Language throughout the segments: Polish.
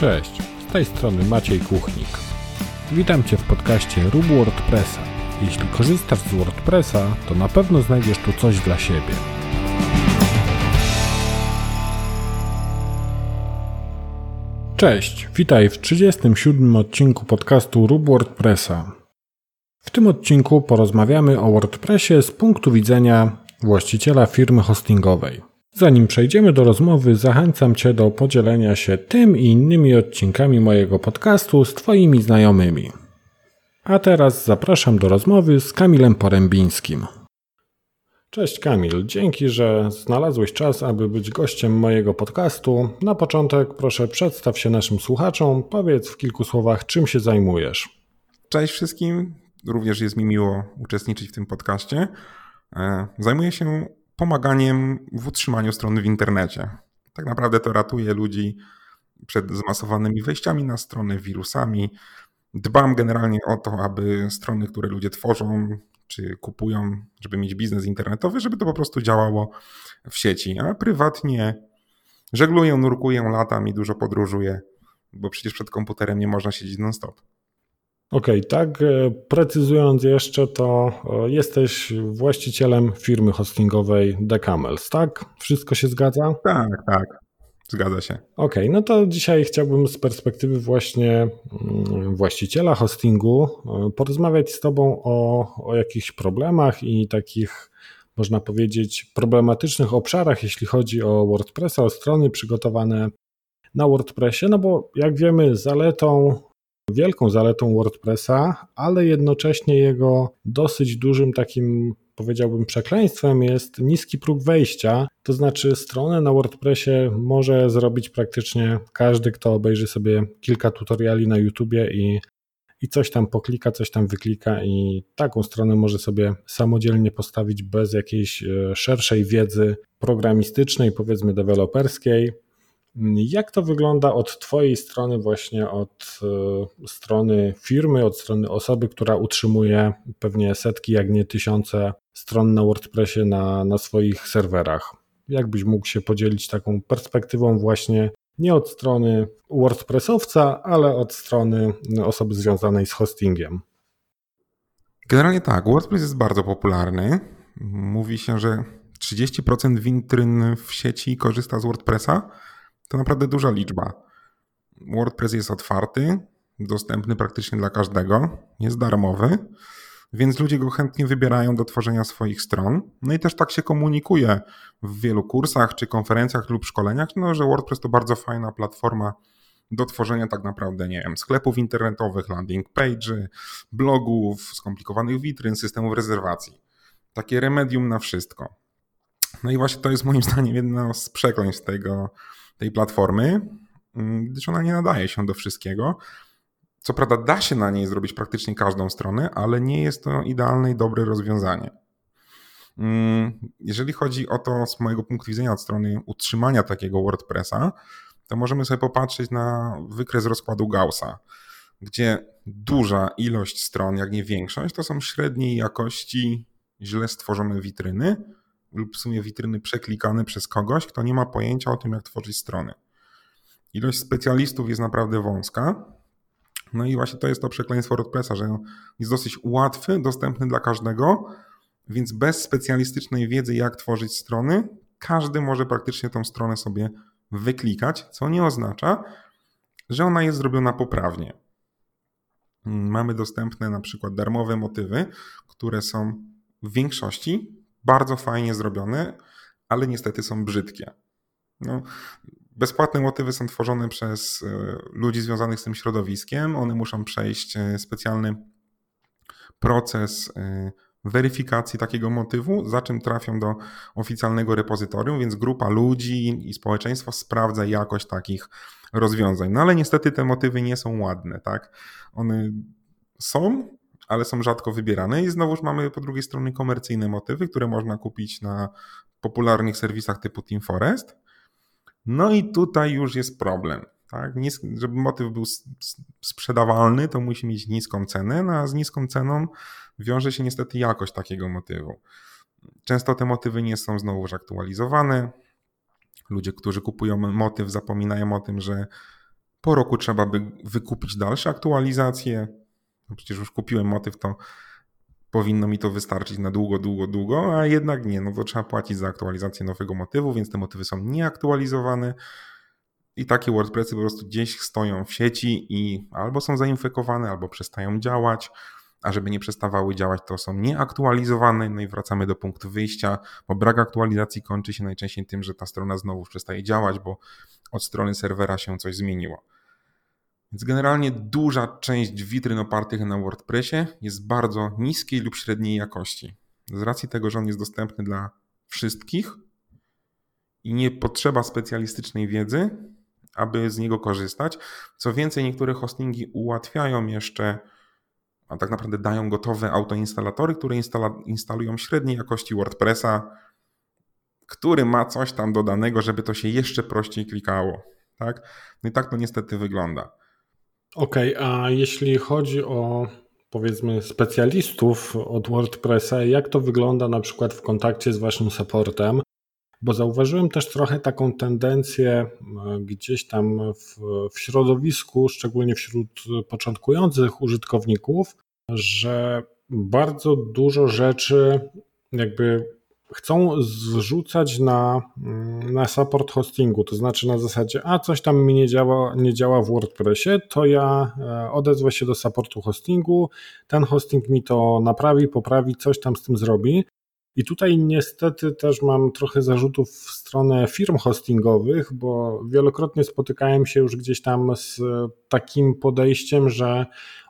Cześć, z tej strony Maciej Kuchnik. Witam Cię w podcaście Rób WordPressa. Jeśli korzystasz z WordPressa, to na pewno znajdziesz tu coś dla siebie. Cześć, witaj w 37 odcinku podcastu Rób WordPressa. W tym odcinku porozmawiamy o WordPressie z punktu widzenia właściciela firmy hostingowej. Zanim przejdziemy do rozmowy, zachęcam Cię do podzielenia się tym i innymi odcinkami mojego podcastu z Twoimi znajomymi. A teraz zapraszam do rozmowy z Kamilem Porębińskim. Cześć Kamil, dzięki, że znalazłeś czas, aby być gościem mojego podcastu. Na początek proszę przedstaw się naszym słuchaczom, powiedz w kilku słowach, czym się zajmujesz. Cześć wszystkim, również jest mi miło uczestniczyć w tym podcaście. E, zajmuję się pomaganiem w utrzymaniu strony w internecie. Tak naprawdę to ratuje ludzi przed zmasowanymi wejściami na stronę, wirusami. Dbam generalnie o to, aby strony, które ludzie tworzą czy kupują, żeby mieć biznes internetowy, żeby to po prostu działało w sieci. A prywatnie żegluję, nurkuję, latam i dużo podróżuję, bo przecież przed komputerem nie można siedzieć non-stop. Okej, okay, tak. E, precyzując jeszcze, to e, jesteś właścicielem firmy hostingowej Decamels, tak? Wszystko się zgadza? Tak, tak. Zgadza się. Okej, okay, no to dzisiaj chciałbym z perspektywy właśnie mm, właściciela hostingu e, porozmawiać z Tobą o, o jakichś problemach i takich, można powiedzieć, problematycznych obszarach, jeśli chodzi o WordPressa, o strony przygotowane na WordPressie, no bo jak wiemy, zaletą wielką zaletą WordPressa, ale jednocześnie jego dosyć dużym takim powiedziałbym przekleństwem jest niski próg wejścia, to znaczy stronę na WordPressie może zrobić praktycznie każdy, kto obejrzy sobie kilka tutoriali na YouTubie i, i coś tam poklika, coś tam wyklika i taką stronę może sobie samodzielnie postawić bez jakiejś e, szerszej wiedzy programistycznej, powiedzmy deweloperskiej. Jak to wygląda od Twojej strony, właśnie od e, strony firmy, od strony osoby, która utrzymuje pewnie setki, jak nie tysiące stron na WordPressie na, na swoich serwerach? Jak byś mógł się podzielić taką perspektywą właśnie nie od strony WordPressowca, ale od strony osoby związanej z hostingiem? Generalnie tak, WordPress jest bardzo popularny. Mówi się, że 30% witryn w sieci korzysta z WordPressa to naprawdę duża liczba. WordPress jest otwarty, dostępny praktycznie dla każdego, jest darmowy, więc ludzie go chętnie wybierają do tworzenia swoich stron. No i też tak się komunikuje w wielu kursach czy konferencjach lub szkoleniach, no, że WordPress to bardzo fajna platforma do tworzenia tak naprawdę, nie wiem, sklepów internetowych, landing page, blogów, skomplikowanych witryn, systemów rezerwacji. Takie remedium na wszystko. No i właśnie to jest moim zdaniem jedno z przekleństw tego, tej platformy, mm, gdyż ona nie nadaje się do wszystkiego. Co prawda da się na niej zrobić praktycznie każdą stronę, ale nie jest to idealne i dobre rozwiązanie. Mm, jeżeli chodzi o to z mojego punktu widzenia od strony utrzymania takiego WordPressa, to możemy sobie popatrzeć na wykres rozkładu Gaussa, gdzie duża ilość stron, jak nie większość, to są średniej jakości, źle stworzone witryny, lub w sumie witryny przeklikane przez kogoś, kto nie ma pojęcia o tym, jak tworzyć strony. Ilość specjalistów jest naprawdę wąska. No i właśnie to jest to przekleństwo WordPressa, że jest dosyć łatwy, dostępny dla każdego, więc bez specjalistycznej wiedzy, jak tworzyć strony, każdy może praktycznie tą stronę sobie wyklikać, co nie oznacza, że ona jest zrobiona poprawnie. Mamy dostępne na przykład darmowe motywy, które są w większości bardzo fajnie zrobione, ale niestety są brzydkie. No, bezpłatne motywy są tworzone przez e, ludzi związanych z tym środowiskiem. One muszą przejść e, specjalny proces e, weryfikacji takiego motywu, za czym trafią do oficjalnego repozytorium, więc grupa ludzi i społeczeństwo sprawdza jakość takich rozwiązań. No ale niestety te motywy nie są ładne, tak? One są, ale są rzadko wybierane i znowuż mamy po drugiej stronie komercyjne motywy, które można kupić na popularnych serwisach typu Team Forest. No i tutaj już jest problem. Tak? żeby motyw był sprzedawalny, to musi mieć niską cenę, no a z niską ceną wiąże się niestety jakość takiego motywu. Często te motywy nie są znowuż aktualizowane. Ludzie, którzy kupują motyw, zapominają o tym, że Po roku trzeba by wykupić dalsze aktualizacje. No przecież już kupiłem motyw, to powinno mi to wystarczyć na długo, długo, długo, a jednak nie, no to trzeba płacić za aktualizację nowego motywu, więc te motywy są nieaktualizowane i takie WordPressy po prostu gdzieś stoją w sieci i albo są zainfekowane, albo przestają działać, a żeby nie przestawały działać, to są nieaktualizowane, no i wracamy do punktu wyjścia, bo brak aktualizacji kończy się najczęściej tym, że ta strona znowu przestaje działać, bo od strony serwera się coś zmieniło. Więc generalnie duża część witryn opartych na WordPressie jest bardzo niskiej lub średniej jakości. Z racji tego, że on jest dostępny dla wszystkich i nie potrzeba specjalistycznej wiedzy, aby z niego korzystać. Co więcej, niektóre hostingi ułatwiają jeszcze, a tak naprawdę dają gotowe autoinstalatory, które instalują średniej jakości WordPressa, który ma coś tam dodanego, żeby to się jeszcze prościej klikało. Tak? No i tak to niestety wygląda. Okej, okay, a jeśli chodzi o powiedzmy specjalistów od WordPressa, jak to wygląda na przykład w kontakcie z waszym supportem? Bo zauważyłem też trochę taką tendencję e, gdzieś tam w, w środowisku, szczególnie wśród początkujących użytkowników, że bardzo dużo rzeczy jakby chcą zrzucać na, na support hostingu, to znaczy na zasadzie, a coś tam mi nie działa, nie działa w WordPressie, to ja e, odezwę się do supportu hostingu, ten hosting mi to naprawi, poprawi, coś tam z tym zrobi. I tutaj niestety też mam trochę zarzutów w stronę firm hostingowych, bo wielokrotnie spotykałem się już gdzieś tam z takim podejściem, że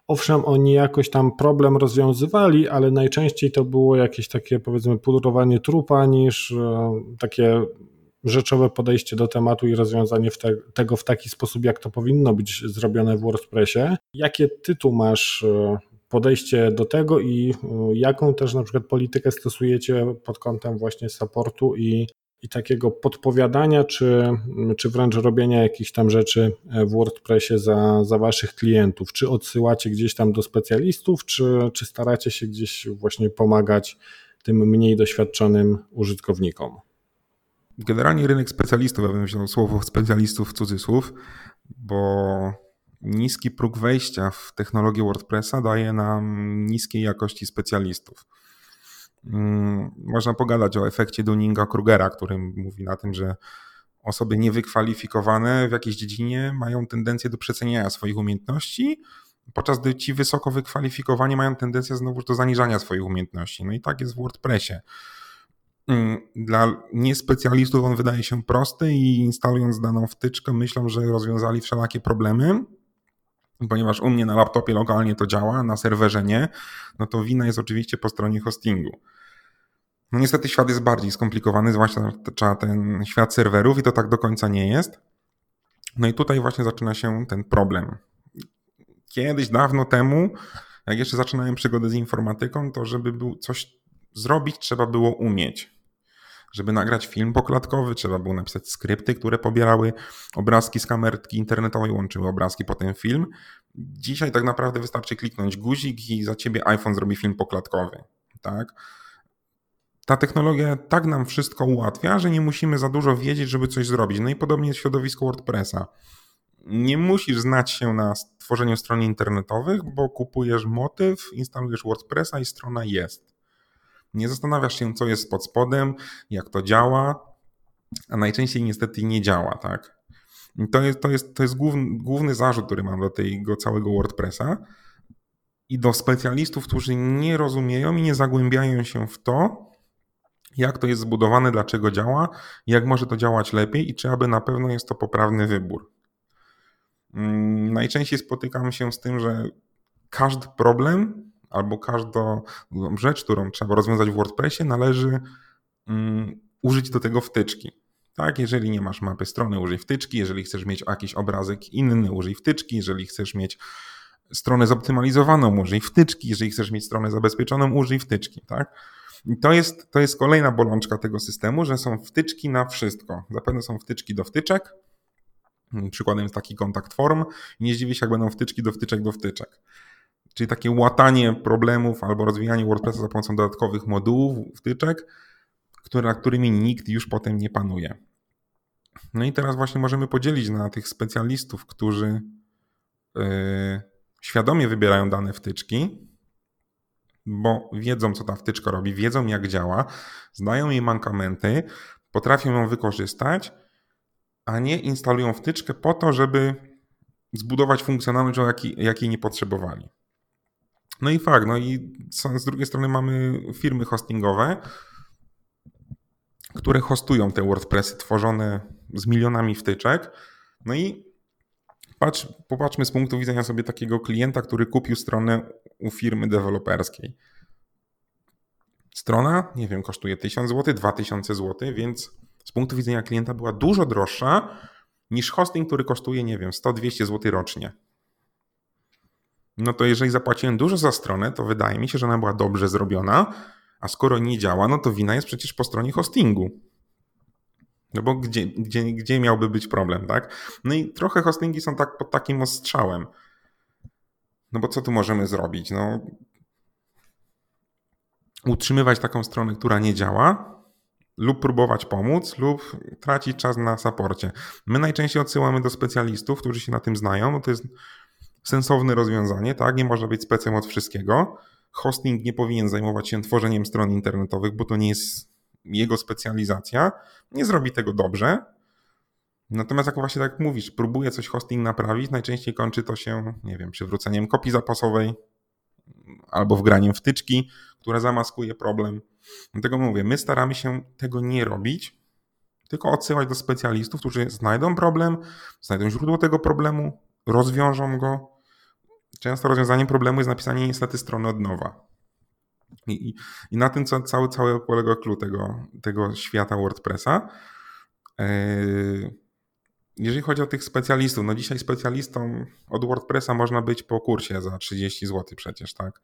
owszem, oni jakoś tam problem rozwiązywali, ale najczęściej to było jakieś takie powiedzmy pudrowanie trupa niż e, takie rzeczowe podejście do tematu i rozwiązanie w te, tego w taki sposób, jak to powinno być zrobione w WordPressie. Jakie tytuł masz e, podejście do tego i y, jaką też na przykład politykę stosujecie pod kątem właśnie supportu i, i takiego podpowiadania, czy, czy wręcz robienia jakichś tam rzeczy w WordPressie za, za waszych klientów? Czy odsyłacie gdzieś tam do specjalistów, czy, czy staracie się gdzieś właśnie pomagać tym mniej doświadczonym użytkownikom? Generalnie rynek specjalistów, ja bym wziął słowo specjalistów w cudzysłów, bo niski próg wejścia w technologię WordPressa daje nam niskiej jakości specjalistów. Mm, można pogadać o efekcie Dunninga-Krugera, który mówi na tym, że osoby niewykwalifikowane w jakiejś dziedzinie mają tendencję do przeceniania swoich umiejętności, podczas gdy ci wysoko wykwalifikowani mają tendencję znowu do zaniżania swoich umiejętności. No i tak jest w WordPressie. Mm, dla niespecjalistów on wydaje się prosty i instalując daną wtyczkę myślą, że rozwiązali wszelakie problemy, ponieważ u mnie na laptopie lokalnie to działa, na serwerze nie, no to wina jest oczywiście po stronie hostingu. No niestety świat jest bardziej skomplikowany, zwłaszcza ten świat serwerów i to tak do końca nie jest. No i tutaj właśnie zaczyna się ten problem. Kiedyś, dawno temu, jak jeszcze zaczynałem przygodę z informatyką, to żeby był coś zrobić, trzeba było umieć. Żeby nagrać film poklatkowy, trzeba było napisać skrypty, które pobierały obrazki z kamerki internetowej, łączyły obrazki, potem film. Dzisiaj tak naprawdę wystarczy kliknąć guzik i za ciebie iPhone zrobi film poklatkowy. Tak? Ta technologia tak nam wszystko ułatwia, że nie musimy za dużo wiedzieć, żeby coś zrobić. No i podobnie jest w środowisku WordPressa. Nie musisz znać się na tworzeniu stron internetowych, bo kupujesz motyw, instalujesz WordPressa i strona jest. Nie zastanawiasz się, co jest pod spodem, jak to działa, a najczęściej niestety nie działa, tak? I to jest, to jest, to jest główny, główny zarzut, który mam do tego całego WordPressa i do specjalistów, którzy nie rozumieją i nie zagłębiają się w to, jak to jest zbudowane, dlaczego działa, jak może to działać lepiej i czy aby na pewno jest to poprawny wybór. Mm, najczęściej spotykam się z tym, że każdy problem albo każdą rzecz, którą trzeba rozwiązać w WordPressie, należy um, użyć do tego wtyczki. Tak, jeżeli nie masz mapy strony, użyj wtyczki. Jeżeli chcesz mieć jakiś obrazek inny, użyj wtyczki. Jeżeli chcesz mieć stronę zoptymalizowaną, użyj wtyczki. Jeżeli chcesz mieć stronę zabezpieczoną, użyj wtyczki. Tak? I to jest, to jest kolejna bolączka tego systemu, że są wtyczki na wszystko. Zapewne są wtyczki do wtyczek. Przykładem jest taki kontakt form. Nie zdziwię się, jak będą wtyczki do wtyczek do wtyczek. Czyli takie łatanie problemów albo rozwijanie WordPressa za pomocą dodatkowych modułów, wtyczek, które, nad którymi nikt już potem nie panuje. No i teraz właśnie możemy podzielić na tych specjalistów, którzy yy, świadomie wybierają dane wtyczki, bo wiedzą, co ta wtyczka robi, wiedzą, jak działa, znają jej mankamenty, potrafią ją wykorzystać, a nie instalują wtyczkę po to, żeby zbudować funkcjonalność, jakiej, jakiej nie potrzebowali. No i fakt, no i z drugiej strony mamy firmy hostingowe, które hostują te WordPressy tworzone z milionami wtyczek. No i patrz, popatrzmy z punktu widzenia sobie takiego klienta, który kupił stronę u firmy deweloperskiej. Strona, nie wiem, kosztuje 1000 zł, 2000 zł, więc z punktu widzenia klienta była dużo droższa niż hosting, który kosztuje, nie wiem, 100-200 zł rocznie. No to jeżeli zapłaciłem dużo za stronę, to wydaje mi się, że ona była dobrze zrobiona, a skoro nie działa, no to wina jest przecież po stronie hostingu. No bo gdzie, gdzie, gdzie miałby być problem, tak? No i trochę hostingi są tak pod takim ostrzałem. No bo co tu możemy zrobić? No, utrzymywać taką stronę, która nie działa, lub próbować pomóc, lub tracić czas na saporcie. My najczęściej odsyłamy do specjalistów, którzy się na tym znają. No to jest sensowne rozwiązanie, tak? Nie można być specem od wszystkiego. Hosting nie powinien zajmować się tworzeniem stron internetowych, bo to nie jest jego specjalizacja. Nie zrobi tego dobrze. Natomiast jak właśnie tak mówisz, próbuje coś hosting naprawić, najczęściej kończy to się, nie wiem, przywróceniem kopii zapasowej albo wgraniem wtyczki, która zamaskuje problem. Dlatego mówię, my staramy się tego nie robić, tylko odsyłać do specjalistów, którzy znajdą problem, znajdą źródło tego problemu, rozwiążą go. Często rozwiązaniem problemu jest napisanie niestety strony od nowa. I, i na tym cały, cały polega klucz tego, tego świata WordPressa. Yy, jeżeli chodzi o tych specjalistów, no dzisiaj specjalistą od WordPressa można być po kursie za 30 zł przecież, tak?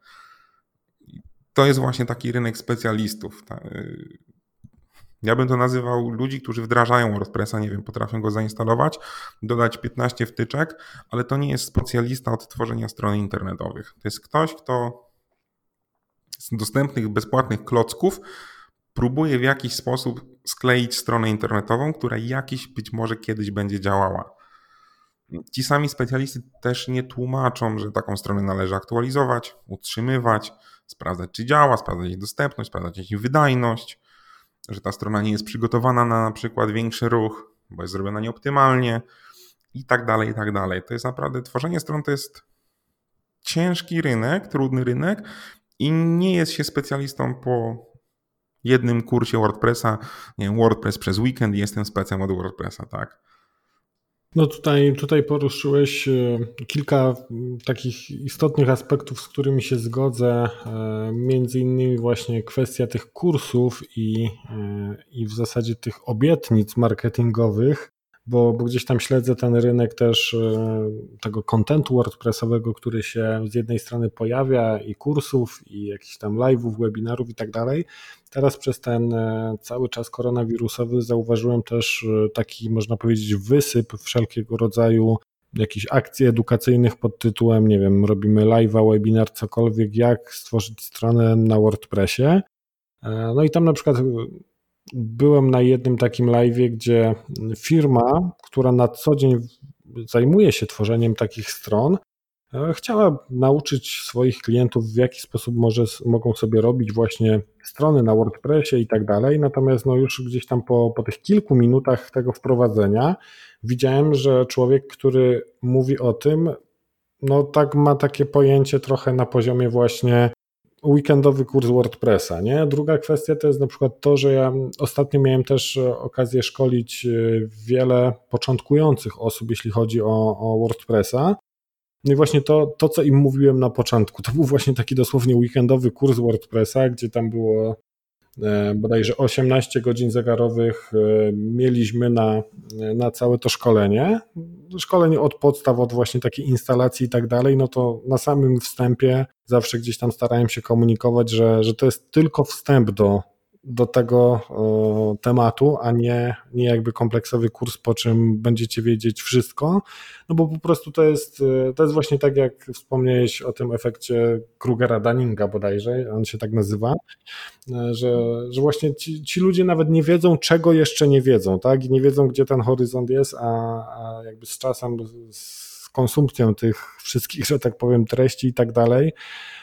To jest właśnie taki rynek specjalistów. Ja bym to nazywał ludzi, którzy wdrażają WordPressa, nie wiem, potrafią go zainstalować, dodać 15 wtyczek, ale to nie jest specjalista od tworzenia stron internetowych. To jest ktoś, kto z dostępnych, bezpłatnych klocków próbuje w jakiś sposób skleić stronę internetową, która jakiś być może kiedyś będzie działała. Ci sami specjaliści też nie tłumaczą, że taką stronę należy aktualizować, utrzymywać, sprawdzać, czy działa, sprawdzać jej dostępność, sprawdzać jej wydajność, że ta strona nie jest przygotowana na na przykład większy ruch, bo jest zrobiona nieoptymalnie i tak dalej, i tak dalej. To jest naprawdę, tworzenie stron to jest ciężki rynek, trudny rynek i nie jest się specjalistą po jednym kursie WordPressa, nie wiem, WordPress przez weekend jestem specem od WordPressa, tak? No tutaj, tutaj poruszyłeś e, kilka takich istotnych aspektów, z którymi się zgodzę. E, między innymi właśnie kwestia tych kursów i, e, i w zasadzie tych obietnic marketingowych, bo, bo gdzieś tam śledzę ten rynek też tego kontentu WordPressowego, który się z jednej strony pojawia i kursów, i jakichś tam live'ów, webinarów i tak dalej. Teraz przez ten e, cały czas koronawirusowy zauważyłem też e, taki, można powiedzieć, wysyp wszelkiego rodzaju jakichś akcji edukacyjnych pod tytułem, nie wiem, robimy live'a, webinar, cokolwiek, jak stworzyć stronę na WordPressie. E, no i tam na przykład byłem na jednym takim live'ie, gdzie firma, która na co dzień zajmuje się tworzeniem takich stron, E, chciała nauczyć swoich klientów, w jaki sposób może, mogą sobie robić właśnie strony na WordPressie i tak dalej. Natomiast no już gdzieś tam po, po tych kilku minutach tego wprowadzenia widziałem, że człowiek, który mówi o tym, no tak ma takie pojęcie trochę na poziomie właśnie weekendowy kurs WordPressa. Nie? Druga kwestia to jest na przykład to, że ja ostatnio miałem też okazję szkolić e, wiele początkujących osób, jeśli chodzi o, o WordPressa. No i właśnie to, to, co im mówiłem na początku, to był właśnie taki dosłownie weekendowy kurs WordPressa, gdzie tam było e, bodajże 18 godzin zegarowych e, mieliśmy na, na całe to szkolenie. Szkolenie od podstaw, od właśnie takiej instalacji i tak dalej, no to na samym wstępie zawsze gdzieś tam starałem się komunikować, że, że to jest tylko wstęp do do tego tematu, a nie, nie jakby kompleksowy kurs, po czym będziecie wiedzieć wszystko, no bo po prostu to jest, to jest właśnie tak, jak wspomniałeś o tym efekcie Krugera-Dunninga bodajże, on się tak nazywa, że, że właśnie ci, ci ludzie nawet nie wiedzą, czego jeszcze nie wiedzą, tak, i nie wiedzą, gdzie ten horyzont jest, a, a jakby z czasem, z konsumpcją tych wszystkich, że tak powiem, treści i tak dalej, E,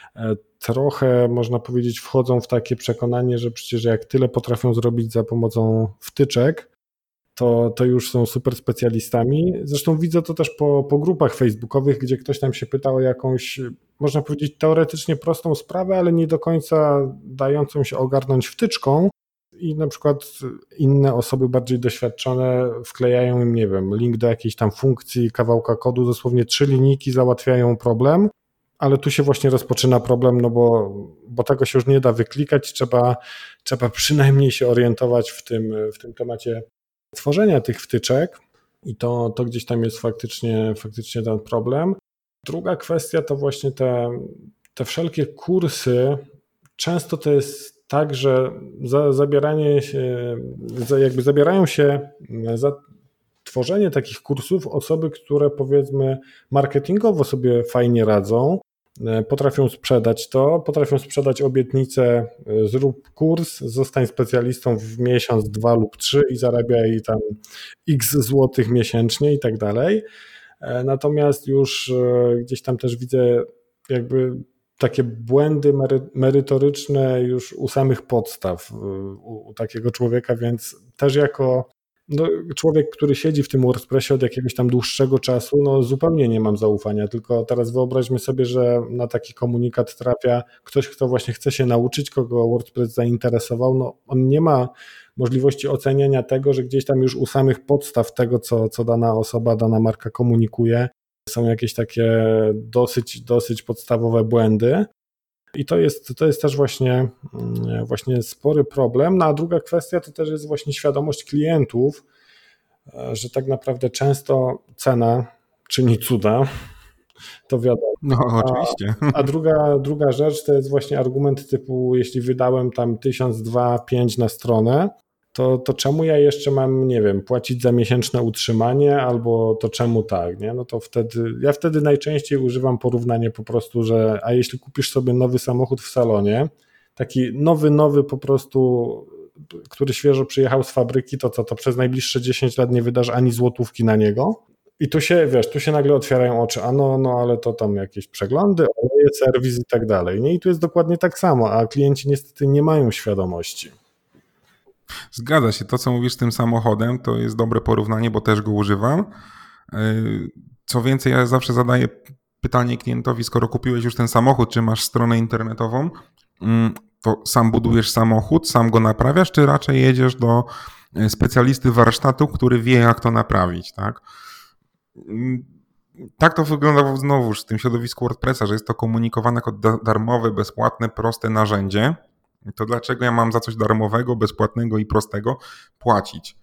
trochę można powiedzieć wchodzą w takie przekonanie, że przecież jak tyle potrafią zrobić za pomocą wtyczek, to, to już są super specjalistami. Zresztą widzę to też po, po grupach facebookowych, gdzie ktoś tam się pytał o jakąś, można powiedzieć, teoretycznie prostą sprawę, ale nie do końca dającą się ogarnąć wtyczką. I na przykład inne osoby bardziej doświadczone wklejają im, nie wiem, link do jakiejś tam funkcji, kawałka kodu, dosłownie trzy linijki załatwiają problem ale tu się właśnie rozpoczyna problem, no bo, bo tego się już nie da wyklikać, trzeba, trzeba przynajmniej się orientować w tym, w tym temacie tworzenia tych wtyczek i to, to gdzieś tam jest faktycznie, faktycznie ten problem. Druga kwestia to właśnie te, te wszelkie kursy. Często to jest tak, że za, zabieranie się, za, jakby zabierają się za tworzenie takich kursów osoby, które powiedzmy marketingowo sobie fajnie radzą, potrafią sprzedać to, potrafią sprzedać obietnicę, e, zrób kurs, zostań specjalistą w miesiąc, dwa lub trzy i zarabiaj tam x złotych miesięcznie i tak dalej. E, natomiast już gdzieś tam też widzę jakby takie błędy merytoryczne już u samych podstaw u, u takiego człowieka, więc też jako no, człowiek, który siedzi w tym WordPressie od jakiegoś tam dłuższego czasu, no zupełnie nie mam zaufania, tylko teraz wyobraźmy sobie, że na taki komunikat trafia ktoś, kto właśnie chce się nauczyć, kogo WordPress zainteresował, no on nie ma możliwości oceniania tego, że gdzieś tam już u samych podstaw tego, co, co dana osoba, dana marka komunikuje, są jakieś takie dosyć, dosyć podstawowe błędy. I to jest, to jest też właśnie, mm, właśnie spory problem. No a druga kwestia to też jest właśnie świadomość klientów, e, że tak naprawdę często cena czyni cuda. To wiadomo. No, oczywiście. A, a, druga, druga rzecz to jest właśnie argument typu, jeśli wydałem tam 1000, 2, 5 na stronę, to, to czemu ja jeszcze mam, nie wiem, płacić za miesięczne utrzymanie, albo to czemu tak, nie? No to wtedy, ja wtedy najczęściej używam porównanie po prostu, że a jeśli kupisz sobie nowy samochód w salonie, taki nowy, nowy po prostu, który świeżo przyjechał z fabryki, to co, to przez najbliższe 10 lat nie wydasz ani złotówki na niego? I tu się, wiesz, tu się nagle otwierają oczy, a no, no ale to tam jakieś przeglądy, oleje, serwis i tak dalej. Nie? I tu jest dokładnie tak samo, a klienci niestety nie mają świadomości. Zgadza się. To, co mówisz z tym samochodem, to jest dobre porównanie, bo też go używam. E, co więcej, ja zawsze zadaję pytanie klientowi, skoro kupiłeś już ten samochód, czy masz stronę internetową, mm, to sam budujesz samochód, sam go naprawiasz, czy raczej jedziesz do e, specjalisty warsztatu, który wie, jak to naprawić, tak? Mm, tak to wygląda znowu w tym środowisku WordPressa, że jest to komunikowane jako darmowe, bezpłatne, proste narzędzie, to dlaczego ja mam za coś darmowego, bezpłatnego i prostego płacić?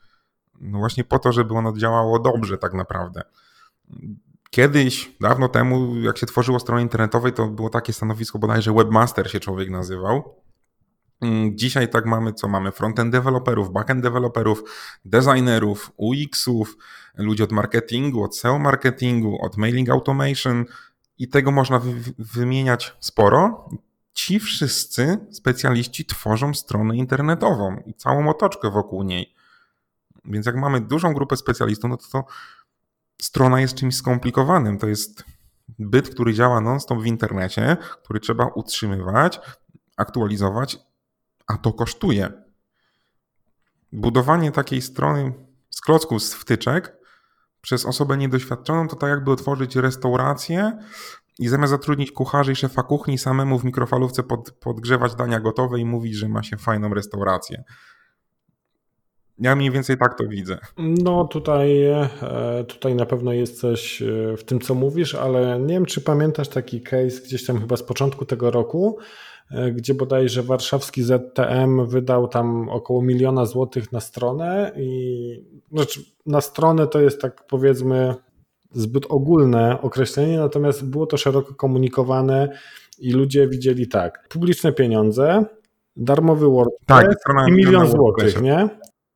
No właśnie po to, żeby ono działało dobrze tak naprawdę. Kiedyś, dawno temu, jak się tworzyło strony internetowej, to było takie stanowisko bodajże webmaster się człowiek nazywał. Dzisiaj tak mamy, co mamy? Frontend deweloperów, backend deweloperów, designerów, UX-ów, ludzi od marketingu, od SEO marketingu, od mailing automation i tego można wymieniać sporo ci wszyscy specjaliści tworzą stronę internetową i całą otoczkę wokół niej. Więc jak mamy dużą grupę specjalistów, no to, to strona jest czymś skomplikowanym. To jest byt, który działa non-stop w internecie, który trzeba utrzymywać, aktualizować, a to kosztuje. Budowanie takiej strony z klocków, z wtyczek przez osobę niedoświadczoną to tak jakby otworzyć restaurację i zamiast zatrudnić kucharzy i szefa kuchni, samemu w mikrofalówce pod, podgrzewać dania gotowe i mówić, że ma się fajną restaurację. Ja mniej więcej tak to widzę. No tutaj, e, tutaj na pewno jest coś e, w tym, co mówisz, ale nie wiem, czy pamiętasz taki case gdzieś tam chyba z początku tego roku, e, gdzie bodajże warszawski ZTM wydał tam około miliona złotych na stronę i znaczy na stronę to jest tak powiedzmy zbyt ogólne określenie, natomiast było to szeroko komunikowane i ludzie widzieli tak, publiczne pieniądze, darmowy WordPress tak, i milion złotych, nie?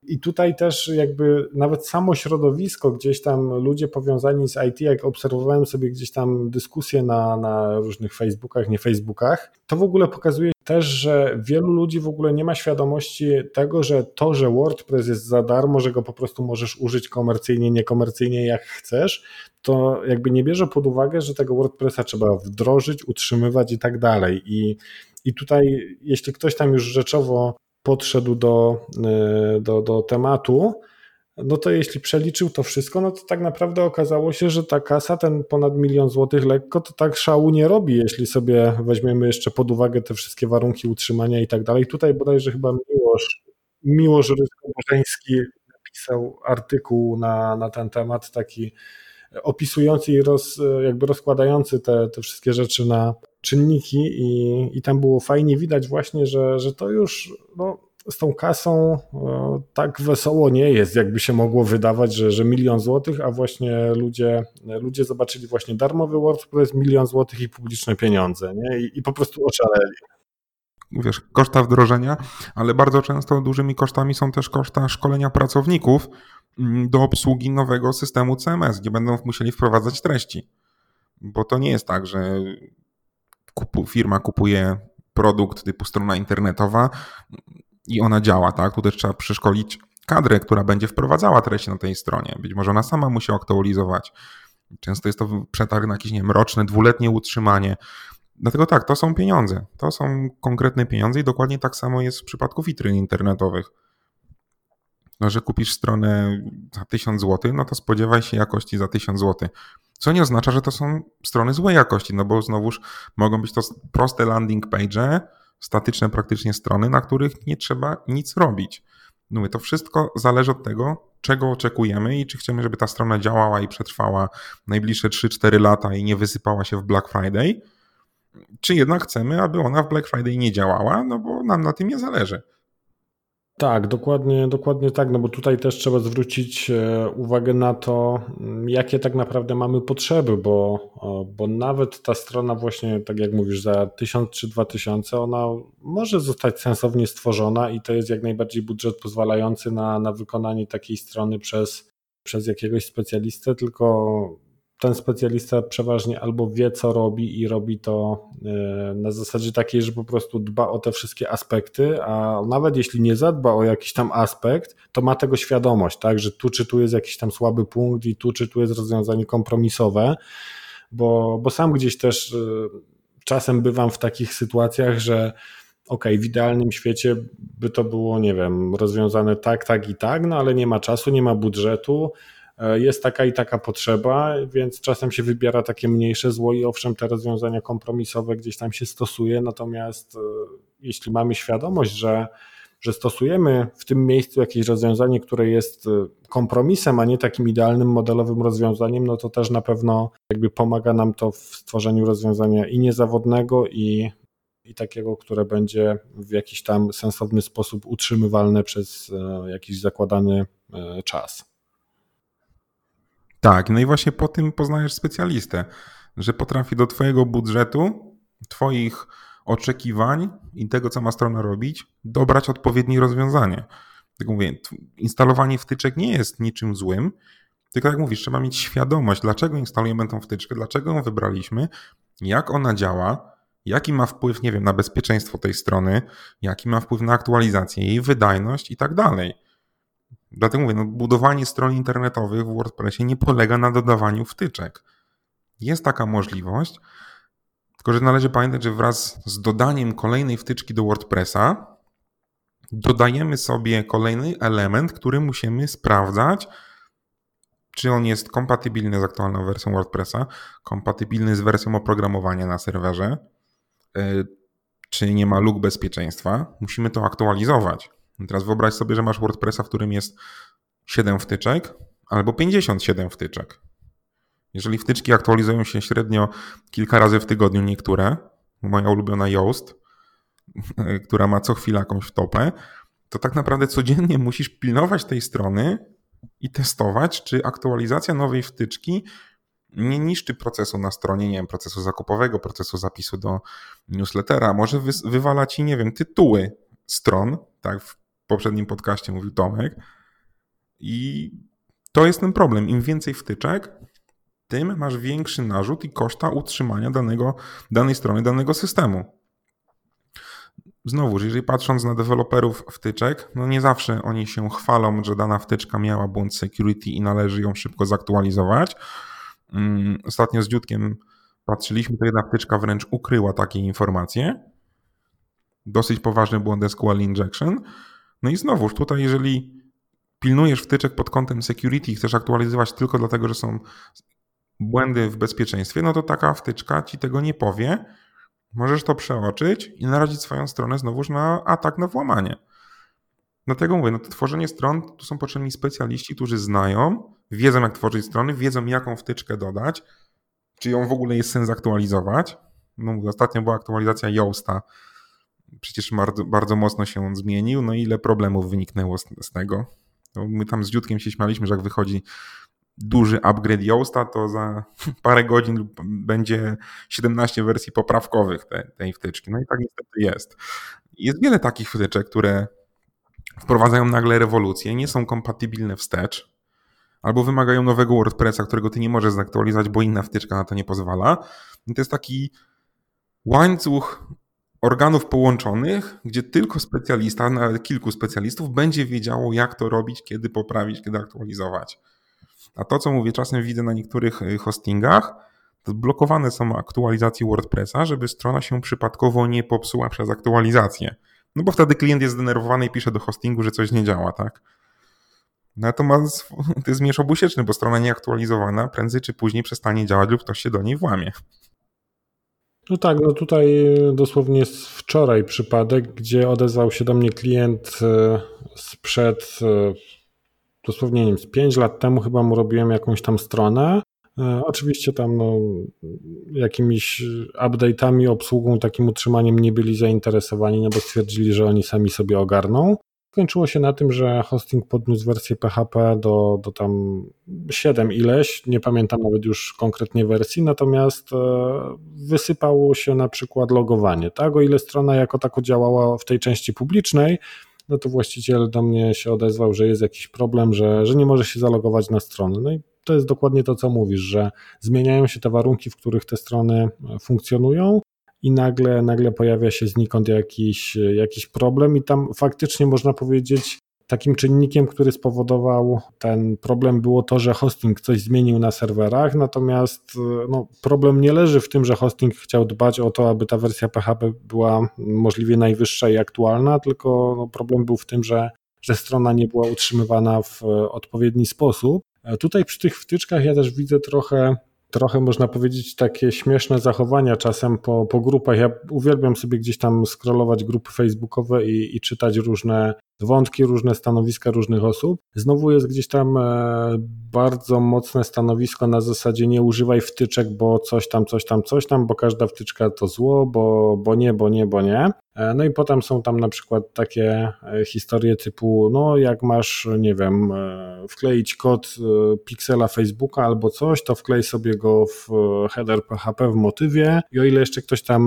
I tutaj też jakby nawet samo środowisko, gdzieś tam ludzie powiązani z IT, jak obserwowałem sobie gdzieś tam dyskusje na, na różnych Facebookach, nie Facebookach, to w ogóle pokazuje też, że wielu ludzi w ogóle nie ma świadomości tego, że to, że WordPress jest za darmo, że go po prostu możesz użyć komercyjnie, niekomercyjnie jak chcesz, to jakby nie bierze pod uwagę, że tego WordPressa trzeba wdrożyć, utrzymywać i tak dalej. I, i tutaj, jeśli ktoś tam już rzeczowo podszedł do, e, do, do tematu, no to jeśli przeliczył to wszystko, no to tak naprawdę okazało się, że ta kasa, ten ponad milion złotych lekko, to tak szału nie robi, jeśli sobie weźmiemy jeszcze pod uwagę te wszystkie warunki utrzymania i tak dalej. Tutaj bodajże chyba Miłosz, Miłosz Rysko-Bożeński napisał artykuł na, na ten temat, taki opisujący i roz, jakby rozkładający te, te wszystkie rzeczy na czynniki i, i tam było fajnie widać właśnie, że, że to już no, z tą kasą e, tak wesoło nie jest, jakby się mogło wydawać, że, że milion złotych, a właśnie ludzie, ludzie zobaczyli właśnie darmowy WordPress, milion złotych i publiczne pieniądze nie? I, i po prostu oczaleli wiesz, koszta wdrożenia, ale bardzo często dużymi kosztami są też koszta szkolenia pracowników mm, do obsługi nowego systemu CMS, gdzie będą musieli wprowadzać treści. Bo to nie jest tak, że firma kupuje produkt typu strona internetowa i ona działa, tak? Tu też trzeba przeszkolić kadrę, która będzie wprowadzała treści na tej stronie. Być może ona sama musi aktualizować. Często jest to przetarg na jakieś nie wiem, roczne, dwuletnie utrzymanie. Dlatego tak, to są pieniądze. To są konkretne pieniądze i dokładnie tak samo jest w przypadku witryn internetowych. No, że kupisz stronę za 1000 zł, no to spodziewaj się jakości za 1000 zł. Co nie oznacza, że to są strony złej jakości, no bo znowuż mogą być to proste landing page, statyczne praktycznie strony, na których nie trzeba nic robić. No to wszystko zależy od tego, czego oczekujemy i czy chcemy, żeby ta strona działała i przetrwała najbliższe 3-4 lata i nie wysypała się w Black Friday, czy jednak chcemy, aby ona w Black Friday nie działała, no bo nam na tym nie zależy. Tak, dokładnie, dokładnie tak, no bo tutaj też trzeba zwrócić e, uwagę na to, mm, jakie tak naprawdę mamy potrzeby, bo, bo nawet ta strona właśnie, tak jak mówisz, za 1000 czy 2000, ona może zostać sensownie stworzona i to jest jak najbardziej budżet pozwalający na, na wykonanie takiej strony przez, przez jakiegoś specjalistę, tylko ten specjalista przeważnie albo wie, co robi i robi to e, na zasadzie takiej, że po prostu dba o te wszystkie aspekty, a nawet jeśli nie zadba o jakiś tam aspekt, to ma tego świadomość, tak, że tu czy tu jest jakiś tam słaby punkt i tu czy tu jest rozwiązanie kompromisowe, bo, bo sam gdzieś też e, czasem bywam w takich sytuacjach, że ok, w idealnym świecie by to było, nie wiem, rozwiązane tak, tak i tak, no ale nie ma czasu, nie ma budżetu, jest taka i taka potrzeba, więc czasem się wybiera takie mniejsze zło i owszem, te rozwiązania kompromisowe gdzieś tam się stosuje, natomiast e, jeśli mamy świadomość, że, że stosujemy w tym miejscu jakieś rozwiązanie, które jest e, kompromisem, a nie takim idealnym modelowym rozwiązaniem, no to też na pewno jakby pomaga nam to w stworzeniu rozwiązania i niezawodnego, i, i takiego, które będzie w jakiś tam sensowny sposób utrzymywalne przez jakiś zakładany czas. Tak, no i właśnie po tym poznajesz specjalistę, że potrafi do Twojego budżetu, Twoich oczekiwań i tego, co ma strona robić, dobrać odpowiednie rozwiązanie. Tak mówię, instalowanie wtyczek nie jest niczym złym, tylko jak mówisz, trzeba mieć świadomość, dlaczego instalujemy tą wtyczkę, dlaczego ją wybraliśmy, jak ona działa, jaki ma wpływ, nie wiem, na bezpieczeństwo tej strony, jaki ma wpływ na aktualizację, jej wydajność i tak dalej. Dlatego mówię, no, budowanie stron internetowych w WordPressie nie polega na dodawaniu wtyczek. Jest taka możliwość, tylko że należy pamiętać, że wraz z dodaniem kolejnej wtyczki do WordPressa dodajemy sobie kolejny element, który musimy sprawdzać, czy on jest kompatybilny z aktualną wersją WordPressa, kompatybilny z wersją oprogramowania na serwerze, e, czy nie ma luk bezpieczeństwa. Musimy to aktualizować. Teraz wyobraź sobie, że masz WordPressa, w którym jest 7 wtyczek albo 57 wtyczek. Jeżeli wtyczki aktualizują się średnio kilka razy w tygodniu, niektóre, moja ulubiona Yoast, która ma co chwilę jakąś wtopę, to tak naprawdę codziennie musisz pilnować tej strony i testować, czy aktualizacja nowej wtyczki nie niszczy procesu na stronie, nie wiem, procesu zakupowego, procesu zapisu do newslettera, może wy, wywala ci, nie wiem, tytuły stron, tak w poprzednim podcaście mówił Tomek. I to jest ten problem. Im więcej wtyczek, tym masz większy narzut i koszta utrzymania danego, danej strony, danego systemu. Znowu, jeżeli patrząc na deweloperów wtyczek, no nie zawsze oni się chwalą, że dana wtyczka miała błąd security i należy ją szybko zaktualizować. Mm, ostatnio z Dziutkiem patrzyliśmy, to jedna wtyczka wręcz ukryła takie informacje. Dosyć poważny błąd SQL injection. No i znowuż tutaj, jeżeli pilnujesz wtyczek pod kątem security i chcesz aktualizować tylko dlatego, że są błędy w bezpieczeństwie, no to taka wtyczka ci tego nie powie. Możesz to przeoczyć i narazić swoją stronę znowuż na atak na włamanie. Dlatego mówię, no to tworzenie stron, tu są potrzebni specjaliści, którzy znają, wiedzą jak tworzyć strony, wiedzą jaką wtyczkę dodać, czy ją w ogóle jest sens aktualizować. No ostatnio była aktualizacja Yoasta, przecież bardzo, bardzo mocno się on zmienił, no ile problemów wyniknęło z, z tego. No my tam z Dziutkiem się śmialiśmy, że jak wychodzi duży upgrade Yoasta, to za parę godzin będzie 17 wersji poprawkowych tej, tej wtyczki. No i tak niestety jest. Jest wiele takich wtyczek, które wprowadzają nagle rewolucję, nie są kompatybilne wstecz, albo wymagają nowego WordPressa, którego ty nie możesz zaktualizować, bo inna wtyczka na to nie pozwala. I to jest taki łańcuch organów połączonych, gdzie tylko specjalista, nawet kilku specjalistów będzie wiedziało, jak to robić, kiedy poprawić, kiedy aktualizować. A to, co mówię, czasem widzę na niektórych y, hostingach, to blokowane są aktualizacje WordPressa, żeby strona się przypadkowo nie popsuła przez aktualizację. No bo wtedy klient jest zdenerwowany i pisze do hostingu, że coś nie działa, tak? Natomiast to jest mierz obusieczny, bo strona nieaktualizowana prędzej czy później przestanie działać lub ktoś się do niej włamie. No tak, no tutaj dosłownie jest wczoraj przypadek, gdzie odezwał się do mnie klient e, sprzed e, dosłownie nie wiem, z 5 lat temu chyba mu robiłem jakąś tam stronę. E, oczywiście tam no, jakimiś update'ami, obsługą, takim utrzymaniem nie byli zainteresowani, no bo stwierdzili, że oni sami sobie ogarną. Skończyło się na tym, że hosting podniósł wersję PHP do, do tam 7 ileś, nie pamiętam nawet już konkretnie wersji, natomiast e, wysypało się na przykład logowanie, tak? O ile strona jako tako działała w tej części publicznej, no to właściciel do mnie się odezwał, że jest jakiś problem, że, że nie może się zalogować na stronę. No i to jest dokładnie to, co mówisz, że zmieniają się te warunki, w których te strony funkcjonują i nagle, nagle pojawia się znikąd jakiś, jakiś problem i tam faktycznie można powiedzieć Takim czynnikiem, który spowodował ten problem, było to, że hosting coś zmienił na serwerach, natomiast no, problem nie leży w tym, że hosting chciał dbać o to, aby ta wersja PHP była możliwie najwyższa i aktualna, tylko no, problem był w tym, że, że strona nie była utrzymywana w odpowiedni sposób. Tutaj przy tych wtyczkach ja też widzę trochę trochę można powiedzieć takie śmieszne zachowania czasem po, po grupach. Ja uwielbiam sobie gdzieś tam scrollować grupy facebookowe i, i czytać różne wątki, różne stanowiska różnych osób. Znowu jest gdzieś tam e, bardzo mocne stanowisko na zasadzie nie używaj wtyczek, bo coś tam, coś tam, coś tam, bo każda wtyczka to zło, bo, bo nie, bo nie, bo nie. E, no i potem są tam na przykład takie e, historie typu, no jak masz, nie wiem, wkleić kod piksela Facebooka albo coś, to wklej sobie go w header PHP w motywie i o ile jeszcze ktoś tam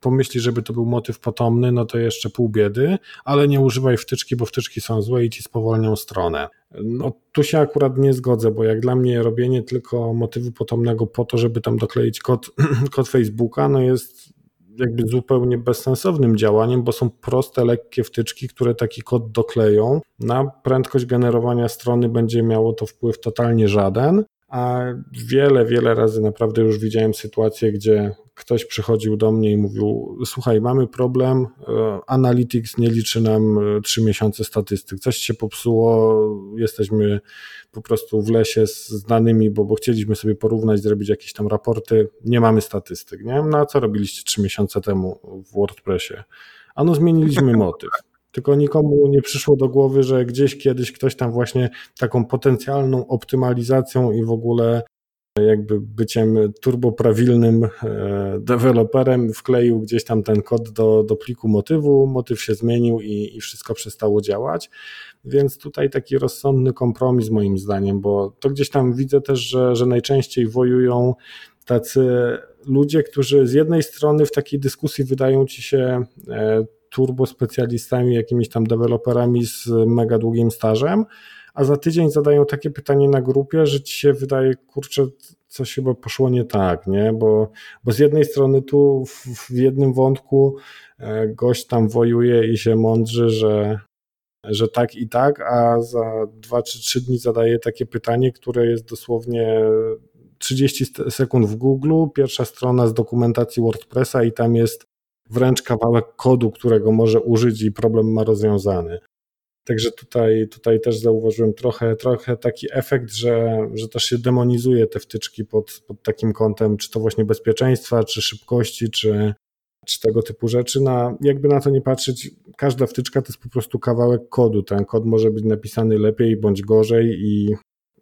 pomyśli, żeby to był motyw potomny, no to jeszcze pół biedy, ale nie używaj wtyczki wtyczki, bo wtyczki są złe i ci spowolnią stronę. No tu się akurat nie zgodzę, bo jak dla mnie robienie tylko motywu potomnego po to, żeby tam dokleić kod, kod Facebooka, no jest jakby zupełnie bezsensownym działaniem, bo są proste, lekkie wtyczki, które taki kod dokleją. Na prędkość generowania strony będzie miało to wpływ totalnie żaden, a wiele, wiele razy naprawdę już widziałem sytuacje, gdzie ktoś przychodził do mnie i mówił: Słuchaj, mamy problem, e, Analytics nie liczy nam 3 e, miesiące statystyk, coś się popsuło, jesteśmy po prostu w lesie z danymi, bo, bo chcieliśmy sobie porównać, zrobić jakieś tam raporty, nie mamy statystyk. Nie? No a co robiliście 3 miesiące temu w WordPressie? A no zmieniliśmy motyw. Tylko nikomu nie przyszło do głowy, że gdzieś kiedyś ktoś tam właśnie taką potencjalną optymalizacją i w ogóle jakby byciem turboprawilnym e, deweloperem wkleił gdzieś tam ten kod do, do pliku motywu, motyw się zmienił i, i wszystko przestało działać. Więc tutaj taki rozsądny kompromis moim zdaniem, bo to gdzieś tam widzę też, że, że najczęściej wojują tacy ludzie, którzy z jednej strony w takiej dyskusji wydają ci się e, turbo specjalistami, jakimiś tam deweloperami z mega długim stażem, a za tydzień zadają takie pytanie na grupie, że ci się wydaje, kurczę, coś chyba poszło nie tak, nie? Bo, bo z jednej strony tu w, w jednym wątku e, gość tam wojuje i się mądrzy, że, że tak i tak, a za dwa czy trzy dni zadaje takie pytanie, które jest dosłownie 30 sekund w Google, pierwsza strona z dokumentacji WordPressa i tam jest wręcz kawałek kodu, którego może użyć i problem ma rozwiązany. Także tutaj, tutaj też zauważyłem trochę, trochę taki efekt, że, że też się demonizuje te wtyczki pod, pod takim kątem, czy to właśnie bezpieczeństwa, czy szybkości, czy, czy tego typu rzeczy. Na, jakby na to nie patrzeć, każda wtyczka to jest po prostu kawałek kodu. Ten kod może być napisany lepiej bądź gorzej i,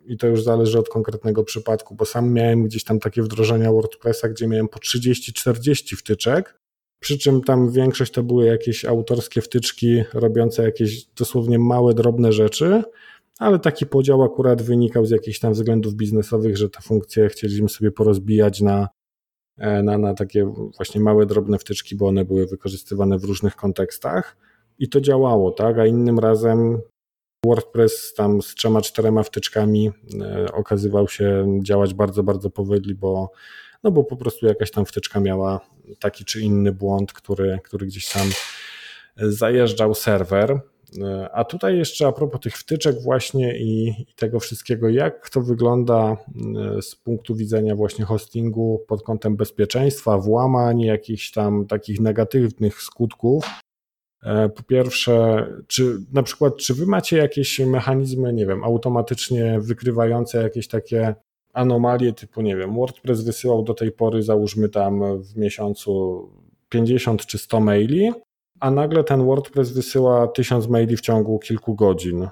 i to już zależy od konkretnego przypadku, bo sam miałem gdzieś tam takie wdrożenia WordPressa, gdzie miałem po 30-40 wtyczek przy czym tam większość to były jakieś autorskie wtyczki robiące jakieś dosłownie małe, drobne rzeczy, ale taki podział akurat wynikał z jakichś tam względów biznesowych, że te funkcje chcieliśmy sobie porozbijać na, e, na, na takie właśnie małe, drobne wtyczki, bo one były wykorzystywane w różnych kontekstach i to działało, tak? A innym razem WordPress tam z trzema, czterema wtyczkami e, okazywał się działać bardzo, bardzo powoli, bo no bo po prostu jakaś tam wtyczka miała taki czy inny błąd, który, który gdzieś tam zajeżdżał serwer. A tutaj jeszcze a propos tych wtyczek właśnie i, i, tego wszystkiego, jak to wygląda e, z punktu widzenia właśnie hostingu pod kątem bezpieczeństwa, włamań, jakichś tam takich negatywnych skutków. E, po pierwsze, czy na przykład, czy wy macie jakieś mechanizmy, nie wiem, automatycznie wykrywające jakieś takie anomalie typu, nie wiem, WordPress wysyłał do tej pory, załóżmy tam w miesiącu 50 czy 100 maili, a nagle ten WordPress wysyła 1000 maili w ciągu kilku godzin. Y,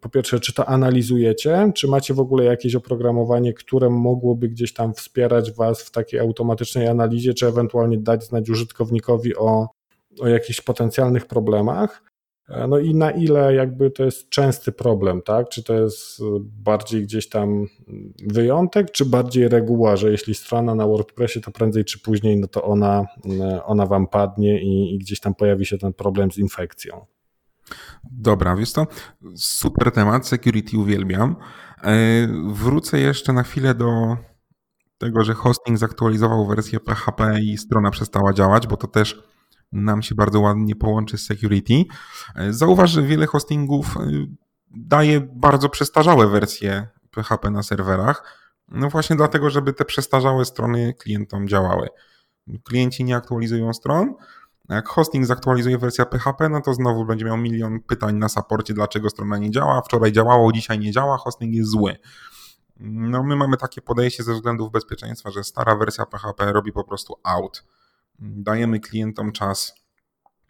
po pierwsze, czy to analizujecie, czy macie w ogóle jakieś oprogramowanie, które mogłoby gdzieś tam wspierać Was w takiej automatycznej analizie, czy ewentualnie dać znać użytkownikowi o, o jakichś potencjalnych problemach? E, no i na ile jakby to jest częsty problem, tak? Czy to jest bardziej gdzieś tam wyjątek, czy bardziej reguła, że jeśli strona na WordPressie, to prędzej czy później, no to ona, ona wam padnie i, i gdzieś tam pojawi się ten problem z infekcją. Dobra, wiesz to super temat, security uwielbiam. E, wrócę jeszcze na chwilę do tego, że hosting zaktualizował wersję PHP i strona przestała działać, bo to też nam się bardzo ładnie połączy z security. Zauważ, że wiele hostingów y, daje bardzo przestarzałe wersje PHP na serwerach. No właśnie dlatego, żeby te przestarzałe strony klientom działały. Klienci nie aktualizują stron, jak hosting zaktualizuje wersję PHP, no to znowu będzie miał milion pytań na saporcie, dlaczego strona nie działa. Wczoraj działało, dzisiaj nie działa, hosting jest zły. No my mamy takie podejście ze względów bezpieczeństwa, że stara wersja PHP robi po prostu out dajemy klientom czas,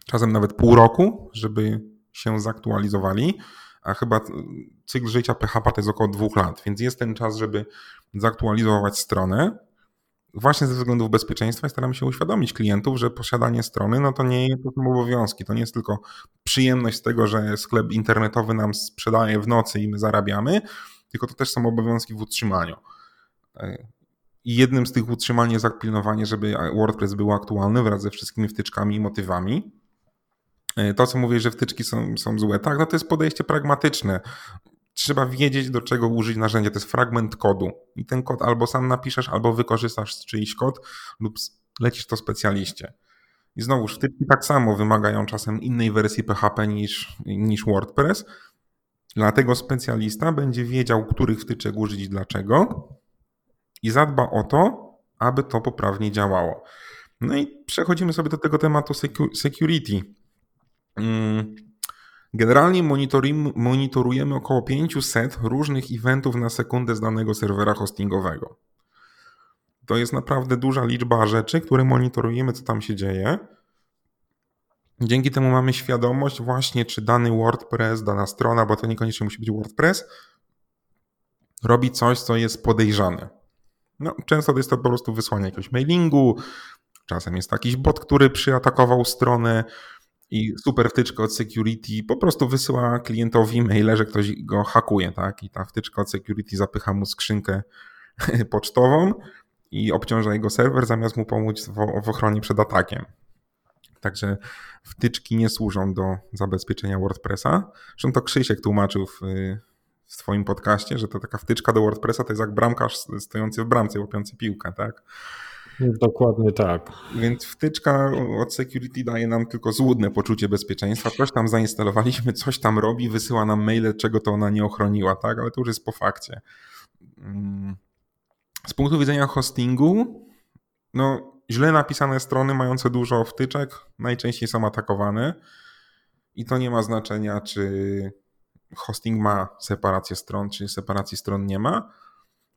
czasem nawet pół roku, żeby się zaktualizowali, a chyba cykl życia PHP to jest około dwóch lat, więc jest ten czas, żeby zaktualizować stronę. Właśnie ze względów bezpieczeństwa staramy się uświadomić klientów, że posiadanie strony no to nie to są obowiązki, to nie jest tylko przyjemność z tego, że sklep internetowy nam sprzedaje w nocy i my zarabiamy, tylko to też są obowiązki w utrzymaniu. I jednym z tych utrzymań jest pilnowanie, żeby WordPress był aktualny wraz ze wszystkimi wtyczkami i motywami. E, to, co mówię, że wtyczki są, są złe, tak, no to jest podejście pragmatyczne. Trzeba wiedzieć, do czego użyć narzędzia. To jest fragment kodu. I ten kod albo sam napiszesz, albo wykorzystasz czyjś kod, lub lecisz to specjaliście. I znowu, wtyczki tak samo wymagają czasem innej wersji PHP niż, niż WordPress. Dlatego specjalista będzie wiedział, których wtyczek użyć dlaczego i zadba o to, aby to poprawnie działało. No i przechodzimy sobie do tego tematu security. Mm, generalnie monitorujemy około 500 różnych eventów na sekundę z danego serwera hostingowego. To jest naprawdę duża liczba rzeczy, które monitorujemy, co tam się dzieje. Dzięki temu mamy świadomość właśnie, czy dany WordPress, dana strona, bo to niekoniecznie musi być WordPress, robi coś, co jest podejrzane. No, często jest to po prostu wysłanie jakiegoś mailingu, czasem jest jakiś bot, który przyatakował stronę i super wtyczka od security po prostu wysyła klientowi maile, że ktoś go hakuje, tak? I ta wtyczka od security zapycha mu skrzynkę pocztową i obciąża jego serwer, zamiast mu pomóc w, ochronie przed atakiem. Także wtyczki nie służą do zabezpieczenia WordPressa. Zresztą to Krzysiek tłumaczył w, w swoim podcaście, że to taka wtyczka do WordPressa to jest jak bramkarz stojący w bramce, łapiący piłkę, tak? Dokładnie tak. Więc wtyczka od security daje nam tylko złudne poczucie bezpieczeństwa. Coś tam zainstalowaliśmy, coś tam robi, wysyła nam maile, czego to ona nie ochroniła, tak? Ale to już jest po fakcie. Mm. Z punktu widzenia hostingu, no źle napisane strony mające dużo wtyczek najczęściej są atakowane i to nie ma znaczenia, czy hosting ma separację stron, czy separacji stron nie ma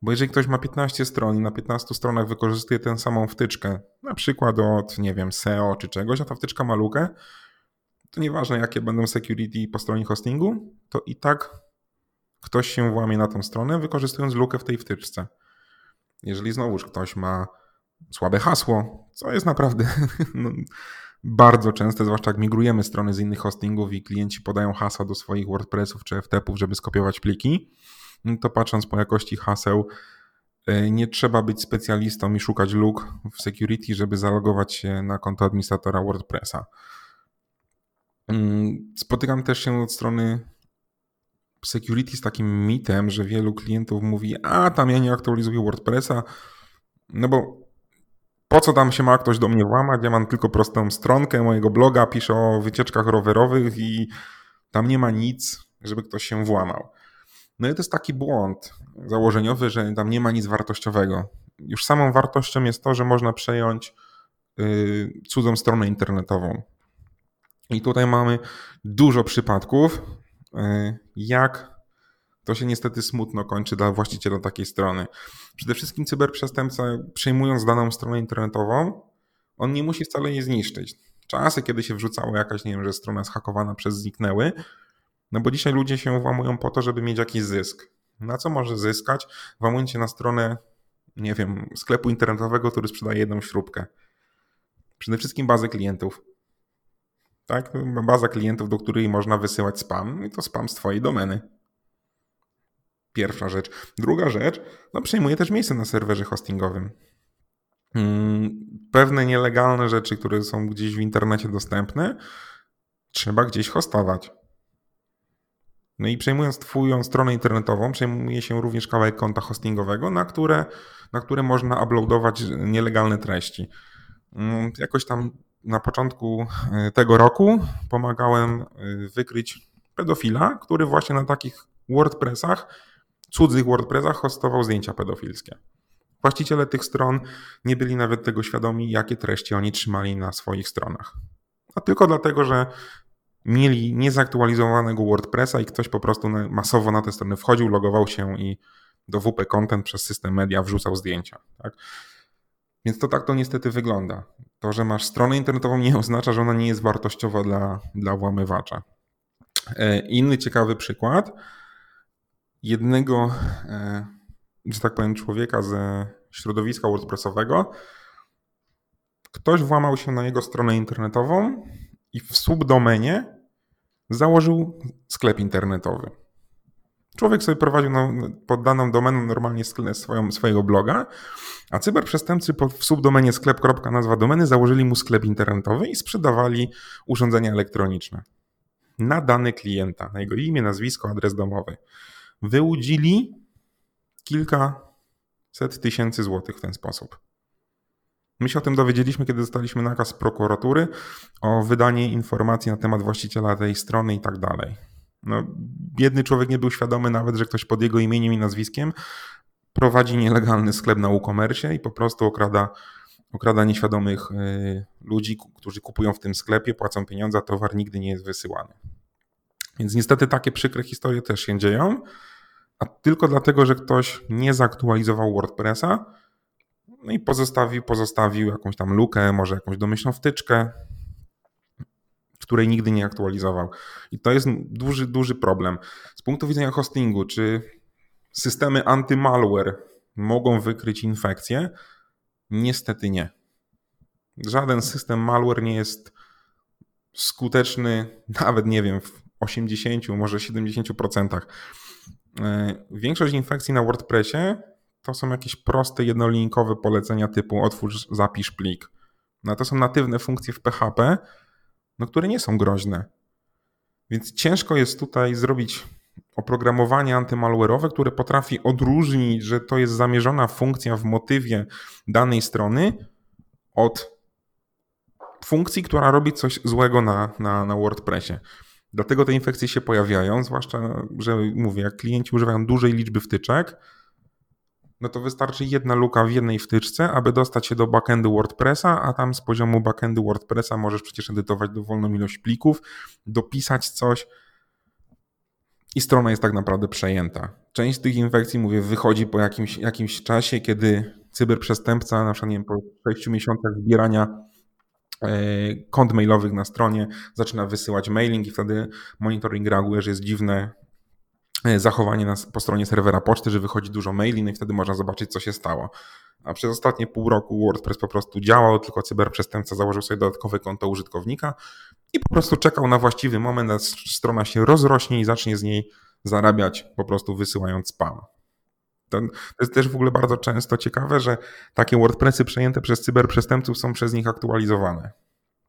bo jeżeli ktoś ma 15 stron i na 15 stronach wykorzystuje tę samą wtyczkę, na przykład od, nie wiem, SEO czy czegoś, a ta wtyczka ma lukę, to nieważne jakie będą security po stronie hostingu, to i tak ktoś się włamie na tą stronę, wykorzystując lukę w tej wtyczce. Jeżeli znowuż ktoś ma słabe hasło, co jest naprawdę no, bardzo częste, zwłaszcza jak migrujemy strony z innych hostingów i klienci podają hasła do swoich WordPressów czy FTP-ów, żeby skopiować pliki, no to patrząc po jakości haseł, e, nie trzeba być specjalistą i szukać luk w security, żeby zalogować się na konto administratora WordPressa. Mm, spotykam też się od strony security z takim mitem, że wielu klientów mówi, a tam ja nie aktualizuję WordPressa, no bo po co tam się ma ktoś do mnie włamać, ja mam tylko prostą stronkę mojego bloga, piszę o wycieczkach rowerowych i tam nie ma nic, żeby ktoś się włamał. No i to jest taki błąd założeniowy, że tam nie ma nic wartościowego. Już samą wartością jest to, że można przejąć yy, cudzą stronę internetową. I tutaj mamy dużo przypadków, yy, jak to się niestety smutno kończy dla właściciela takiej strony. Przede wszystkim cyberprzestępca, przejmując daną stronę internetową, on nie musi wcale jej zniszczyć. Czasy, kiedy się wrzucało jakaś, nie wiem, że strona jest hakowana przez zniknęły, no bo dzisiaj ludzie się włamują po to, żeby mieć jakiś zysk. Na co może zyskać? Włamując się na stronę, nie wiem, sklepu internetowego, który sprzedaje jedną śrubkę. Przede wszystkim bazę klientów. Tak? Baza klientów, do której można wysyłać spam i to spam z twojej domeny. Pierwsza rzecz. Druga rzecz, no przejmuje też miejsce na serwerze hostingowym. Hmm, pewne nielegalne rzeczy, które są gdzieś w internecie dostępne, trzeba gdzieś hostować. No i przejmując Twoją stronę internetową, przejmuje się również kawałek konta hostingowego, na które, na które można uploadować nielegalne treści. Mm, jakoś tam na początku e, tego roku pomagałem e, wykryć pedofila, który właśnie na takich WordPressach, cudzych WordPressach hostował zdjęcia pedofilskie. Właściciele tych stron nie byli nawet tego świadomi, jakie treści oni trzymali na swoich stronach. A tylko dlatego, że mieli niezaktualizowanego WordPressa i ktoś po prostu masowo na te strony wchodził, logował się i do WP Content przez system media wrzucał zdjęcia. Tak? Więc to tak to niestety wygląda. To, że masz stronę internetową nie oznacza, że ona nie jest wartościowa dla, dla włamywacza. E, inny ciekawy przykład jednego, e, że tak powiem, człowieka ze środowiska WordPressowego. Ktoś włamał się na jego stronę internetową i w subdomenie założył sklep internetowy. Człowiek sobie prowadził pod daną domeną normalnie swoją, swojego bloga, a cyberprzestępcy w subdomenie sklep.nazwa domeny założyli mu sklep internetowy i sprzedawali urządzenia elektroniczne na dane klienta, na jego imię, nazwisko, adres domowy. Wyłudzili kilkaset tysięcy złotych w ten sposób. My się o tym dowiedzieliśmy, kiedy dostaliśmy nakaz prokuratury o wydanie informacji na temat właściciela tej strony i tak dalej. No, biedny człowiek nie był świadomy nawet, że ktoś pod jego imieniem i nazwiskiem prowadzi nielegalny sklep na e-commerce i po prostu okrada, okrada nieświadomych y, ludzi, którzy kupują w tym sklepie, płacą pieniądze, a towar nigdy nie jest wysyłany. Więc niestety takie przykre historie też się dzieją, a tylko dlatego, że ktoś nie zaktualizował WordPressa, no i pozostawił, pozostawił jakąś tam lukę, może jakąś domyślną wtyczkę, której nigdy nie aktualizował. I to jest duży, duży problem. Z punktu widzenia hostingu, czy systemy anty-malware mogą wykryć infekcję? Niestety nie. Żaden system malware nie jest skuteczny, nawet nie wiem, w 80, może 70%. E, większość infekcji na WordPressie to są jakieś proste, jednolinkowe polecenia typu otwórz, zapisz plik. No to są natywne funkcje w PHP, no, które nie są groźne. Więc ciężko jest tutaj zrobić oprogramowanie antymalware'owe, które potrafi odróżnić, że to jest zamierzona funkcja w motywie danej strony od funkcji, która robi coś złego na, na, na WordPressie. Dlatego te infekcje się pojawiają, zwłaszcza, że mówię, jak klienci używają dużej liczby wtyczek, no to wystarczy jedna luka w jednej wtyczce, aby dostać się do backendu WordPressa, a tam z poziomu backendu WordPressa możesz przecież edytować dowolną ilość plików, dopisać coś i strona jest tak naprawdę przejęta. Część tych infekcji, mówię, wychodzi po jakimś, jakimś czasie, kiedy cyberprzestępca, na przykład nie wiem, po 6 miesiącach zbierania kont mailowych na stronie, zaczyna wysyłać mailing i wtedy monitoring reaguje, że jest dziwne E, zachowanie na, po stronie serwera poczty, że wychodzi dużo maili, no i wtedy można zobaczyć, co się stało. A przez ostatnie pół roku WordPress po prostu działał, tylko cyberprzestępca założył sobie dodatkowe konto użytkownika i po prostu czekał na właściwy moment, a strona się rozrośnie i zacznie z niej zarabiać, po prostu wysyłając spam. To, jest też w ogóle bardzo często ciekawe, że takie WordPressy przejęte przez cyberprzestępców są przez nich aktualizowane.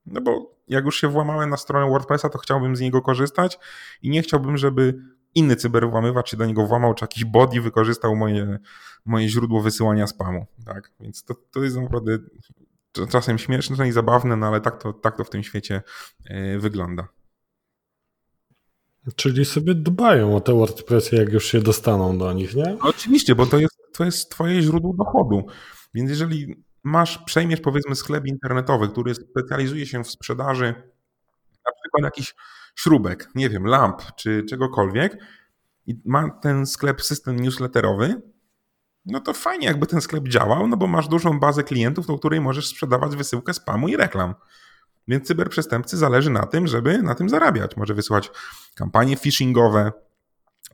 No bo jak już się włamałem na stronę WordPressa, to chciałbym z niego korzystać i nie chciałbym, żeby inny cyberwłamywacz się do niego włamał, czy jakiś bot i wykorzystał moje, moje źródło wysyłania spamu. Tak? Więc to, to jest naprawdę czasem śmieszne i zabawne, no ale tak to, tak to w tym świecie e, wygląda. Czyli sobie dbają o te WordPressy, jak już się dostaną do nich, nie? No oczywiście, bo to jest, to jest twoje źródło dochodu. Więc jeżeli masz, przejmiesz powiedzmy sklep internetowy, który specjalizuje się w sprzedaży na przykład jakichś śrubek, nie wiem, lamp czy czegokolwiek i ma ten sklep system newsletterowy, no to fajnie jakby ten sklep działał, no bo masz dużą bazę klientów, do której możesz sprzedawać wysyłkę spamu i reklam. Więc cyberprzestępcy zależy na tym, żeby na tym zarabiać. Może wysyłać kampanie phishingowe,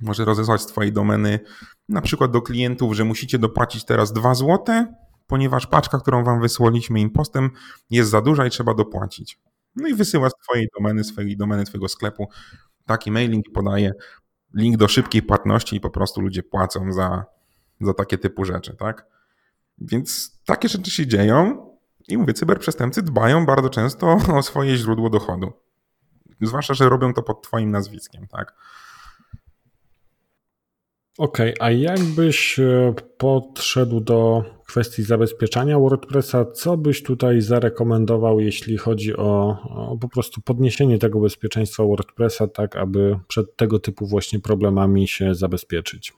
może rozesłać z twojej domeny na przykład do klientów, że musicie dopłacić teraz 2 zł, ponieważ paczka, którą wam wysłaliśmy impostem jest za duża i trzeba dopłacić. No i wysyła z Twojej domeny, swojej domeny, Twojego sklepu taki mailing i podaje link do szybkiej płatności i po prostu ludzie płacą za, za takie typu rzeczy, tak? Więc takie rzeczy się dzieją i mówię, cyberprzestępcy dbają bardzo często o swoje źródło dochodu. Zwłaszcza, że robią to pod Twoim nazwiskiem, tak? Okej, okay, a jakbyś e, podszedł do kwestii zabezpieczania WordPressa, co byś tutaj zarekomendował, jeśli chodzi o, o, po prostu podniesienie tego bezpieczeństwa WordPressa, tak aby przed tego typu właśnie problemami się zabezpieczyć?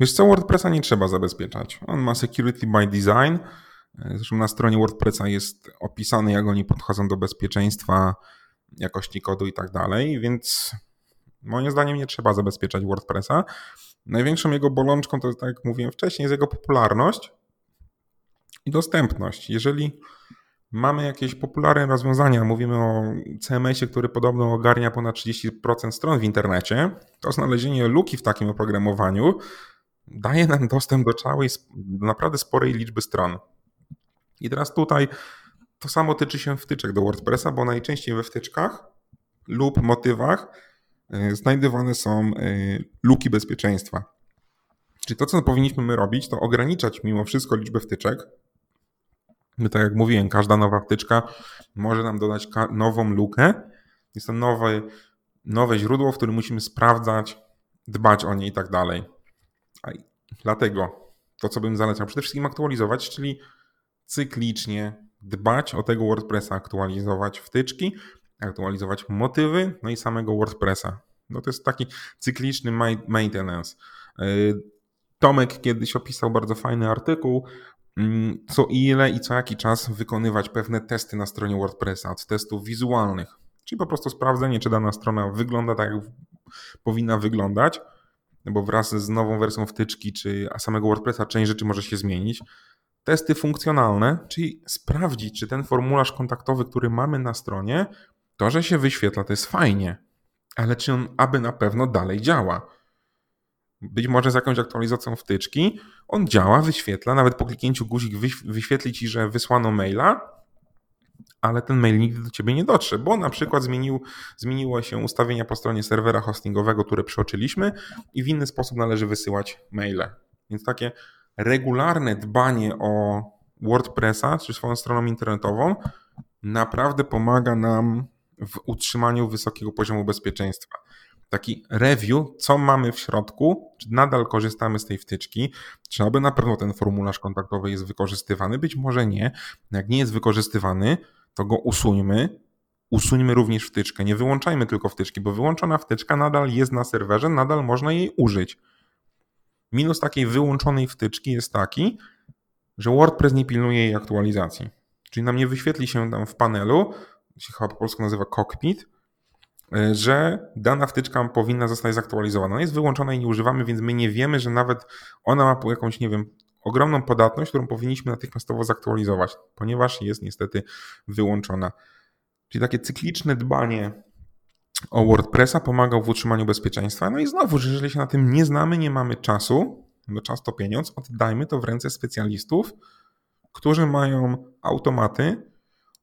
Wiesz co, WordPressa nie trzeba zabezpieczać. On ma security by design. Zresztą na stronie WordPressa jest opisane, jak oni podchodzą do bezpieczeństwa, jakości kodu i tak dalej, więc moim zdaniem nie trzeba zabezpieczać WordPressa. Największą jego bolączką to tak jak mówiłem wcześniej, jest jego popularność i dostępność. Jeżeli mamy jakieś popularne rozwiązania, mówimy o CMS-ie, który podobno ogarnia ponad 30% stron w internecie, to znalezienie luki w takim oprogramowaniu daje nam dostęp do całej, do naprawdę sporej liczby stron. I teraz tutaj to samo tyczy się wtyczek do WordPressa, bo najczęściej we wtyczkach lub motywach E, znajdowane są e, luki bezpieczeństwa. Czyli to, co powinniśmy my robić, to ograniczać mimo wszystko liczbę wtyczek. Tak jak mówiłem, każda nowa wtyczka może nam dodać nową lukę. Jest to nowe, nowe źródło, w którym musimy sprawdzać, dbać o nie i tak dalej. Dlatego to, co bym zalecał, przede wszystkim aktualizować, czyli cyklicznie dbać o tego WordPressa, aktualizować wtyczki, aktualizować motywy, no i samego WordPressa. No to jest taki cykliczny maintenance. Y, Tomek kiedyś opisał bardzo fajny artykuł, mm, co ile i co jaki czas wykonywać pewne testy na stronie WordPressa, od testów wizualnych, czyli po prostu sprawdzenie, czy dana strona wygląda tak, jak powinna wyglądać, bo wraz z nową wersją wtyczki czy samego WordPressa część rzeczy może się zmienić. Testy funkcjonalne, czyli sprawdzić, czy ten formularz kontaktowy, który mamy na stronie, to, że się wyświetla, to jest fajnie, ale czy on aby na pewno dalej działa? Być może z jakąś aktualizacją wtyczki on działa, wyświetla, nawet po kliknięciu guzik wyświetli ci, że wysłano maila, ale ten mail nigdy do ciebie nie dotrze, bo na przykład zmienił, zmieniło się ustawienia po stronie serwera hostingowego, które przeoczyliśmy i w inny sposób należy wysyłać maile. Więc takie regularne dbanie o WordPressa czy swoją stroną internetową naprawdę pomaga nam w utrzymaniu wysokiego poziomu bezpieczeństwa. Taki review, co mamy w środku, czy nadal korzystamy z tej wtyczki, czy aby na pewno ten formularz kontaktowy jest wykorzystywany, być może nie. Jak nie jest wykorzystywany, to go usuńmy, usuńmy również wtyczkę. Nie wyłączajmy tylko wtyczki, bo wyłączona wtyczka nadal jest na serwerze, nadal można jej użyć. Minus takiej wyłączonej wtyczki jest taki, że WordPress nie pilnuje jej aktualizacji. Czyli nam nie wyświetli się tam w panelu, się chyba po polsku nazywa cockpit, e, że dana wtyczka powinna zostać zaktualizowana. Ona jest wyłączona i nie używamy, więc my nie wiemy, że nawet ona ma jakąś, nie wiem, ogromną podatność, którą powinniśmy natychmiastowo zaktualizować, ponieważ jest niestety wyłączona. Czyli takie cykliczne dbanie o WordPressa pomaga w utrzymaniu bezpieczeństwa. No i znowu, że jeżeli się na tym nie znamy, nie mamy czasu, bo czas to pieniądz, oddajmy to w ręce specjalistów, którzy mają automaty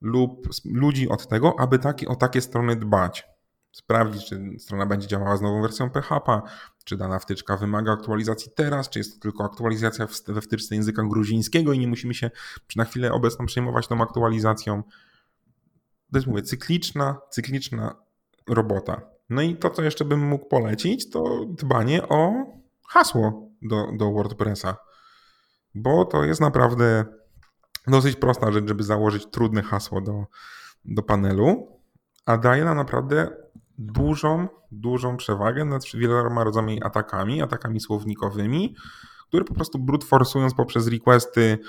lub ludzi od tego, aby taki, o takie strony dbać. Sprawdzić, czy strona będzie działała z nową wersją PHP, czy dana wtyczka wymaga aktualizacji teraz, czy jest to tylko aktualizacja we wtyczce języka gruzińskiego i nie musimy się na chwilę obecną przejmować tą aktualizacją. To jest, mówię, cykliczna, cykliczna robota. No i to, co jeszcze bym mógł polecić, to dbanie o hasło do, do WordPressa, bo to jest naprawdę dosyć prosta rzecz, żeby założyć trudne hasło do, do panelu, a daje nam naprawdę dużą, dużą przewagę nad wieloma rodzajami atakami, atakami słownikowymi, które po prostu brute forsując poprzez requesty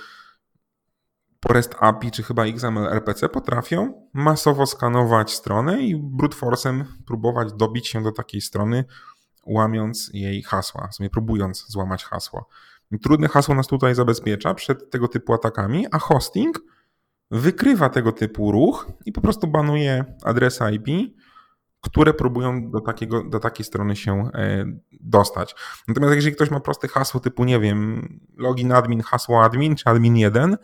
po REST API czy chyba XML RPC potrafią masowo skanować stronę i brute force'em próbować dobić się do takiej strony, łamiąc jej hasła, w sumie próbując złamać hasło. Trudne hasło nas tutaj zabezpiecza przed tego typu atakami, a hosting wykrywa tego typu ruch i po prostu banuje adresy IP, które próbują do, takiego, do takiej strony się e, dostać. Natomiast jeżeli ktoś ma proste hasło typu, nie wiem, login admin, hasło admin czy admin 1,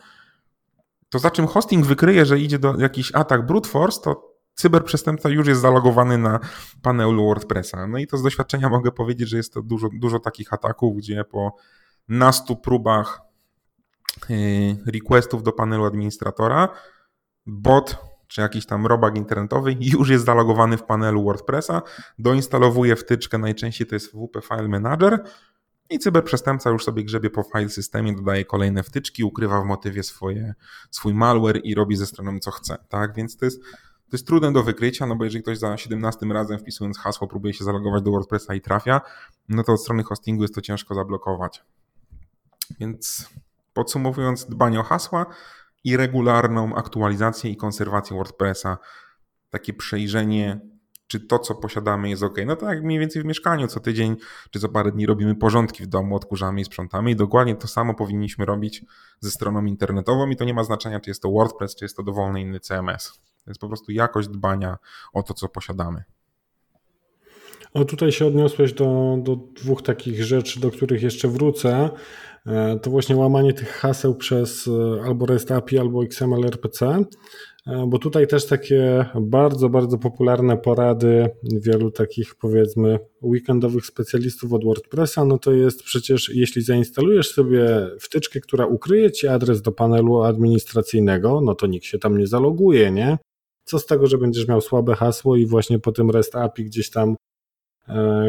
to za czym hosting wykryje, że idzie do jakiś atak brute force, to cyberprzestępca już jest zalogowany na panelu WordPressa. No i to z doświadczenia mogę powiedzieć, że jest to dużo, dużo takich ataków, gdzie po nastu próbach y, requestów do panelu administratora bot czy jakiś tam robak internetowy już jest zalogowany w panelu WordPressa, doinstalowuje wtyczkę, najczęściej to jest WP File Manager i cyberprzestępca już sobie grzebie po file systemie, dodaje kolejne wtyczki, ukrywa w motywie swoje, swój malware i robi ze stroną co chce. Tak? Więc to jest, to jest trudne do wykrycia, no bo jeżeli ktoś za 17 razem wpisując hasło próbuje się zalogować do WordPressa i trafia, no to od strony hostingu jest to ciężko zablokować. Więc podsumowując, dbanie o hasła i regularną aktualizację i konserwację WordPressa, takie przejrzenie, czy to, co posiadamy, jest ok. No tak mniej więcej w mieszkaniu, co tydzień czy co parę dni robimy porządki w domu, odkurzamy i sprzątamy, i dokładnie to samo powinniśmy robić ze stroną internetową, i to nie ma znaczenia, czy jest to WordPress, czy jest to dowolny inny CMS. To jest po prostu jakość dbania o to, co posiadamy. O, tutaj się odniosłeś do, do dwóch takich rzeczy, do których jeszcze wrócę. E, to właśnie łamanie tych haseł przez e, albo REST API, albo XML RPC, bo tutaj też takie bardzo, bardzo popularne porady wielu takich powiedzmy weekendowych specjalistów od WordPressa, no to jest przecież, jeśli zainstalujesz sobie wtyczkę, która ukryje Ci adres do panelu administracyjnego, no to nikt się tam nie zaloguje, nie? Co z tego, że będziesz miał słabe hasło i właśnie po tym REST API gdzieś tam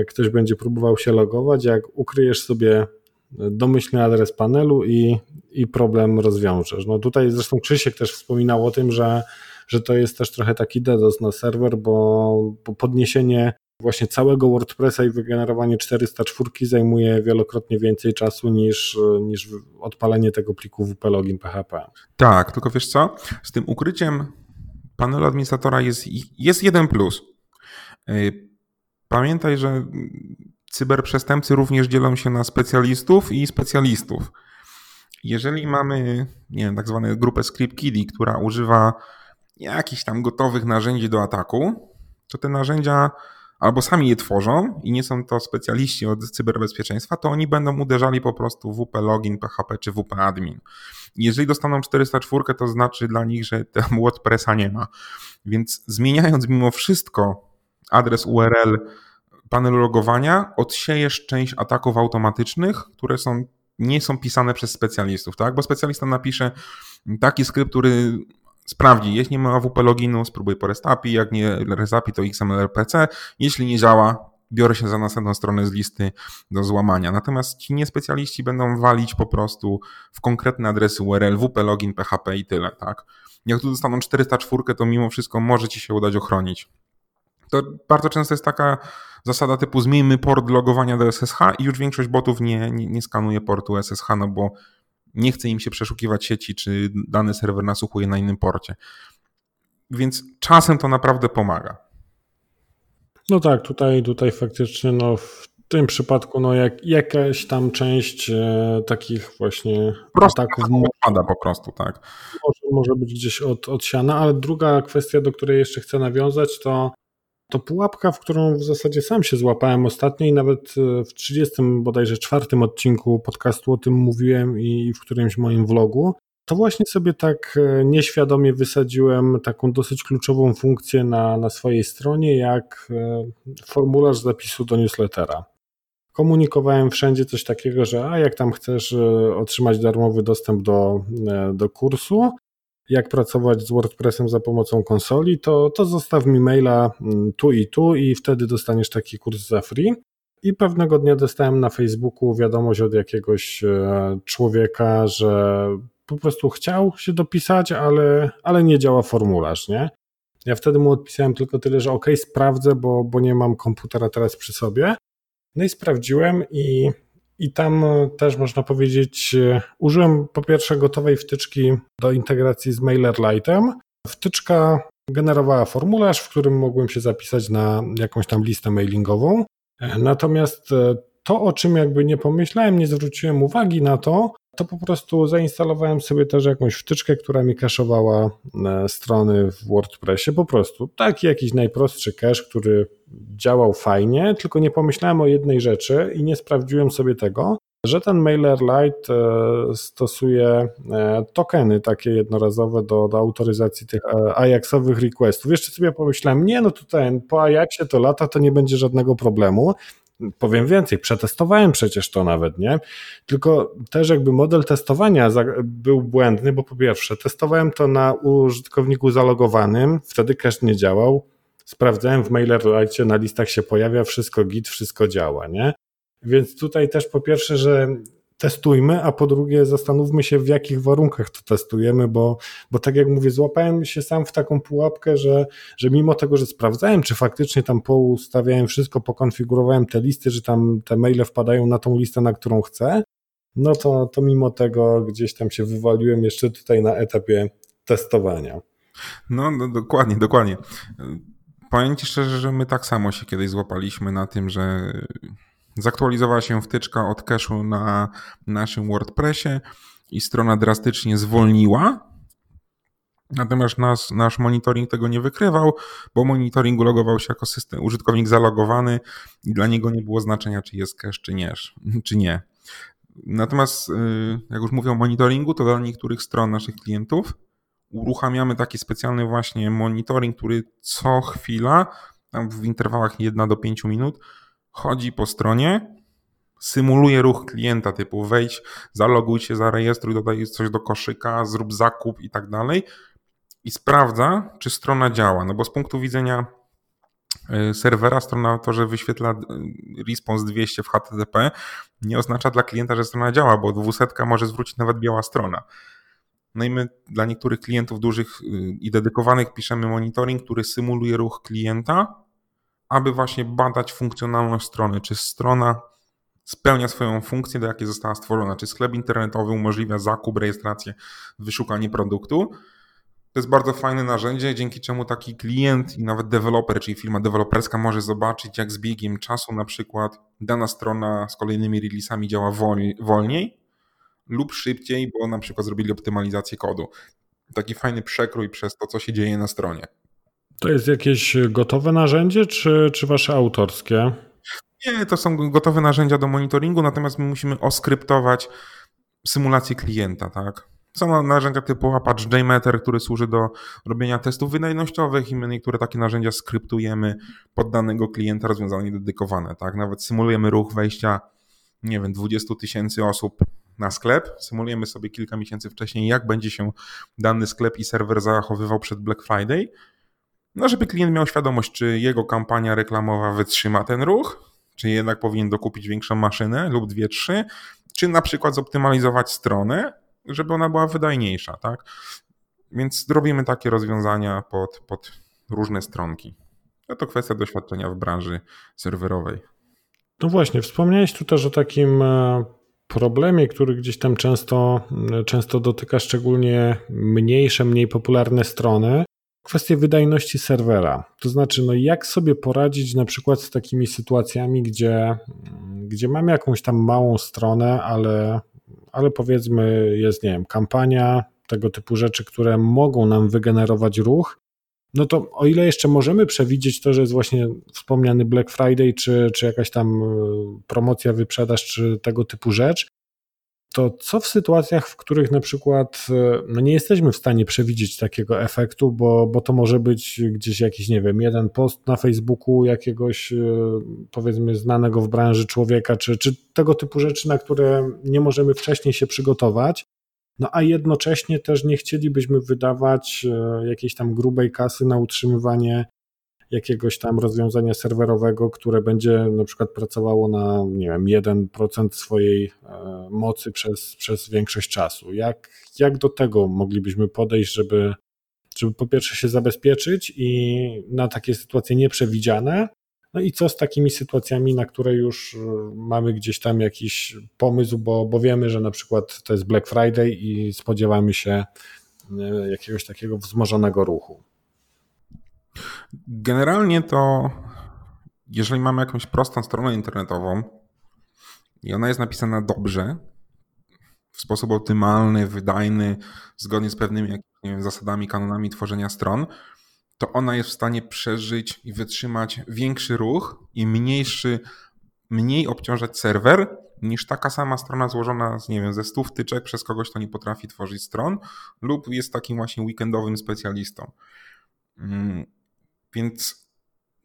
ktoś będzie próbował się logować, jak ukryjesz sobie domyślny adres panelu i, i problem rozwiążesz. No tutaj zresztą Krzysiek też wspominał o tym, że, że to jest też trochę taki DDoS na serwer, bo, bo podniesienie właśnie całego WordPressa i wygenerowanie 404 zajmuje wielokrotnie więcej czasu niż, niż odpalenie tego pliku WP login PHP. Tak, tylko wiesz co? Z tym ukryciem panelu administratora jest, jest jeden plus. Y, pamiętaj, że cyberprzestępcy również dzielą się na specjalistów i specjalistów. Jeżeli mamy, nie wiem, tak zwaną grupę ScriptKiddie, która używa jakichś tam gotowych narzędzi do ataku, to te narzędzia albo sami je tworzą i nie są to specjaliści od cyberbezpieczeństwa, to oni będą uderzali po prostu WP login, PHP czy WP admin. Jeżeli dostaną 404, to znaczy dla nich, że tam WordPressa nie ma. Więc zmieniając mimo wszystko adres URL panelu logowania, odsejesz część ataków automatycznych, które są nie są pisane przez specjalistów, tak? Bo specjalista napisze taki skrypt, który sprawdzi, jeśli ma AWP loginu, spróbuj po REST jak nie REST to XML-RPC, jeśli nie działa, biorę się za następną stronę z listy do złamania. Natomiast ci niespecjaliści będą walić po prostu w konkretne adresy URL, WP login, PHP i tyle, tak? Jak tu dostaną 404, to mimo wszystko może ci się udać ochronić. To bardzo często jest taka zasada typu zmieńmy port logowania do SSH i już większość botów nie, nie, nie skanuje portu SSH, no bo nie chce im się przeszukiwać sieci, czy dany serwer nasłuchuje na innym porcie. Więc czasem to naprawdę pomaga. No tak, tutaj, tutaj faktycznie no, w tym przypadku no, jak, jakaś tam część e, takich właśnie Prosto ataków pada po prostu, tak. Może, może być gdzieś od, odsiana, ale druga kwestia, do której jeszcze chcę nawiązać, to to pułapka, w którą w zasadzie sam się złapałem ostatnio i nawet e, w 30 bodajże czwartym odcinku podcastu o tym mówiłem i w którymś moim vlogu, to właśnie sobie tak e, nieświadomie wysadziłem taką dosyć kluczową funkcję na, na swojej stronie, jak e, formularz zapisu do newslettera. Komunikowałem wszędzie coś takiego, że a jak tam chcesz otrzymać darmowy dostęp do, do kursu, jak pracować z WordPressem za pomocą konsoli, to, to zostaw mi maila mm, tu i tu i wtedy dostaniesz taki kurs za free. I pewnego dnia dostałem na Facebooku wiadomość od jakiegoś e, człowieka, że po prostu chciał się dopisać, ale, ale nie działa formularz, nie? Ja wtedy mu odpisałem tylko tyle, że ok, sprawdzę, bo, bo nie mam komputera teraz przy sobie. No i sprawdziłem i i tam e, też można powiedzieć, e, użyłem po pierwsze gotowej wtyczki do integracji z MailerLite'em. Wtyczka generowała formularz, w którym mogłem się zapisać na jakąś tam listę mailingową. E, natomiast to, o czym jakby nie pomyślałem, nie zwróciłem uwagi na to, to po prostu zainstalowałem sobie też jakąś wtyczkę, która mi kaszowała strony w WordPressie. Po prostu taki jakiś najprostszy cache, który działał fajnie, tylko nie pomyślałem o jednej rzeczy i nie sprawdziłem sobie tego, że ten MailerLite e, stosuje e, tokeny takie jednorazowe do, do autoryzacji tych e, Ajaxowych requestów. Jeszcze sobie pomyślałem, nie no tutaj po Ajaxie to lata, to nie będzie żadnego problemu. Powiem więcej, przetestowałem przecież to nawet, nie? Tylko też jakby model testowania był błędny, bo po pierwsze testowałem to na użytkowniku zalogowanym, wtedy cache nie działał, sprawdzałem w MailerLite, na listach się pojawia, wszystko git, wszystko działa, nie? Więc tutaj też po pierwsze, że testujmy, a po drugie zastanówmy się, w jakich warunkach to testujemy, bo, bo tak jak mówię, złapałem się sam w taką pułapkę, że, że mimo tego, że sprawdzałem, czy faktycznie tam poustawiałem wszystko, pokonfigurowałem te listy, że tam te maile wpadają na tą listę, na którą chcę, no to, to mimo tego gdzieś tam się wywaliłem jeszcze tutaj na etapie testowania. No, no dokładnie, dokładnie. Powiem Ci szczerze, że my tak samo się kiedyś złapaliśmy na tym, że zaktualizowała się wtyczka od cache'u na naszym WordPressie i strona drastycznie zwolniła. Natomiast nas, nasz monitoring tego nie wykrywał, bo monitoring logował się jako system, użytkownik zalogowany i dla niego nie było znaczenia, czy jest cache, czy nie. Czy nie. Natomiast, y, jak już mówię o monitoringu, to dla niektórych stron naszych klientów uruchamiamy taki specjalny właśnie monitoring, który co chwila, tam w interwałach 1 do 5 minut, chodzi po stronie, symuluje ruch klienta typu wejdź, zaloguj się, zarejestruj, dodaj coś do koszyka, zrób zakup i tak dalej i sprawdza, czy strona działa. No bo z punktu widzenia y, serwera strona to, że wyświetla y, response 200 w HTTP nie oznacza dla klienta, że strona działa, bo 200 może zwrócić nawet biała strona. No i my dla niektórych klientów dużych y, i dedykowanych piszemy monitoring, który symuluje ruch klienta, aby właśnie badać funkcjonalność strony, czy strona spełnia swoją funkcję, do jakiej została stworzona, czy sklep internetowy umożliwia zakup, rejestrację, wyszukanie produktu. To jest bardzo fajne narzędzie, dzięki czemu taki klient i nawet deweloper, czyli firma deweloperska może zobaczyć, jak z biegiem czasu na przykład dana strona z kolejnymi releasami działa wolniej, lub szybciej, bo na przykład zrobili optymalizację kodu. Taki fajny przekrój przez to, co się dzieje na stronie. To jest jakieś gotowe narzędzie, czy, czy wasze autorskie? Nie, to są gotowe narzędzia do monitoringu, natomiast my musimy oskryptować symulację klienta, tak? Są narzędzia typu Apache JMeter, który służy do robienia testów wydajnościowych i my niektóre takie narzędzia skryptujemy pod danego klienta rozwiązanie dedykowane, tak? Nawet symulujemy ruch wejścia, nie wiem, 20 tysięcy osób na sklep, symulujemy sobie kilka miesięcy wcześniej, jak będzie się dany sklep i serwer zachowywał przed Black Friday, no żeby klient miał świadomość, czy jego kampania reklamowa wytrzyma ten ruch, czy jednak powinien dokupić większą maszynę lub dwie, trzy, czy na przykład zoptymalizować stronę, żeby ona była wydajniejsza, tak? Więc robimy takie rozwiązania pod, pod różne stronki. No to kwestia doświadczenia w branży serwerowej. No właśnie, wspomniałeś tu też o takim e, problemie, który gdzieś tam często, często dotyka szczególnie mniejsze, mniej popularne strony. Kwestie wydajności serwera. To znaczy, no jak sobie poradzić na przykład z takimi sytuacjami, gdzie, gdzie mamy jakąś tam małą stronę, ale, ale powiedzmy jest, nie wiem, kampania, tego typu rzeczy, które mogą nam wygenerować ruch, no to o ile jeszcze możemy przewidzieć to, że jest właśnie wspomniany Black Friday, czy, czy jakaś tam e, promocja, wyprzedaż, czy tego typu rzecz, to co w sytuacjach, w których na przykład e, no nie jesteśmy w stanie przewidzieć takiego efektu, bo, bo to może być gdzieś jakiś, nie wiem, jeden post na Facebooku jakiegoś e, powiedzmy znanego w branży człowieka, czy, czy tego typu rzeczy, na które nie możemy wcześniej się przygotować. No a jednocześnie też nie chcielibyśmy wydawać e, jakiejś tam grubej kasy na utrzymywanie jakiegoś tam rozwiązania serwerowego, które będzie na przykład pracowało na, nie wiem, 1% swojej e, mocy przez, przez większość czasu. Jak, jak do tego moglibyśmy podejść, żeby, żeby po pierwsze się zabezpieczyć i na takie sytuacje nieprzewidziane, no i co z takimi sytuacjami, na które już e, mamy gdzieś tam jakiś pomysł, bo, bo wiemy, że na przykład to jest Black Friday i spodziewamy się e, jakiegoś takiego wzmożonego ruchu? Generalnie to, jeżeli mamy jakąś prostą stronę internetową i ona jest napisana dobrze, w sposób optymalny, wydajny, zgodnie z pewnymi wiem, zasadami, kanonami tworzenia stron, to ona jest w stanie przeżyć i wytrzymać większy ruch i mniejszy, mniej obciążać serwer niż taka sama strona złożona z, nie wiem, ze stu wtyczek przez kogoś, kto nie potrafi tworzyć stron lub jest takim właśnie weekendowym specjalistą. Więc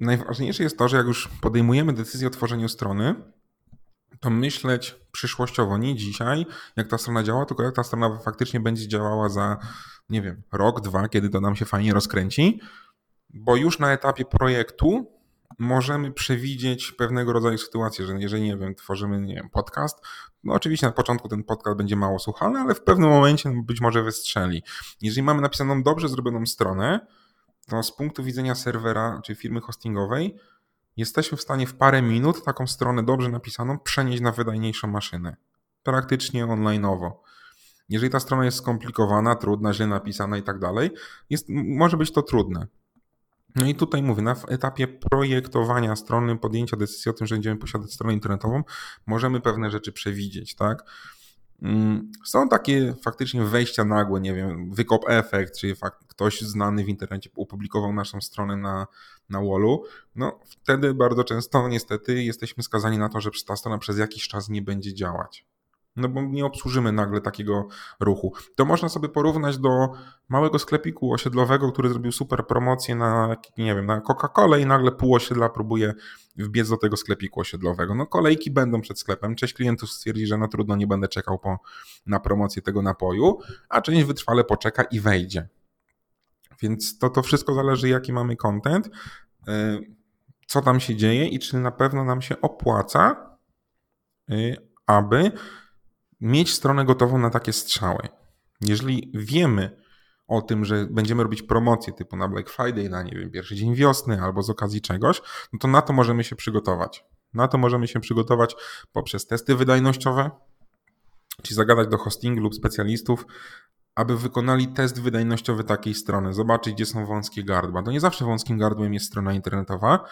najważniejsze jest to, że jak już podejmujemy decyzję o tworzeniu strony, to myśleć przyszłościowo, nie dzisiaj, jak ta strona działa, tylko jak ta strona faktycznie będzie działała za, nie wiem, rok, dwa, kiedy to nam się fajnie rozkręci, bo już na etapie projektu możemy przewidzieć pewnego rodzaju sytuacje, że jeżeli, nie wiem, tworzymy, nie wiem, podcast, no oczywiście na początku ten podcast będzie mało słuchalny, ale w pewnym momencie być może wystrzeli. Jeżeli mamy napisaną dobrze zrobioną stronę, to z punktu widzenia serwera czy firmy hostingowej jesteśmy w stanie w parę minut taką stronę dobrze napisaną przenieść na wydajniejszą maszynę. Praktycznie online'owo. Jeżeli ta strona jest skomplikowana, trudna, źle napisana i tak dalej, może być to trudne. No i tutaj mówię, na etapie projektowania strony, podjęcia decyzji o tym, że będziemy posiadać stronę internetową, możemy pewne rzeczy przewidzieć, tak? Mm, są takie faktycznie wejścia nagłe, nie wiem, wykop efekt, czyli fakt, ktoś znany w internecie opublikował naszą stronę na, na wallu, no wtedy bardzo często niestety jesteśmy skazani na to, że ta strona przez jakiś czas nie będzie działać no bo nie obsłużymy nagle takiego ruchu. To można sobie porównać do małego sklepiku osiedlowego, który zrobił super promocję na, nie wiem, na Coca-Colę i nagle pół osiedla próbuje wbiec do tego sklepiku osiedlowego. No kolejki będą przed sklepem, część klientów stwierdzi, że no trudno, nie będę czekał po, na promocję tego napoju, a część wytrwale poczeka i wejdzie. Więc to, to wszystko zależy, jaki mamy content, y, co tam się dzieje i czy na pewno nam się opłaca, y, aby mieć stronę gotową na takie strzały. Jeżeli wiemy o tym, że będziemy robić promocje typu na Black Friday, na nie wiem, pierwszy dzień wiosny albo z okazji czegoś, no to na to możemy się przygotować. Na to możemy się przygotować poprzez testy wydajnościowe, czyli zagadać do hostingu lub specjalistów, aby wykonali test wydajnościowy takiej strony, zobaczyć, gdzie są wąskie gardła. To nie zawsze wąskim gardłem jest strona internetowa,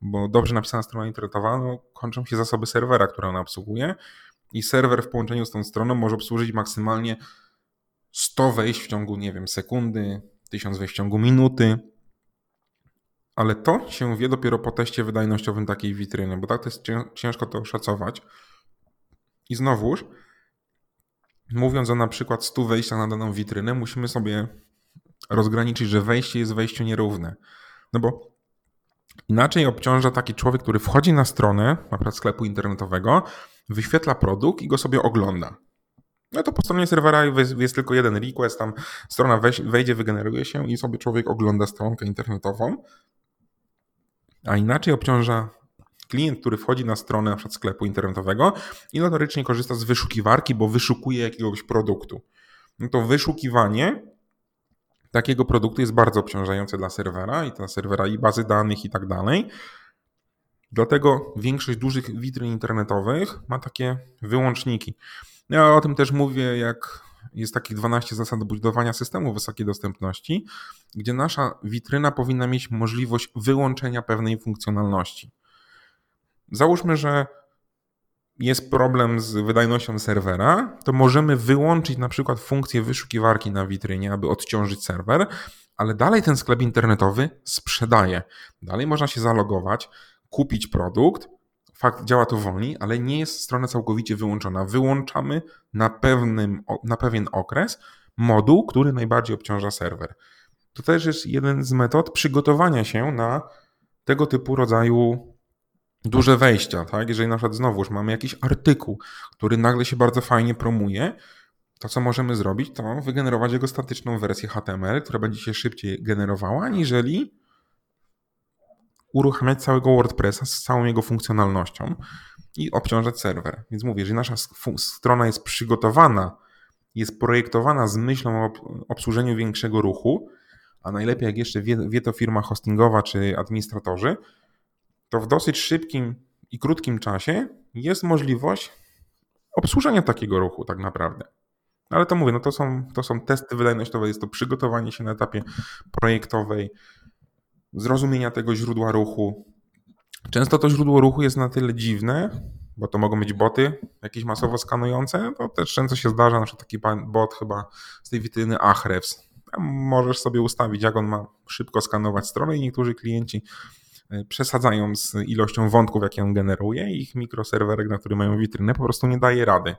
bo dobrze napisana strona internetowa, no, kończą się zasoby serwera, które ona obsługuje i serwer w połączeniu z tą stroną może obsłużyć maksymalnie 100 wejść w ciągu, nie wiem, sekundy, 1000 wejść w ciągu minuty. Ale to się wie dopiero po teście wydajnościowym takiej witryny, bo tak to jest ciężko to oszacować. I znowuż, mówiąc o na przykład 100 wejściach na daną witrynę, musimy sobie rozgraniczyć, że wejście jest wejściu nierówne. No bo inaczej obciąża taki człowiek, który wchodzi na stronę, na przykład sklepu internetowego, wyświetla produkt i go sobie ogląda. no to po stronie serwera jest tylko jeden request, tam strona wejdzie, wygeneruje się i sobie człowiek ogląda stronkę internetową, a inaczej obciąża klient, który wchodzi na stronę na przykład sklepu internetowego i notorycznie korzysta z wyszukiwarki, bo wyszukuje jakiegoś produktu. No to wyszukiwanie takiego produktu jest bardzo obciążające dla serwera i dla serwera i bazy danych i tak dalej. Dlatego większość dużych witryn internetowych ma takie wyłączniki. Ja o tym też mówię, jak jest takich 12 zasad budowania systemu wysokiej dostępności, gdzie nasza witryna powinna mieć możliwość wyłączenia pewnej funkcjonalności. Załóżmy, że jest problem z wydajnością serwera, to możemy wyłączyć na przykład funkcję wyszukiwarki na witrynie, aby odciążyć serwer, ale dalej ten sklep internetowy sprzedaje. Dalej można się zalogować, kupić produkt. Fakt, działa to wolniej, ale nie jest strona całkowicie wyłączona. Wyłączamy na, pewnym, na pewien okres moduł, który najbardziej obciąża serwer. To też jest jeden z metod przygotowania się na tego typu rodzaju duże wejścia, tak? Jeżeli na przykład znowuż mamy jakiś artykuł, który nagle się bardzo fajnie promuje, to co możemy zrobić, to wygenerować jego statyczną wersję HTML, która będzie się szybciej generowała, aniżeli uruchamiać całego WordPressa z całą jego funkcjonalnością i obciążać serwer. Więc mówię, jeżeli nasza strona jest przygotowana, jest projektowana z myślą o obsłużeniu większego ruchu, a najlepiej jak jeszcze wie, wie to firma hostingowa czy administratorzy, to w dosyć szybkim i krótkim czasie jest możliwość obsłużenia takiego ruchu tak naprawdę. Ale to mówię, no to są, to są testy wydajnościowe, jest to przygotowanie się na etapie projektowej, zrozumienia tego źródła ruchu. Często to źródło ruchu jest na tyle dziwne, bo to mogą być boty jakieś masowo skanujące, to też często się zdarza, na przykład taki bot chyba z tej witryny Ahrefs. Możesz sobie ustawić, jak on ma szybko skanować stronę i niektórzy klienci E, przesadzają z ilością wątków, jakie on generuje ich mikroserwerek, na który mają witrynę, po prostu nie daje rady.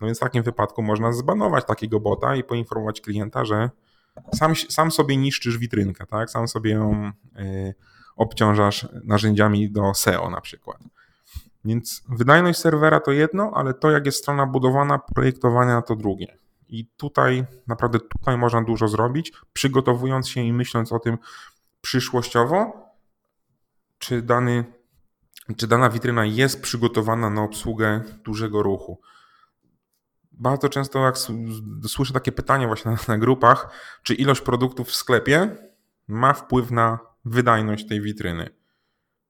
No więc w takim wypadku można zbanować takiego bota i poinformować klienta, że sam, sam sobie niszczysz witrynkę, tak? sam sobie ją y, obciążasz narzędziami do SEO na przykład. Więc wydajność serwera to jedno, ale to jak jest strona budowana, projektowania to drugie. I tutaj naprawdę tutaj można dużo zrobić, przygotowując się i myśląc o tym przyszłościowo, czy, dany, czy dana witryna jest przygotowana na obsługę dużego ruchu. Bardzo często, jak słyszę takie pytania właśnie na, na grupach, czy ilość produktów w sklepie ma wpływ na wydajność tej witryny.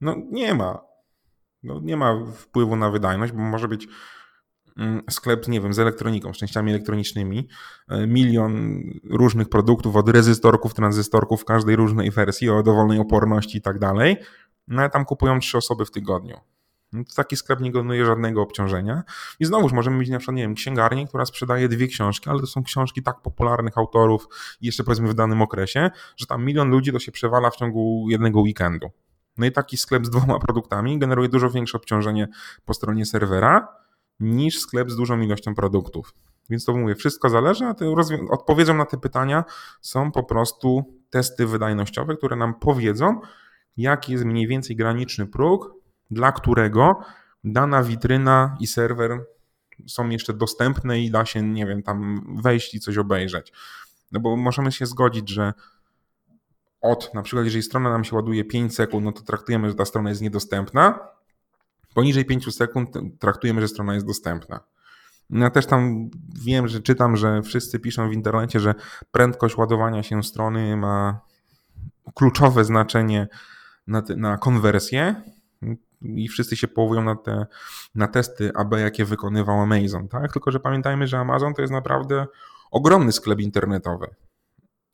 No nie ma. No, nie ma wpływu na wydajność, bo może być mm, sklep, nie wiem, z elektroniką, z częściami elektronicznymi, e, milion różnych produktów, od rezystorków, tranzystorków, każdej różnej wersji, o dowolnej oporności i tak dalej, no ale tam kupują trzy osoby w tygodniu. No to taki sklep nie generuje żadnego obciążenia. I znowuż możemy mieć na przykład, nie wiem, księgarnię, która sprzedaje dwie książki, ale to są książki tak popularnych autorów jeszcze powiedzmy w danym okresie, że tam milion ludzi to się przewala w ciągu jednego weekendu. No i taki sklep z dwoma produktami generuje dużo większe obciążenie po stronie serwera niż sklep z dużą ilością produktów. Więc to mówię, wszystko zależy, a odpowiedzią na te pytania są po prostu testy wydajnościowe, które nam powiedzą, jaki jest mniej więcej graniczny próg, dla którego dana witryna i serwer są jeszcze dostępne i da się, nie wiem, tam wejść i coś obejrzeć. No bo możemy się zgodzić, że od, na przykład, jeżeli strona nam się ładuje 5 sekund, no to traktujemy, że ta strona jest niedostępna. Poniżej 5 sekund traktujemy, że strona jest dostępna. Ja też tam wiem, że czytam, że wszyscy piszą w internecie, że prędkość ładowania się strony ma kluczowe znaczenie na, na konwersję i wszyscy się powołują na te na testy AB, jakie wykonywał Amazon, tak? Tylko, że pamiętajmy, że Amazon to jest naprawdę ogromny sklep internetowy.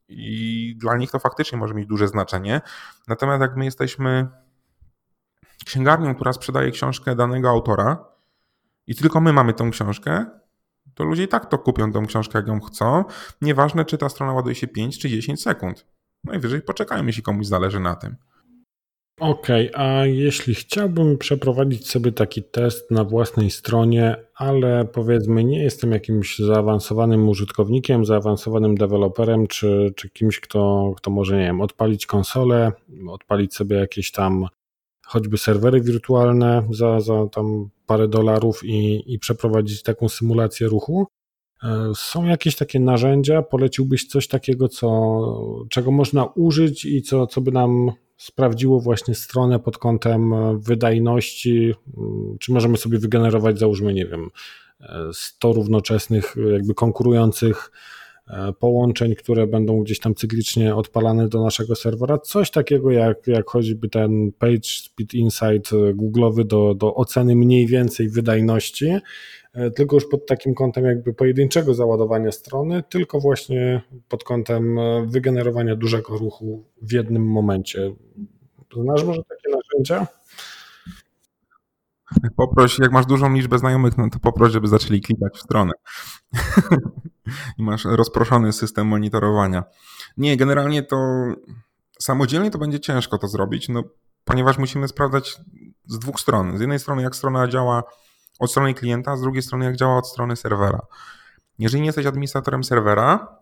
I dla nich to faktycznie może mieć duże znaczenie. Natomiast jak my jesteśmy księgarnią, która sprzedaje książkę danego autora i tylko my mamy tą książkę, to ludzie i tak to kupią tą książkę, jak ją chcą. Nieważne, czy ta strona ładuje się 5 czy 10 sekund. Najwyżej poczekajmy, jeśli komuś zależy na tym. Okej, okay, a jeśli chciałbym przeprowadzić sobie taki test na własnej stronie, ale powiedzmy nie jestem jakimś zaawansowanym użytkownikiem, zaawansowanym deweloperem, czy, czy kimś, kto, kto może, nie wiem, odpalić konsolę, odpalić sobie jakieś tam choćby serwery wirtualne za, za tam parę dolarów i, i przeprowadzić taką symulację ruchu, E, są jakieś takie narzędzia? Poleciłbyś coś takiego, co, czego można użyć i co, co by nam sprawdziło właśnie stronę pod kątem wydajności? Mm, czy możemy sobie wygenerować, załóżmy, nie wiem, 100 równoczesnych, jakby konkurujących E, połączeń, które będą gdzieś tam cyklicznie odpalane do naszego serwera. Coś takiego jak, jak choćby ten Page Speed Insight e, Google'owy do, do oceny mniej więcej wydajności, e, tylko już pod takim kątem jakby pojedynczego załadowania strony, tylko właśnie pod kątem wygenerowania dużego ruchu w jednym momencie. Znasz może takie narzędzia? Poproś, jak masz dużą liczbę znajomych, no to poproś, żeby zaczęli klikać w stronę. I masz rozproszony system monitorowania. Nie, generalnie to samodzielnie to będzie ciężko to zrobić, no, ponieważ musimy sprawdzać z dwóch stron. Z jednej strony, jak strona działa od strony klienta, z drugiej strony, jak działa od strony serwera. Jeżeli nie jesteś administratorem serwera,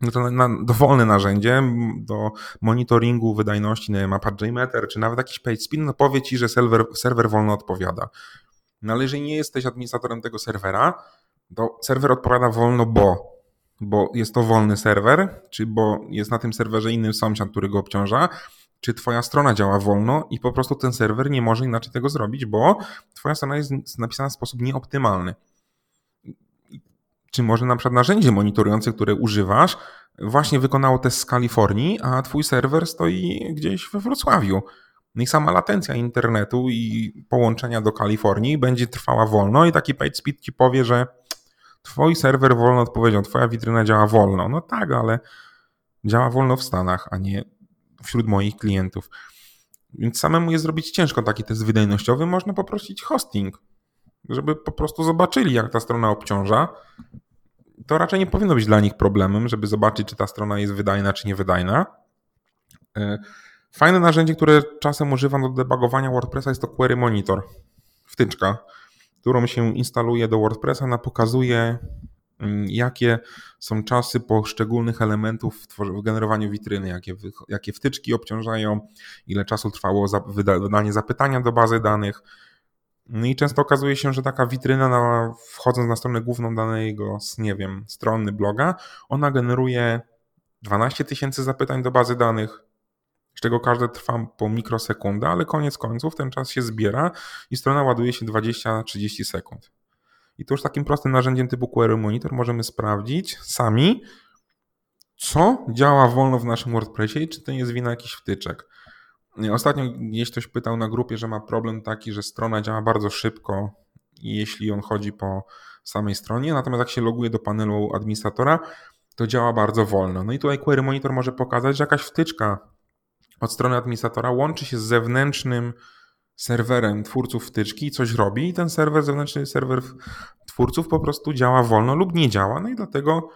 no to na, dowolne narzędzie do monitoringu wydajności, nie wiem, Apache JMeter, czy nawet jakiś PageSpeed, no powie ci, że serwer, serwer wolno odpowiada. No ale jeżeli nie jesteś administratorem tego serwera, to serwer odpowiada wolno, bo, bo jest to wolny serwer, czy bo jest na tym serwerze inny sąsiad, który go obciąża, czy twoja strona działa wolno i po prostu ten serwer nie może inaczej tego zrobić, bo twoja strona jest napisana w sposób nieoptymalny czy może na przykład narzędzie monitorujące, które używasz, właśnie wykonało test z Kalifornii, a twój serwer stoi gdzieś we Wrocławiu. No i sama latencja internetu i połączenia do Kalifornii będzie trwała wolno i taki PageSpeed ci powie, że twój serwer wolno odpowiedział, twoja witryna działa wolno. No tak, ale działa wolno w Stanach, a nie wśród moich klientów. Więc samemu jest zrobić ciężko taki test wydajnościowy. Można poprosić hosting, żeby po prostu zobaczyli, jak ta strona obciąża. To raczej nie powinno być dla nich problemem, żeby zobaczyć, czy ta strona jest wydajna, czy niewydajna. E, fajne narzędzie, które czasem używam do debugowania WordPressa jest to Query Monitor, wtyczka, którą się instaluje do WordPressa. Ona pokazuje, jakie są czasy poszczególnych elementów w generowaniu witryny, jakie, jakie wtyczki obciążają, ile czasu trwało wydanie zapytania do bazy danych, no i często okazuje się, że taka witryna, na, wchodząc na stronę główną danego, nie wiem, strony bloga, ona generuje 12 tysięcy zapytań do bazy danych, z czego każde trwa po mikrosekundę, ale koniec końców ten czas się zbiera i strona ładuje się 20-30 sekund. I to już takim prostym narzędziem typu Query Monitor możemy sprawdzić sami, co działa wolno w naszym WordPressie i czy to nie jest wina jakichś wtyczek. Ostatnio gdzieś ktoś pytał na grupie, że ma problem taki, że strona działa bardzo szybko, jeśli on chodzi po samej stronie, natomiast jak się loguje do panelu administratora, to działa bardzo wolno. No i tutaj Query Monitor może pokazać, że jakaś wtyczka od strony administratora łączy się z zewnętrznym serwerem twórców wtyczki coś robi i ten serwer, zewnętrzny serwer twórców po prostu działa wolno lub nie działa, no i dlatego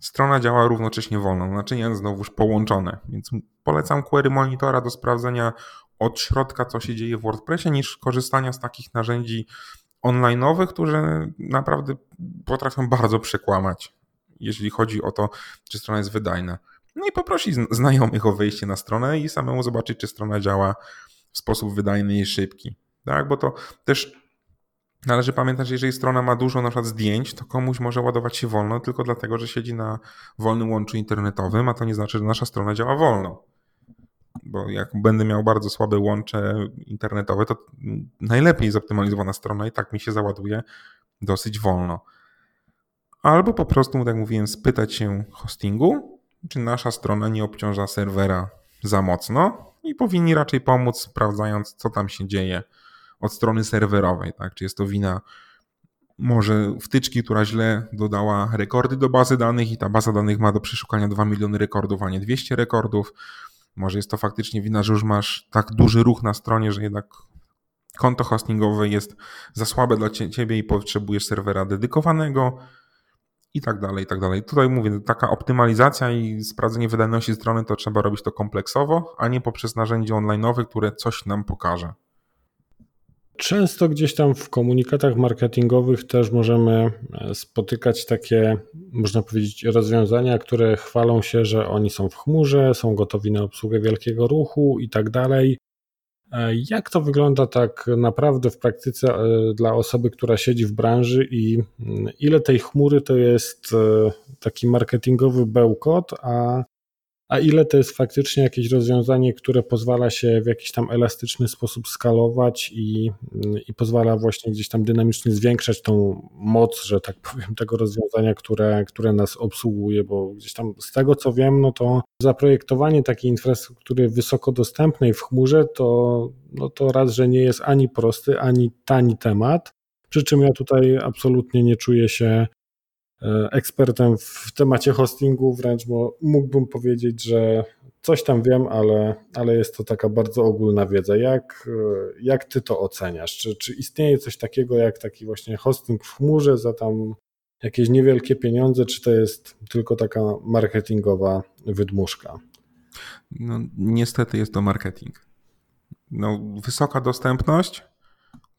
Strona działa równocześnie wolno, naczynia znowuż połączone, więc polecam query monitora do sprawdzenia od środka, co się dzieje w WordPressie, niż korzystania z takich narzędzi online'owych, które naprawdę potrafią bardzo przekłamać, jeżeli chodzi o to, czy strona jest wydajna. No i poprosić znajomych o wejście na stronę i samemu zobaczyć, czy strona działa w sposób wydajny i szybki. Tak, bo to też Należy pamiętać, że jeżeli strona ma dużo na przykład zdjęć, to komuś może ładować się wolno tylko dlatego, że siedzi na wolnym łączu internetowym, a to nie znaczy, że nasza strona działa wolno. Bo jak będę miał bardzo słabe łącze internetowe, to najlepiej zoptymalizowana strona i tak mi się załaduje dosyć wolno. Albo po prostu, tak jak mówiłem, spytać się hostingu, czy nasza strona nie obciąża serwera za mocno i powinni raczej pomóc, sprawdzając, co tam się dzieje od strony serwerowej, tak? Czy jest to wina może wtyczki, która źle dodała rekordy do bazy danych i ta baza danych ma do przeszukania 2 miliony rekordów, a nie 200 rekordów. Może jest to faktycznie wina, że już masz tak duży ruch na stronie, że jednak konto hostingowe jest za słabe dla ciebie i potrzebujesz serwera dedykowanego i tak dalej, i tak dalej. Tutaj mówię, taka optymalizacja i sprawdzenie wydajności strony to trzeba robić to kompleksowo, a nie poprzez narzędzie online'owe, które coś nam pokaże. Często gdzieś tam w komunikatach marketingowych też możemy e, spotykać takie, można powiedzieć, rozwiązania, które chwalą się, że oni są w chmurze, są gotowi na obsługę wielkiego ruchu i tak dalej. Jak to wygląda tak naprawdę w praktyce dla osoby, która siedzi w branży i mm, ile tej chmury to jest taki marketingowy bełkot, a a ile to jest faktycznie jakieś rozwiązanie, które pozwala się w jakiś tam elastyczny sposób skalować i, i pozwala właśnie gdzieś tam dynamicznie zwiększać tą moc, że tak powiem, tego rozwiązania, które, które nas obsługuje, bo gdzieś tam z tego co wiem, no to zaprojektowanie takiej infrastruktury wysoko dostępnej w chmurze to, no to raz, że nie jest ani prosty, ani tani temat, przy czym ja tutaj absolutnie nie czuję się ekspertem w temacie hostingu, wręcz mógłbym powiedzieć, że coś tam wiem, ale, ale jest to taka bardzo ogólna wiedza. Jak, e, jak ty to oceniasz? Czy, czy istnieje coś takiego jak taki właśnie hosting w chmurze za tam jakieś niewielkie pieniądze, czy to jest tylko taka marketingowa wydmuszka? No, niestety jest to marketing. No, wysoka dostępność,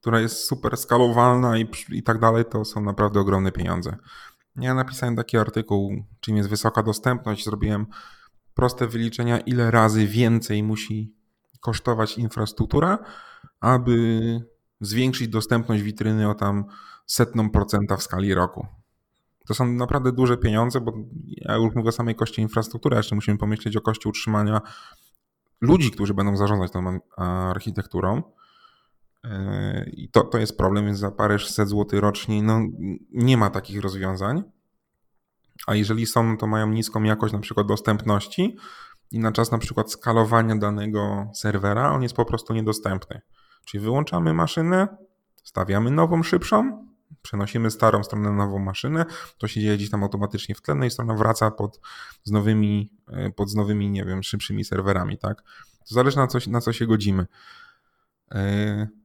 która jest super skalowalna i, i tak dalej, to są naprawdę ogromne pieniądze. Ja napisałem taki artykuł, czym jest wysoka dostępność. Zrobiłem proste wyliczenia, ile razy więcej musi kosztować infrastruktura, aby zwiększyć dostępność witryny o tam setną procenta w skali roku. To są naprawdę duże pieniądze, bo ja już mówię o samej koszcie infrastruktury, jeszcze musimy pomyśleć o koszcie utrzymania ludzi, którzy będą zarządzać tą architekturą. I to, to jest problem, więc za paręset złotych rocznie no, nie ma takich rozwiązań. A jeżeli są, to mają niską jakość na przykład dostępności i na czas na przykład skalowania danego serwera on jest po prostu niedostępny. Czyli wyłączamy maszynę, stawiamy nową, szybszą, przenosimy starą stronę na nową maszynę, to się dzieje gdzieś tam automatycznie w tle, no i strona wraca pod, z nowymi, pod z nowymi, nie wiem, szybszymi serwerami, tak? To zależy na co, na co się godzimy. Yy,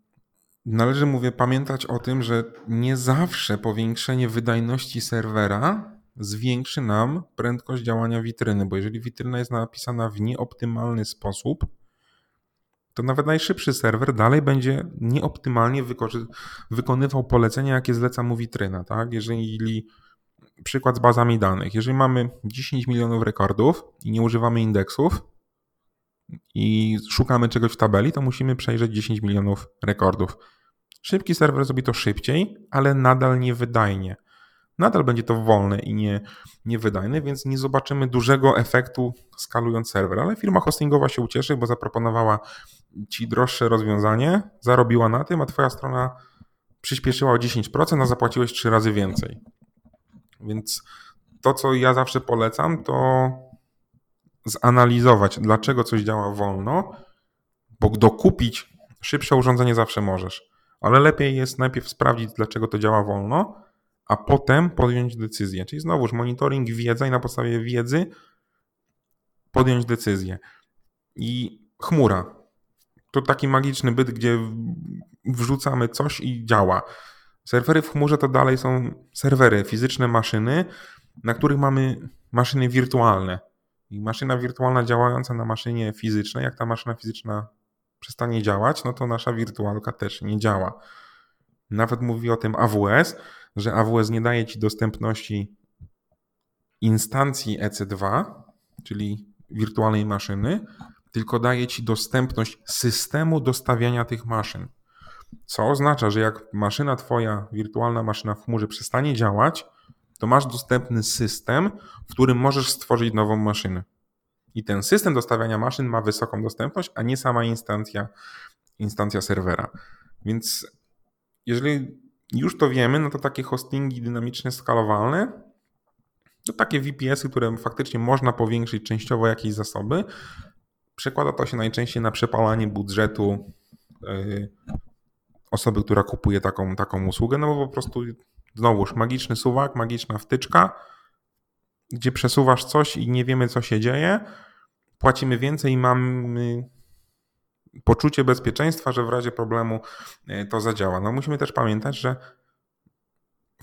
Należy, mówię, pamiętać o tym, że nie zawsze powiększenie wydajności serwera zwiększy nam prędkość działania witryny, bo jeżeli witryna jest napisana w nieoptymalny sposób, to nawet najszybszy serwer dalej będzie nieoptymalnie wykonywał polecenia, jakie zleca mu witryna. Tak? Jeżeli przykład z bazami danych, jeżeli mamy 10 milionów rekordów i nie używamy indeksów i szukamy czegoś w tabeli, to musimy przejrzeć 10 milionów rekordów. Szybki serwer zrobi to szybciej, ale nadal niewydajnie. Nadal będzie to wolne i nie, niewydajne, więc nie zobaczymy dużego efektu skalując serwer. Ale firma hostingowa się ucieszy, bo zaproponowała ci droższe rozwiązanie, zarobiła na tym, a twoja strona przyspieszyła o 10%, a zapłaciłeś 3 razy więcej. Więc to, co ja zawsze polecam, to zanalizować, dlaczego coś działa wolno, bo dokupić szybsze urządzenie zawsze możesz ale lepiej jest najpierw sprawdzić, dlaczego to działa wolno, a potem podjąć decyzję. Czyli znowuż monitoring, wiedza i na podstawie wiedzy podjąć decyzję. I chmura. To taki magiczny byt, gdzie wrzucamy coś i działa. Serwery w chmurze to dalej są serwery, fizyczne maszyny, na których mamy maszyny wirtualne. I maszyna wirtualna działająca na maszynie fizycznej, jak ta maszyna fizyczna przestanie działać, no to nasza wirtualka też nie działa. Nawet mówi o tym AWS, że AWS nie daje ci dostępności instancji EC2, czyli wirtualnej maszyny, tylko daje ci dostępność systemu dostawiania tych maszyn. Co oznacza, że jak maszyna twoja, wirtualna maszyna w chmurze przestanie działać, to masz dostępny system, w którym możesz stworzyć nową maszynę. I ten system dostawiania maszyn ma wysoką dostępność, a nie sama instancja, instancja serwera. Więc jeżeli już to wiemy, no to takie hostingi dynamicznie skalowalne, to takie VPS-y, które faktycznie można powiększyć częściowo jakieś zasoby, przekłada to się najczęściej na przepalanie budżetu yy, osoby, która kupuje taką, taką usługę, no bo po prostu znowuż magiczny suwak, magiczna wtyczka, gdzie przesuwasz coś i nie wiemy, co się dzieje, płacimy więcej i mamy poczucie bezpieczeństwa, że w razie problemu e, to zadziała. No musimy też pamiętać, że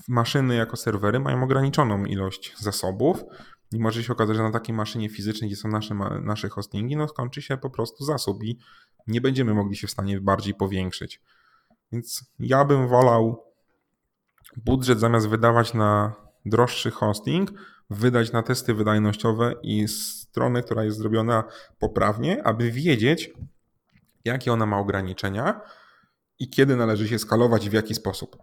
maszyny jako serwery mają ograniczoną ilość zasobów i może się okazać, że na takiej maszynie fizycznej, gdzie są nasze, nasze hostingi, no skończy się po prostu zasób i nie będziemy mogli się w stanie bardziej powiększyć. Więc ja bym wolał budżet zamiast wydawać na droższy hosting, wydać na testy wydajnościowe i stronę, która jest zrobiona poprawnie, aby wiedzieć, jakie ona ma ograniczenia i kiedy należy się skalować i w jaki sposób.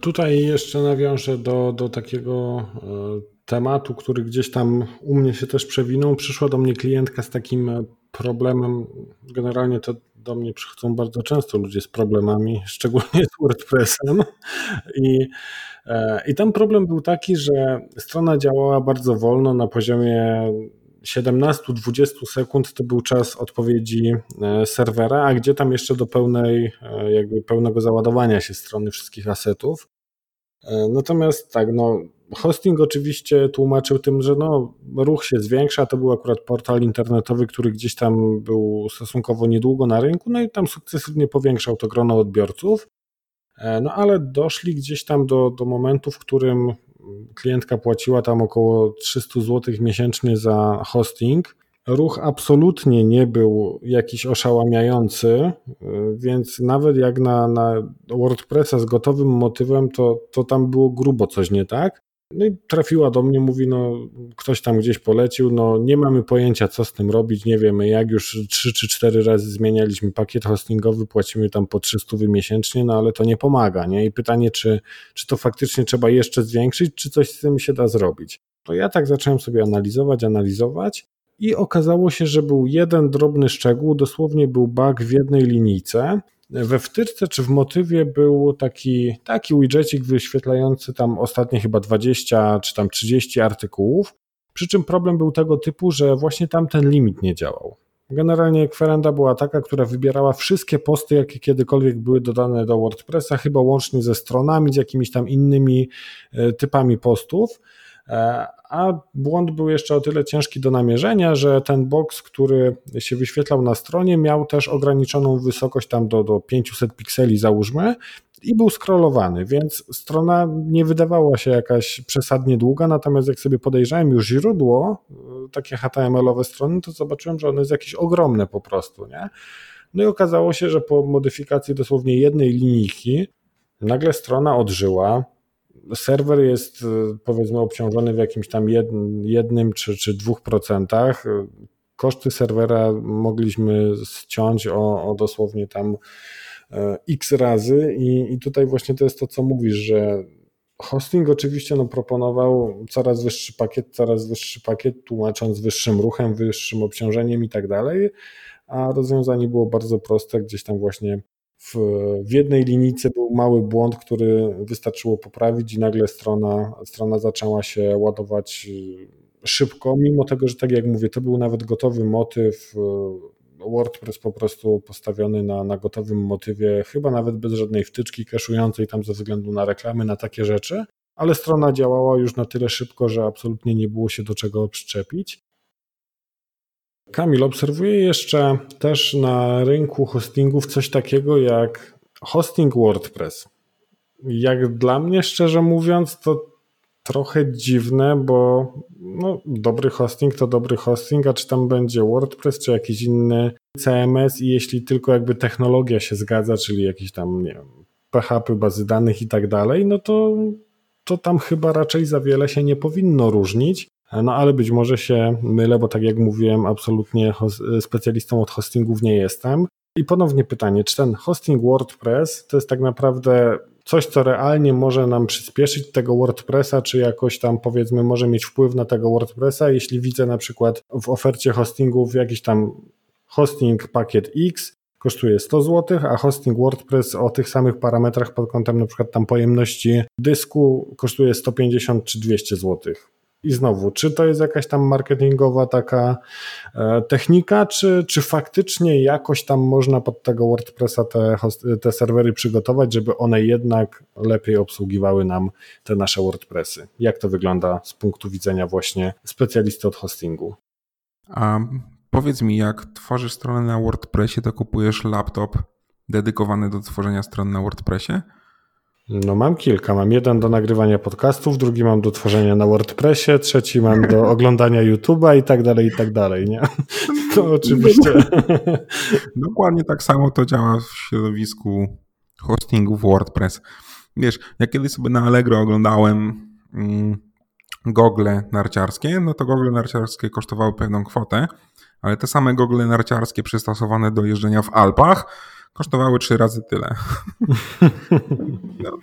Tutaj jeszcze nawiążę do, do takiego e, tematu, który gdzieś tam u mnie się też przewinął. Przyszła do mnie klientka z takim problemem. Generalnie to do mnie przychodzą bardzo często ludzie z problemami, szczególnie z WordPressem. I, e, I ten problem był taki, że strona działała bardzo wolno na poziomie 17-20 sekund to był czas odpowiedzi e, serwera, a gdzie tam jeszcze do pełnej, e, jakby pełnego załadowania się strony wszystkich asetów. Natomiast tak, no, hosting oczywiście tłumaczył tym, że no, ruch się zwiększa. To był akurat portal internetowy, który gdzieś tam był stosunkowo niedługo na rynku, no i tam sukcesywnie powiększał to grono odbiorców. E, no ale doszli gdzieś tam do, do momentu, w którym klientka płaciła tam około 300 zł miesięcznie za hosting. Ruch absolutnie nie był jakiś oszałamiający, e, więc nawet jak na, na WordPressa z gotowym motywem, to, to tam było grubo coś nie tak. No i trafiła do mnie, mówi, no ktoś tam gdzieś polecił, no nie mamy pojęcia co z tym robić, nie wiemy jak, już trzy czy cztery razy zmienialiśmy pakiet hostingowy, płacimy tam po 300 miesięcznie, no ale to nie pomaga, nie? I pytanie, czy, czy to faktycznie trzeba jeszcze zwiększyć, czy coś z tym się da zrobić. To ja tak zacząłem sobie analizować, analizować i okazało się, że był jeden drobny szczegół, dosłownie był bug w jednej linijce, we wtyczce czy w motywie był taki, taki widgetik wyświetlający tam ostatnie chyba 20 czy tam 30 artykułów, przy czym problem był tego typu, że właśnie tam ten limit nie działał. Generalnie kwerenda była taka, która wybierała wszystkie posty, jakie kiedykolwiek były dodane do WordPressa, chyba łącznie ze stronami, z jakimiś tam innymi e, typami postów. E, a błąd był jeszcze o tyle ciężki do namierzenia, że ten box, który się wyświetlał na stronie, miał też ograniczoną wysokość tam do, do 500 pikseli, załóżmy, i był scrollowany, więc strona nie wydawała się jakaś przesadnie długa, natomiast jak sobie podejrzałem już źródło, e, takie HTML-owe strony, to zobaczyłem, że one jest jakieś ogromne po prostu, nie? No i okazało się, że po modyfikacji dosłownie jednej linijki nagle strona odżyła, serwer jest y, powiedzmy obciążony w jakimś tam jednym czy, czy dwóch procentach. Koszty serwera mogliśmy ściąć o, o dosłownie tam e, x razy i, i tutaj właśnie to jest to, co mówisz, że hosting oczywiście no, proponował coraz wyższy pakiet, coraz wyższy pakiet, tłumacząc wyższym ruchem, wyższym obciążeniem i tak dalej, a rozwiązanie było bardzo proste, gdzieś tam właśnie w, w jednej linijce był mały błąd, który wystarczyło poprawić i nagle strona, strona zaczęła się ładować y, szybko, mimo tego, że tak jak mówię, to był nawet gotowy motyw, y, WordPress po prostu postawiony na, na gotowym motywie, chyba nawet bez żadnej wtyczki kaszującej tam ze względu na reklamy, na takie rzeczy, ale strona działała już na tyle szybko, że absolutnie nie było się do czego przyczepić. Kamil, obserwuję jeszcze też na rynku hostingów coś takiego jak hosting WordPress. Jak dla mnie, szczerze mówiąc, to trochę dziwne, bo no, dobry hosting to dobry hosting, a czy tam będzie WordPress, czy jakiś inny CMS i jeśli tylko jakby technologia się zgadza, czyli jakieś tam, nie wiem, PHP, bazy danych i tak dalej, no to, to tam chyba raczej za wiele się nie powinno różnić. No ale być może się mylę, bo tak jak mówiłem, absolutnie specjalistą od hostingów nie jestem. I ponownie pytanie, czy ten hosting WordPress to jest tak naprawdę coś, co realnie może nam przyspieszyć tego WordPressa, czy jakoś tam powiedzmy może mieć wpływ na tego WordPressa, jeśli widzę na przykład w ofercie hostingów jakiś tam hosting pakiet X kosztuje 100 zł, a hosting WordPress o tych samych parametrach pod kątem na przykład tam pojemności dysku kosztuje 150 czy 200 zł. I znowu, czy to jest jakaś tam marketingowa taka e, technika, czy, czy faktycznie jakoś tam można pod tego WordPressa te, te serwery przygotować, żeby one jednak lepiej obsługiwały nam te nasze WordPressy? Jak to wygląda z punktu widzenia właśnie specjalisty od hostingu? A powiedz mi, jak tworzysz stronę na WordPressie, to kupujesz laptop dedykowany do tworzenia strony na WordPressie? No mam kilka. Mam jeden do nagrywania podcastów, drugi mam do tworzenia na WordPressie, trzeci mam do oglądania YouTube'a i tak dalej, i tak dalej, nie? To oczywiście. Dokładnie tak samo to działa w środowisku hostingów WordPress. Wiesz, jak kiedyś sobie na Allegro oglądałem mm, gogle narciarskie, no to gogle narciarskie kosztowały pewną kwotę, ale te same gogle narciarskie przystosowane do jeżdżenia w Alpach kosztowały trzy razy tyle. No,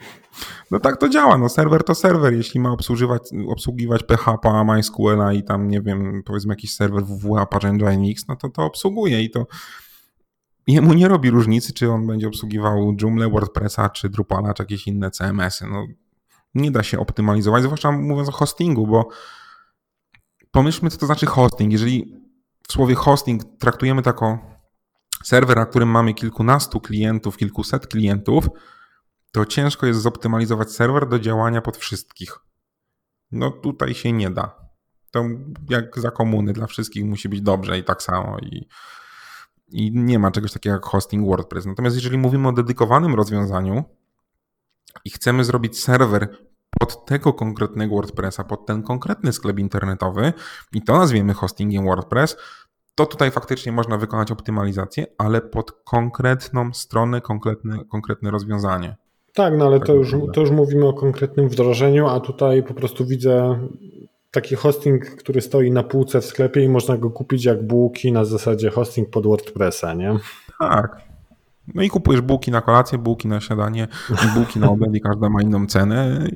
no, tak to działa, no serwer to serwer, jeśli ma obsługiwać, obsługiwać PHP, MySQL i tam, nie wiem, powiedzmy jakiś serwer WWA, Apache Nginx, no to to obsługuje i to jemu nie robi różnicy, czy on będzie obsługiwał Joomla, WordPressa, czy Drupala, czy jakieś inne CMS-y. No, nie da się optymalizować, zwłaszcza mówiąc o hostingu, bo pomyślmy, co to znaczy hosting. Jeżeli w słowie hosting traktujemy jako serwer, na którym mamy kilkunastu klientów, kilkuset klientów, to ciężko jest zoptymalizować serwer do działania pod wszystkich. No tutaj się nie da. To jak za komuny, dla wszystkich musi być dobrze i tak samo. I, i nie ma czegoś takiego jak hosting WordPress. Natomiast jeżeli mówimy o dedykowanym rozwiązaniu i chcemy zrobić serwer pod tego konkretnego WordPressa, pod ten konkretny sklep internetowy i to nazwiemy hostingiem WordPress, to tutaj faktycznie można wykonać optymalizację, ale pod konkretną stronę, konkretne, konkretne rozwiązanie. Tak, no ale tak to, już, to już mówimy o konkretnym wdrożeniu, a tutaj po prostu widzę taki hosting, który stoi na półce w sklepie i można go kupić jak bułki na zasadzie hosting pod WordPressa, nie? Tak. No i kupujesz bułki na kolację, bułki na śniadanie, bułki na obiad i każda ma inną cenę.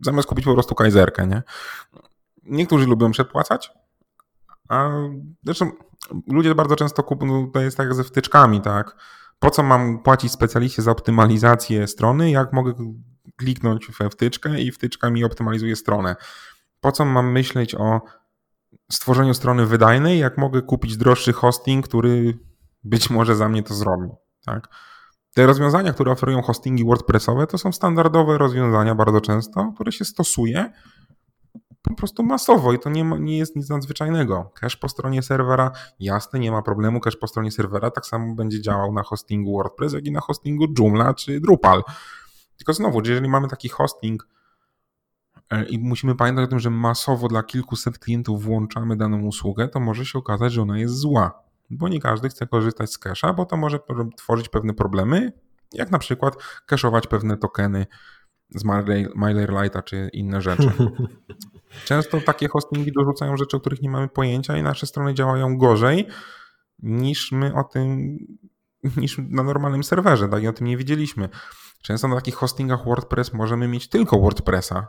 Zamiast kupić po prostu kajzerkę, nie? Niektórzy lubią przepłacać, a zresztą ludzie bardzo często kupują, to jest tak ze wtyczkami, tak? Po co mam płacić specjaliście za optymalizację strony, jak mogę kliknąć we wtyczkę i wtyczka mi optymalizuje stronę? Po co mam myśleć o stworzeniu strony wydajnej, jak mogę kupić droższy hosting, który być może za mnie to zrobi, tak? Te rozwiązania, które oferują hostingi WordPressowe, to są standardowe rozwiązania bardzo często, które się stosuje po prostu masowo i to nie, ma, nie jest nic nadzwyczajnego. Cache po stronie serwera, jasne, nie ma problemu, cache po stronie serwera tak samo będzie działał na hostingu WordPress, jak i na hostingu Joomla czy Drupal. Tylko znowu, jeżeli mamy taki hosting e, i musimy pamiętać o tym, że masowo dla kilkuset klientów włączamy daną usługę, to może się okazać, że ona jest zła, bo nie każdy chce korzystać z cache'a, bo to może tworzyć pewne problemy, jak na przykład cache'ować pewne tokeny z MailerLite'a czy inne rzeczy. Często takie hostingi dorzucają rzeczy, o których nie mamy pojęcia i nasze strony działają gorzej niż my o tym, niż na normalnym serwerze, tak? I o tym nie wiedzieliśmy. Często na takich hostingach WordPress możemy mieć tylko WordPressa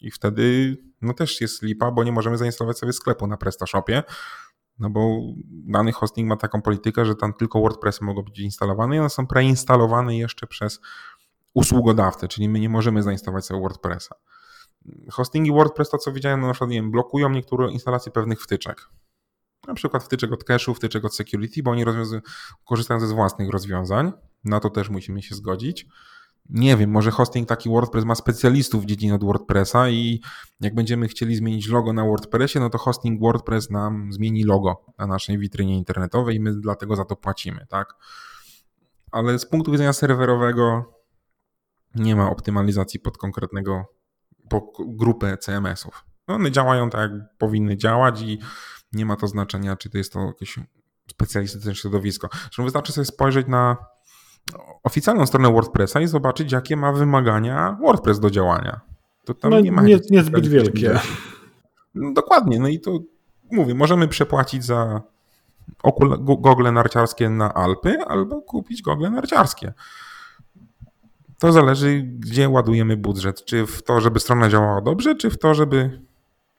i wtedy no też jest lipa, bo nie możemy zainstalować sobie sklepu na PrestaShopie, no bo dany hosting ma taką politykę, że tam tylko WordPressy mogą być instalowane i one są preinstalowane jeszcze przez usługodawcę, czyli my nie możemy zainstalować sobie WordPressa. Hostingi WordPress, to co widziałem, no na przykład nie wiem, blokują niektóre instalacje pewnych wtyczek. Na przykład wtyczek od cache'u, wtyczek od security, bo oni korzystają ze własnych rozwiązań. Na to też musimy się zgodzić. Nie wiem, może hosting taki WordPress ma specjalistów w dziedzinie od WordPressa i jak będziemy chcieli zmienić logo na WordPressie, no to hosting WordPress nam zmieni logo na naszej witrynie internetowej i my dlatego za to płacimy, tak? Ale z punktu widzenia serwerowego nie ma optymalizacji pod konkretnego, po grupę CMS-ów. No one działają tak, jak powinny działać i nie ma to znaczenia, czy to jest to jakieś specjalistyczne środowisko. Zresztą wystarczy sobie spojrzeć na oficjalną stronę WordPressa i zobaczyć, jakie ma wymagania WordPress do działania. To tam no, nie ma. Nie, niezbyt wielkie. No, dokładnie. No i to mówię, możemy przepłacić za gogle narciarskie na Alpy albo kupić gogle narciarskie. To zależy, gdzie ładujemy budżet. Czy w to, żeby strona działała dobrze, czy w to, żeby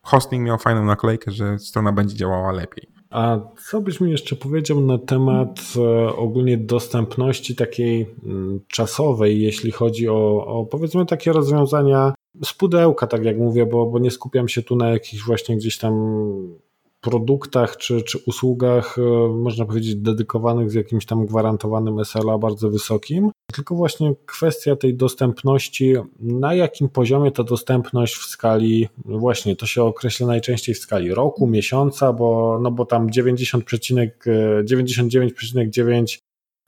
hosting miał fajną naklejkę, że strona będzie działała lepiej. A co byś mi jeszcze powiedział na temat e, ogólnie dostępności takiej mm, czasowej, jeśli chodzi o, o powiedzmy takie rozwiązania z pudełka, tak jak mówię, bo, bo nie skupiam się tu na jakichś właśnie gdzieś tam produktach czy, czy usługach, e, można powiedzieć, dedykowanych z jakimś tam gwarantowanym SLA bardzo wysokim, tylko właśnie kwestia tej dostępności, na jakim poziomie ta dostępność w skali, właśnie to się określa najczęściej w skali roku, miesiąca, bo, no bo tam 90,99,9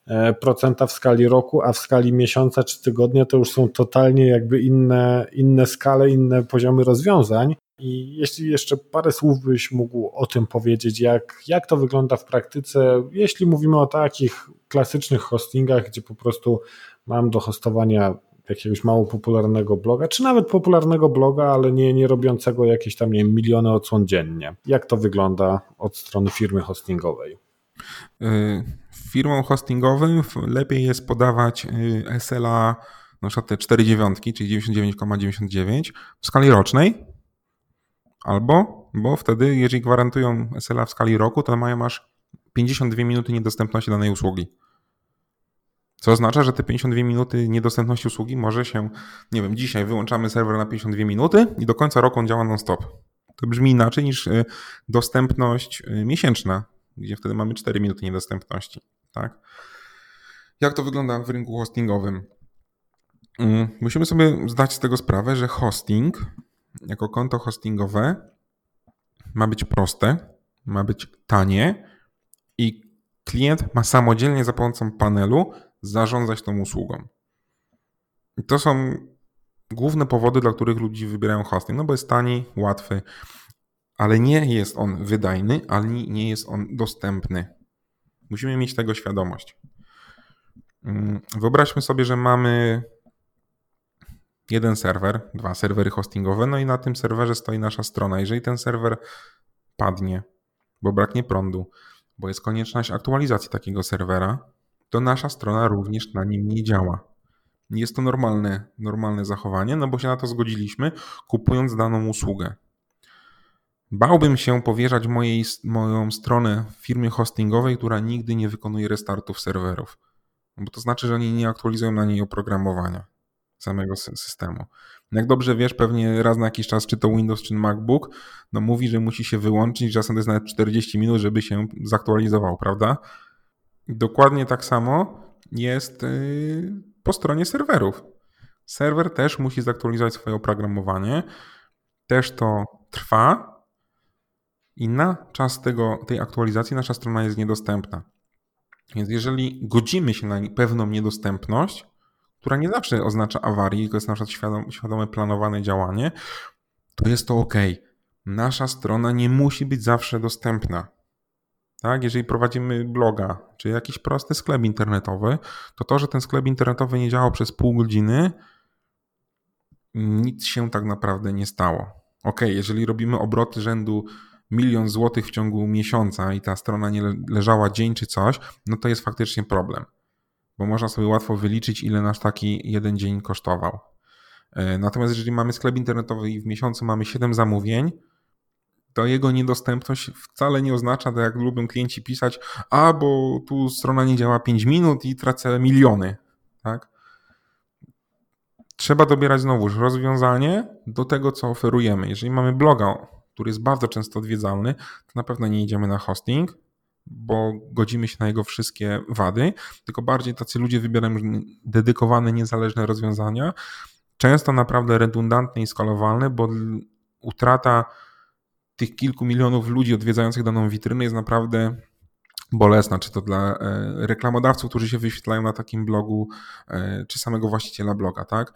e, procenta w skali roku, a w skali miesiąca czy tygodnia to już są totalnie jakby inne, inne skale, inne poziomy rozwiązań. I jeśli jeszcze parę słów byś mógł o tym powiedzieć, jak, jak to wygląda w praktyce, jeśli mówimy o takich klasycznych hostingach, gdzie po prostu mam do hostowania jakiegoś mało popularnego bloga, czy nawet popularnego bloga, ale nie, nie robiącego jakieś tam nie wiem, miliony odsłon dziennie. Jak to wygląda od strony firmy hostingowej? Y, firmom hostingowym lepiej jest podawać y, SLA na przykład te 4 dziewiątki, czyli 99,99 w skali rocznej, albo, bo wtedy, jeżeli gwarantują SLA w skali roku, to mają aż 52 minuty niedostępności danej usługi. Co oznacza, że te 52 minuty niedostępności usługi może się, nie wiem, dzisiaj wyłączamy serwer na 52 minuty i do końca roku on działa non-stop. To brzmi inaczej niż y, dostępność miesięczna, gdzie wtedy mamy 4 minuty niedostępności. Tak? Jak to wygląda w rynku hostingowym? Mm, musimy sobie zdać z tego sprawę, że hosting jako konto hostingowe ma być proste, ma być tanie i klient ma samodzielnie za pomocą panelu zarządzać tą usługą. I to są główne powody, dla których ludzie wybierają hosting, no bo jest tani, łatwy, ale nie jest on wydajny, ani nie jest on dostępny. Musimy mieć tego świadomość. Mm, wyobraźmy sobie, że mamy jeden serwer, dwa serwery hostingowe, no i na tym serwerze stoi nasza strona. Jeżeli ten serwer padnie, bo braknie prądu, bo jest konieczność aktualizacji takiego serwera, to nasza strona również na nim nie działa. Jest to normalne, normalne zachowanie, no bo się na to zgodziliśmy, kupując daną usługę. Bałbym się powierzać mojej, moją stronę firmie hostingowej, która nigdy nie wykonuje restartów serwerów. Bo to znaczy, że oni nie aktualizują na niej oprogramowania samego systemu. Jak dobrze wiesz, pewnie raz na jakiś czas, czy to Windows, czy Macbook, no mówi, że musi się wyłączyć, czasem to jest nawet 40 minut, żeby się zaktualizował, prawda? Dokładnie tak samo jest y, po stronie serwerów. Serwer też musi zaktualizować swoje oprogramowanie, też to trwa i na czas tego, tej aktualizacji nasza strona jest niedostępna. Więc jeżeli godzimy się na pewną niedostępność, która nie zawsze oznacza awarii, tylko jest na przykład świadome, świadome planowane działanie, to jest to ok. Nasza strona nie musi być zawsze dostępna. Tak? Jeżeli prowadzimy bloga, czy jakiś prosty sklep internetowy, to to, że ten sklep internetowy nie działał przez pół godziny, nic się tak naprawdę nie stało. Ok, jeżeli robimy obroty rzędu milion złotych w ciągu miesiąca i ta strona nie leżała dzień czy coś, no to jest faktycznie problem bo można sobie łatwo wyliczyć, ile nasz taki jeden dzień kosztował. E, natomiast jeżeli mamy sklep internetowy i w miesiącu mamy 7 zamówień, to jego niedostępność wcale nie oznacza, tak jak lubią klienci pisać, a bo tu strona nie działa 5 minut i tracę miliony. Tak? Trzeba dobierać znowuż rozwiązanie do tego, co oferujemy. Jeżeli mamy bloga, który jest bardzo często odwiedzalny, to na pewno nie idziemy na hosting, bo godzimy się na jego wszystkie wady, tylko bardziej tacy ludzie wybierają dedykowane, niezależne rozwiązania, często naprawdę redundantne i skalowalne, bo utrata tych kilku milionów ludzi odwiedzających daną witrynę jest naprawdę bolesna, czy to dla e, reklamodawców, którzy się wyświetlają na takim blogu, e, czy samego właściciela bloga, tak?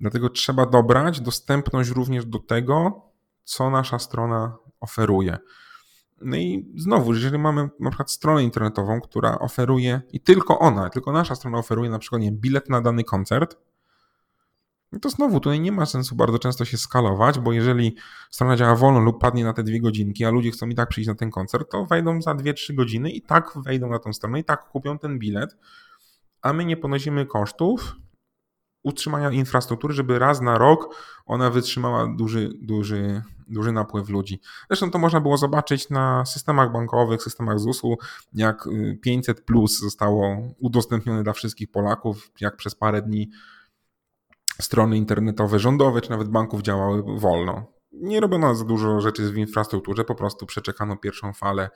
Dlatego trzeba dobrać dostępność również do tego, co nasza strona oferuje. No i znowu, jeżeli mamy na przykład stronę internetową, która oferuje i tylko ona, tylko nasza strona oferuje na przykład nie, bilet na dany koncert, no to znowu tutaj nie ma sensu bardzo często się skalować, bo jeżeli strona działa wolno lub padnie na te dwie godzinki, a ludzie chcą i tak przyjść na ten koncert, to wejdą za 2-3 godziny i tak wejdą na tą stronę i tak kupią ten bilet, a my nie ponosimy kosztów utrzymania infrastruktury, żeby raz na rok ona wytrzymała duży, duży, duży napływ ludzi. Zresztą to można było zobaczyć na systemach bankowych, systemach ZUS-u, jak 500 plus zostało udostępnione dla wszystkich Polaków, jak przez parę dni strony internetowe rządowe czy nawet banków działały wolno. Nie robiono za dużo rzeczy w infrastrukturze, po prostu przeczekano pierwszą falę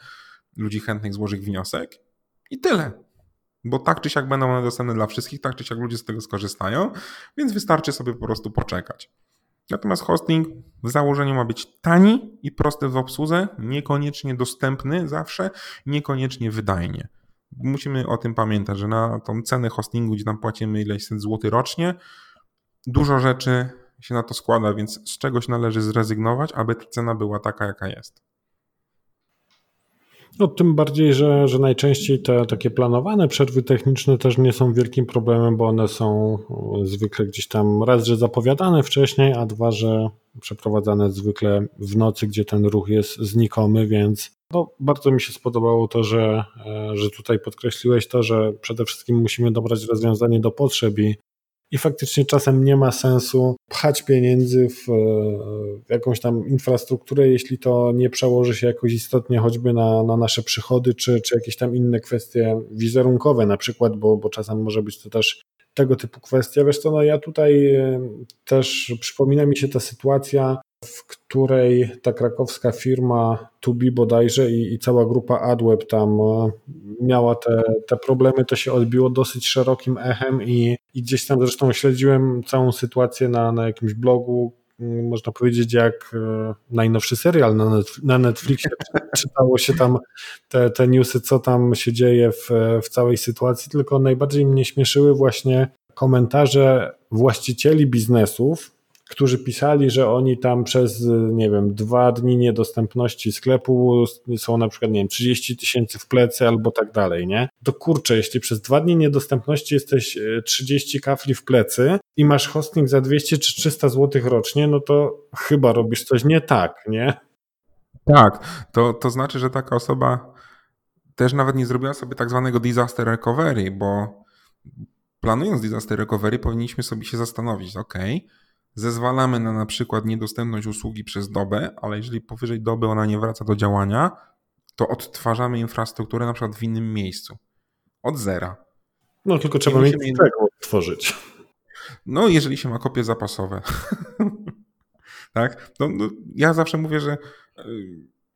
ludzi chętnych złożyć wniosek i tyle bo tak czy siak będą one dostępne dla wszystkich, tak czy siak ludzie z tego skorzystają, więc wystarczy sobie po prostu poczekać. Natomiast hosting w założeniu ma być tani i prosty w obsłudze, niekoniecznie dostępny zawsze, niekoniecznie wydajnie. Musimy o tym pamiętać, że na tą cenę hostingu, gdzie tam płacimy ileś set złotych rocznie, dużo rzeczy się na to składa, więc z czegoś należy zrezygnować, aby ta cena była taka, jaka jest. No, tym bardziej, że, że najczęściej te takie planowane przerwy techniczne też nie są wielkim problemem, bo one są zwykle gdzieś tam raz, że zapowiadane wcześniej, a dwa, że przeprowadzane zwykle w nocy, gdzie ten ruch jest znikomy, więc no, bardzo mi się spodobało to, że, e, że tutaj podkreśliłeś to, że przede wszystkim musimy dobrać rozwiązanie do potrzeb i i faktycznie czasem nie ma sensu pchać pieniędzy w, w jakąś tam infrastrukturę, jeśli to nie przełoży się jakoś istotnie choćby na, na nasze przychody, czy, czy jakieś tam inne kwestie wizerunkowe na przykład, bo, bo czasem może być to też tego typu kwestia. Wiesz co, no ja tutaj e, też przypomina mi się ta sytuacja, w której ta krakowska firma Tubi bodajże i, i cała grupa AdWeb tam e, miała te, te problemy, to się odbiło dosyć szerokim echem i, i gdzieś tam zresztą śledziłem całą sytuację na, na jakimś blogu, mm, można powiedzieć, jak e, najnowszy serial na, Netflixie. Czytało się tam te, te newsy, co tam się dzieje w, w całej sytuacji, tylko najbardziej mnie śmieszyły właśnie komentarze właścicieli biznesów, którzy pisali, że oni tam przez, nie wiem, dwa dni niedostępności sklepu są na przykład, nie wiem, 30 tysięcy w plecy albo tak dalej, nie? To kurczę, jeśli przez dwa dni niedostępności jesteś 30 e, kafli w plecy i masz hosting za 200 czy 300 zł rocznie, no to chyba robisz coś nie tak, nie? Tak, to, to znaczy, że taka osoba też nawet nie zrobiła sobie tak zwanego disaster recovery, bo planując disaster recovery powinniśmy sobie się zastanowić, ok, zezwalamy na na przykład niedostępność usługi przez dobę, ale jeżeli powyżej doby ona nie wraca do działania, to odtwarzamy infrastrukturę na przykład w innym miejscu. Od zera. No tylko trzeba mieć tego odtworzyć. No jeżeli się ma kopie zapasowe. tak? No, no, ja zawsze mówię, że y,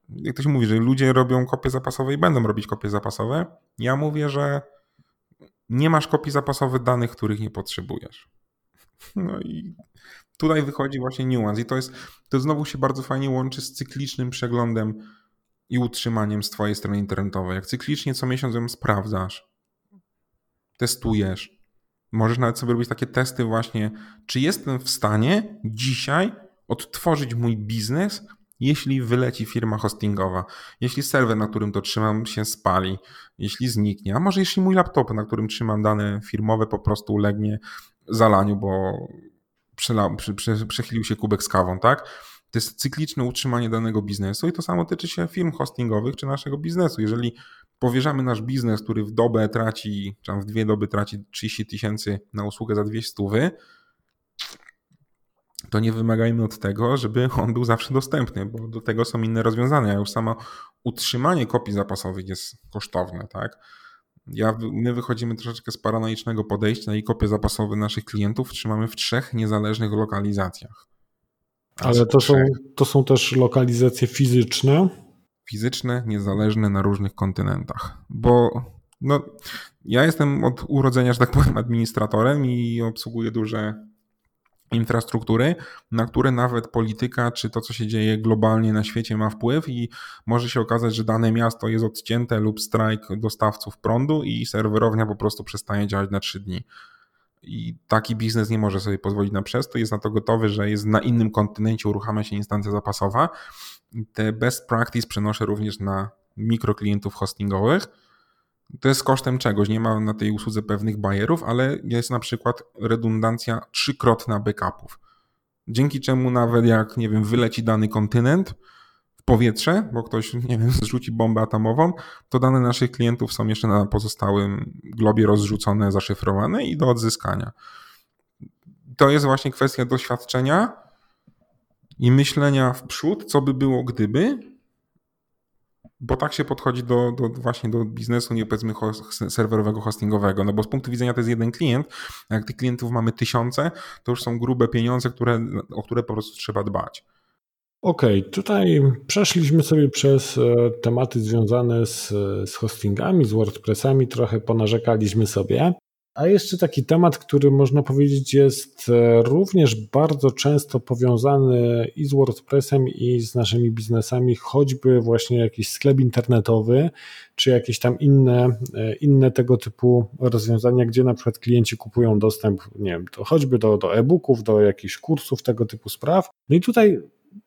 jak to się mówi, że ludzie robią kopie zapasowe i będą robić kopie zapasowe. Ja mówię, że nie masz kopii zapasowych danych, których nie potrzebujesz. No i tutaj wychodzi właśnie niuans i to jest, to znowu się bardzo fajnie łączy z cyklicznym przeglądem i utrzymaniem z twojej strony internetowej. Jak cyklicznie co miesiąc ją sprawdzasz, testujesz, możesz nawet sobie robić takie testy właśnie, czy jestem w stanie dzisiaj odtworzyć mój biznes, jeśli wyleci firma hostingowa, jeśli serwer, na którym to trzymam, się spali, jeśli zniknie, a może jeśli mój laptop, na którym trzymam dane firmowe, po prostu ulegnie zalaniu, bo przelał, przy, przy, przechylił się kubek z kawą, tak? To jest cykliczne utrzymanie danego biznesu i to samo tyczy się firm hostingowych czy naszego biznesu. Jeżeli powierzamy nasz biznes, który w dobę traci, czy tam w dwie doby traci 30 tysięcy na usługę za 200 stówy, to nie wymagajmy od tego, żeby on był zawsze dostępny, bo do tego są inne rozwiązania. Już samo utrzymanie kopii zapasowych jest kosztowne, tak? Ja, my wychodzimy troszeczkę z paranoicznego podejścia i kopie zapasowe naszych klientów trzymamy w trzech niezależnych lokalizacjach. Ale to są, to są też lokalizacje fizyczne? Fizyczne, niezależne na różnych kontynentach. Bo no, ja jestem od urodzenia, że tak powiem, administratorem i obsługuję duże infrastruktury, na które nawet polityka czy to, co się dzieje globalnie na świecie ma wpływ i może się okazać, że dane miasto jest odcięte lub strajk dostawców prądu i serwerownia po prostu przestaje działać na trzy dni. I taki biznes nie może sobie pozwolić na przestój, jest na to gotowy, że jest na innym kontynencie, uruchamia się instancja zapasowa. Te best practice przenoszę również na mikroklientów hostingowych, to jest kosztem czegoś. Nie ma na tej usłudze pewnych bajerów, ale jest na przykład redundancja trzykrotna backupów. Dzięki czemu nawet jak, nie wiem, wyleci dany kontynent w powietrze, bo ktoś, nie wiem, zrzuci bombę atomową, to dane naszych klientów są jeszcze na pozostałym globie rozrzucone, zaszyfrowane i do odzyskania. To jest właśnie kwestia doświadczenia i myślenia w przód, co by było gdyby, bo tak się podchodzi do, do, właśnie do biznesu, nie powiedzmy serwerowego, hostingowego, no bo z punktu widzenia to jest jeden klient, jak tych klientów mamy tysiące, to już są grube pieniądze, które, o które po prostu trzeba dbać. Okej, okay, tutaj przeszliśmy sobie przez e, tematy związane z, z hostingami, z WordPressami, trochę ponarzekaliśmy sobie. A jeszcze taki temat, który można powiedzieć jest e, również bardzo często powiązany i z WordPressem, i z naszymi biznesami, choćby właśnie jakiś sklep internetowy, czy jakieś tam inne, e, inne tego typu rozwiązania, gdzie na przykład klienci kupują dostęp, nie wiem, to choćby do, do e-booków, do jakichś kursów, tego typu spraw. No i tutaj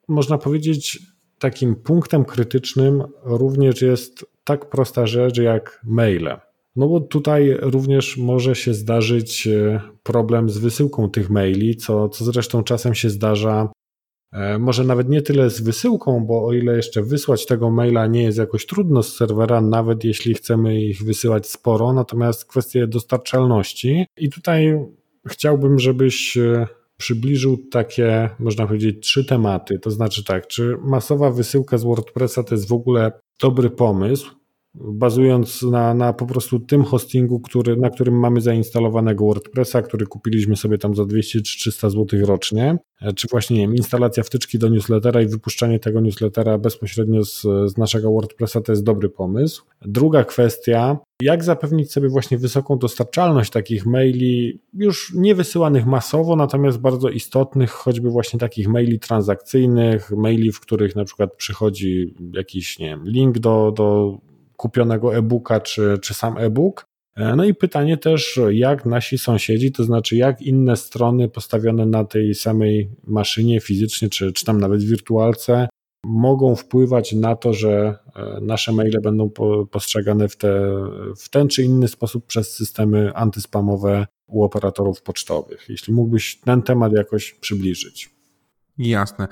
można powiedzieć, takim punktem krytycznym również jest tak prosta rzecz jak maile. No bo tutaj również może się zdarzyć e, problem z wysyłką tych maili, co, co zresztą czasem się zdarza E, może nawet nie tyle z wysyłką, bo o ile jeszcze wysłać tego maila nie jest jakoś trudno z serwera, nawet jeśli chcemy ich wysyłać sporo, natomiast kwestie dostarczalności. I tutaj chciałbym, żebyś e, przybliżył takie, można powiedzieć, trzy tematy. To znaczy tak, czy masowa wysyłka z WordPressa to jest w ogóle dobry pomysł? Bazując na, na po prostu tym hostingu, który, na którym mamy zainstalowanego WordPressa, który kupiliśmy sobie tam za 200 czy 300 zł rocznie, e, czy właśnie nie wiem, instalacja wtyczki do newslettera i wypuszczanie tego newslettera bezpośrednio z, z naszego WordPressa to jest dobry pomysł. Druga kwestia, jak zapewnić sobie właśnie wysoką dostarczalność takich maili, już nie wysyłanych masowo, natomiast bardzo istotnych, choćby właśnie takich maili transakcyjnych, maili, w których na przykład przychodzi jakiś nie wiem, link do, do kupionego e-booka czy, czy sam e-book. E, no i pytanie też, jak nasi sąsiedzi, to znaczy jak inne strony postawione na tej samej maszynie fizycznie, czy, czy tam nawet wirtualce, mogą wpływać na to, że e, nasze maile będą postrzegane w, te, w ten czy inny sposób przez systemy antyspamowe u operatorów pocztowych. Jeśli mógłbyś ten temat jakoś przybliżyć. Jasne,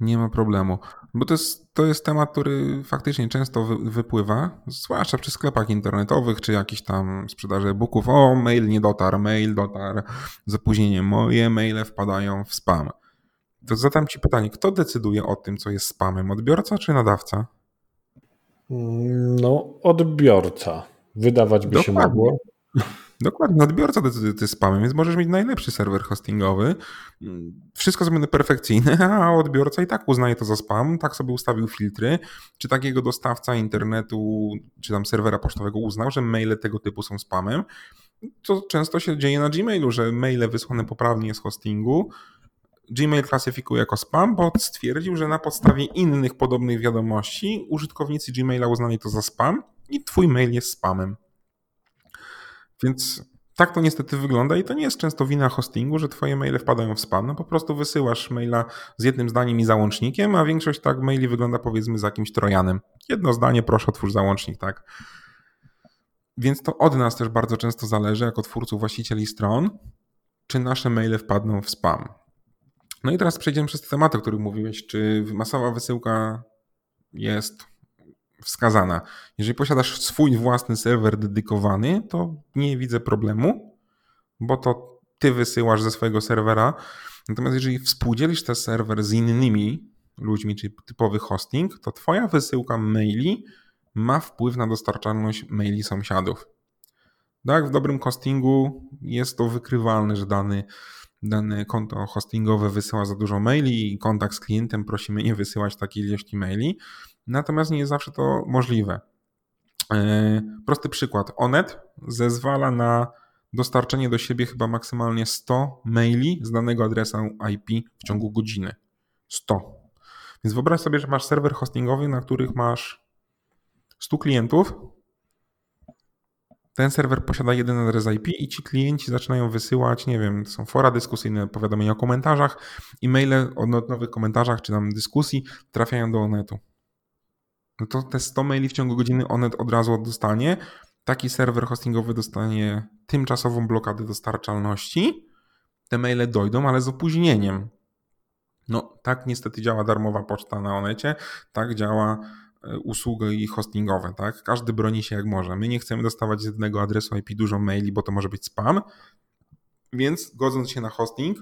nie ma problemu. Bo to jest, to jest temat, który faktycznie często wy, wypływa, zwłaszcza przy sklepach internetowych, czy jakichś tam sprzedaży e-booków. O, mail nie dotarł, mail dotarł z opóźnieniem, moje maile wpadają w spam. To zadam Ci pytanie, kto decyduje o tym, co jest spamem? Odbiorca czy nadawca? No, odbiorca. Wydawać by Dokładnie. się mogło. Dokładnie, odbiorca decyduje, ty spamem, więc możesz mieć najlepszy serwer hostingowy, wszystko zrobione perfekcyjne, a odbiorca i tak uznaje to za spam, tak sobie ustawił filtry, czy takiego dostawca internetu, czy tam serwera pocztowego uznał, że maile tego typu są spamem, to często się dzieje na Gmailu, że maile wysłane poprawnie z hostingu Gmail klasyfikuje jako spam, bo stwierdził, że na podstawie innych podobnych wiadomości użytkownicy Gmaila uznali to za spam i twój mail jest spamem. Więc tak to niestety wygląda i to nie jest często wina hostingu, że twoje maile wpadają w spam. No po prostu wysyłasz maila z jednym zdaniem i załącznikiem, a większość tak maili wygląda powiedzmy z jakimś trojanem. Jedno zdanie, proszę otwórz załącznik, tak. Więc to od nas też bardzo często zależy, jako twórców, właścicieli stron, czy nasze maile wpadną w spam. No i teraz przejdziemy przez te tematy, o których mówiłeś. Czy masowa wysyłka jest wskazana. Jeżeli posiadasz swój własny serwer dedykowany, to nie widzę problemu, bo to ty wysyłasz ze swojego serwera. Natomiast jeżeli współdzielisz ten serwer z innymi ludźmi, czyli typowy hosting, to twoja wysyłka maili ma wpływ na dostarczalność maili sąsiadów. Tak, w dobrym hostingu jest to wykrywalne, że dany, dane konto hostingowe wysyła za dużo maili i kontakt z klientem prosimy nie wysyłać takiej ilości maili. Natomiast nie jest zawsze to możliwe. E, prosty przykład. Onet zezwala na dostarczenie do siebie chyba maksymalnie 100 maili z danego adresu IP w ciągu godziny. 100. Więc wyobraź sobie, że masz serwer hostingowy, na których masz 100 klientów. Ten serwer posiada jeden adres IP i ci klienci zaczynają wysyłać, nie wiem, są fora dyskusyjne, powiadomienia o komentarzach, e-maile o nowych komentarzach czy tam dyskusji trafiają do Onetu no to te 100 maili w ciągu godziny Onet od razu dostanie. Taki serwer hostingowy dostanie tymczasową blokadę dostarczalności. Te maile dojdą, ale z opóźnieniem. No, tak niestety działa darmowa poczta na Onecie, tak działa e, usługi hostingowe, tak? Każdy broni się jak może. My nie chcemy dostawać z jednego adresu IP dużo maili, bo to może być spam, więc godząc się na hosting,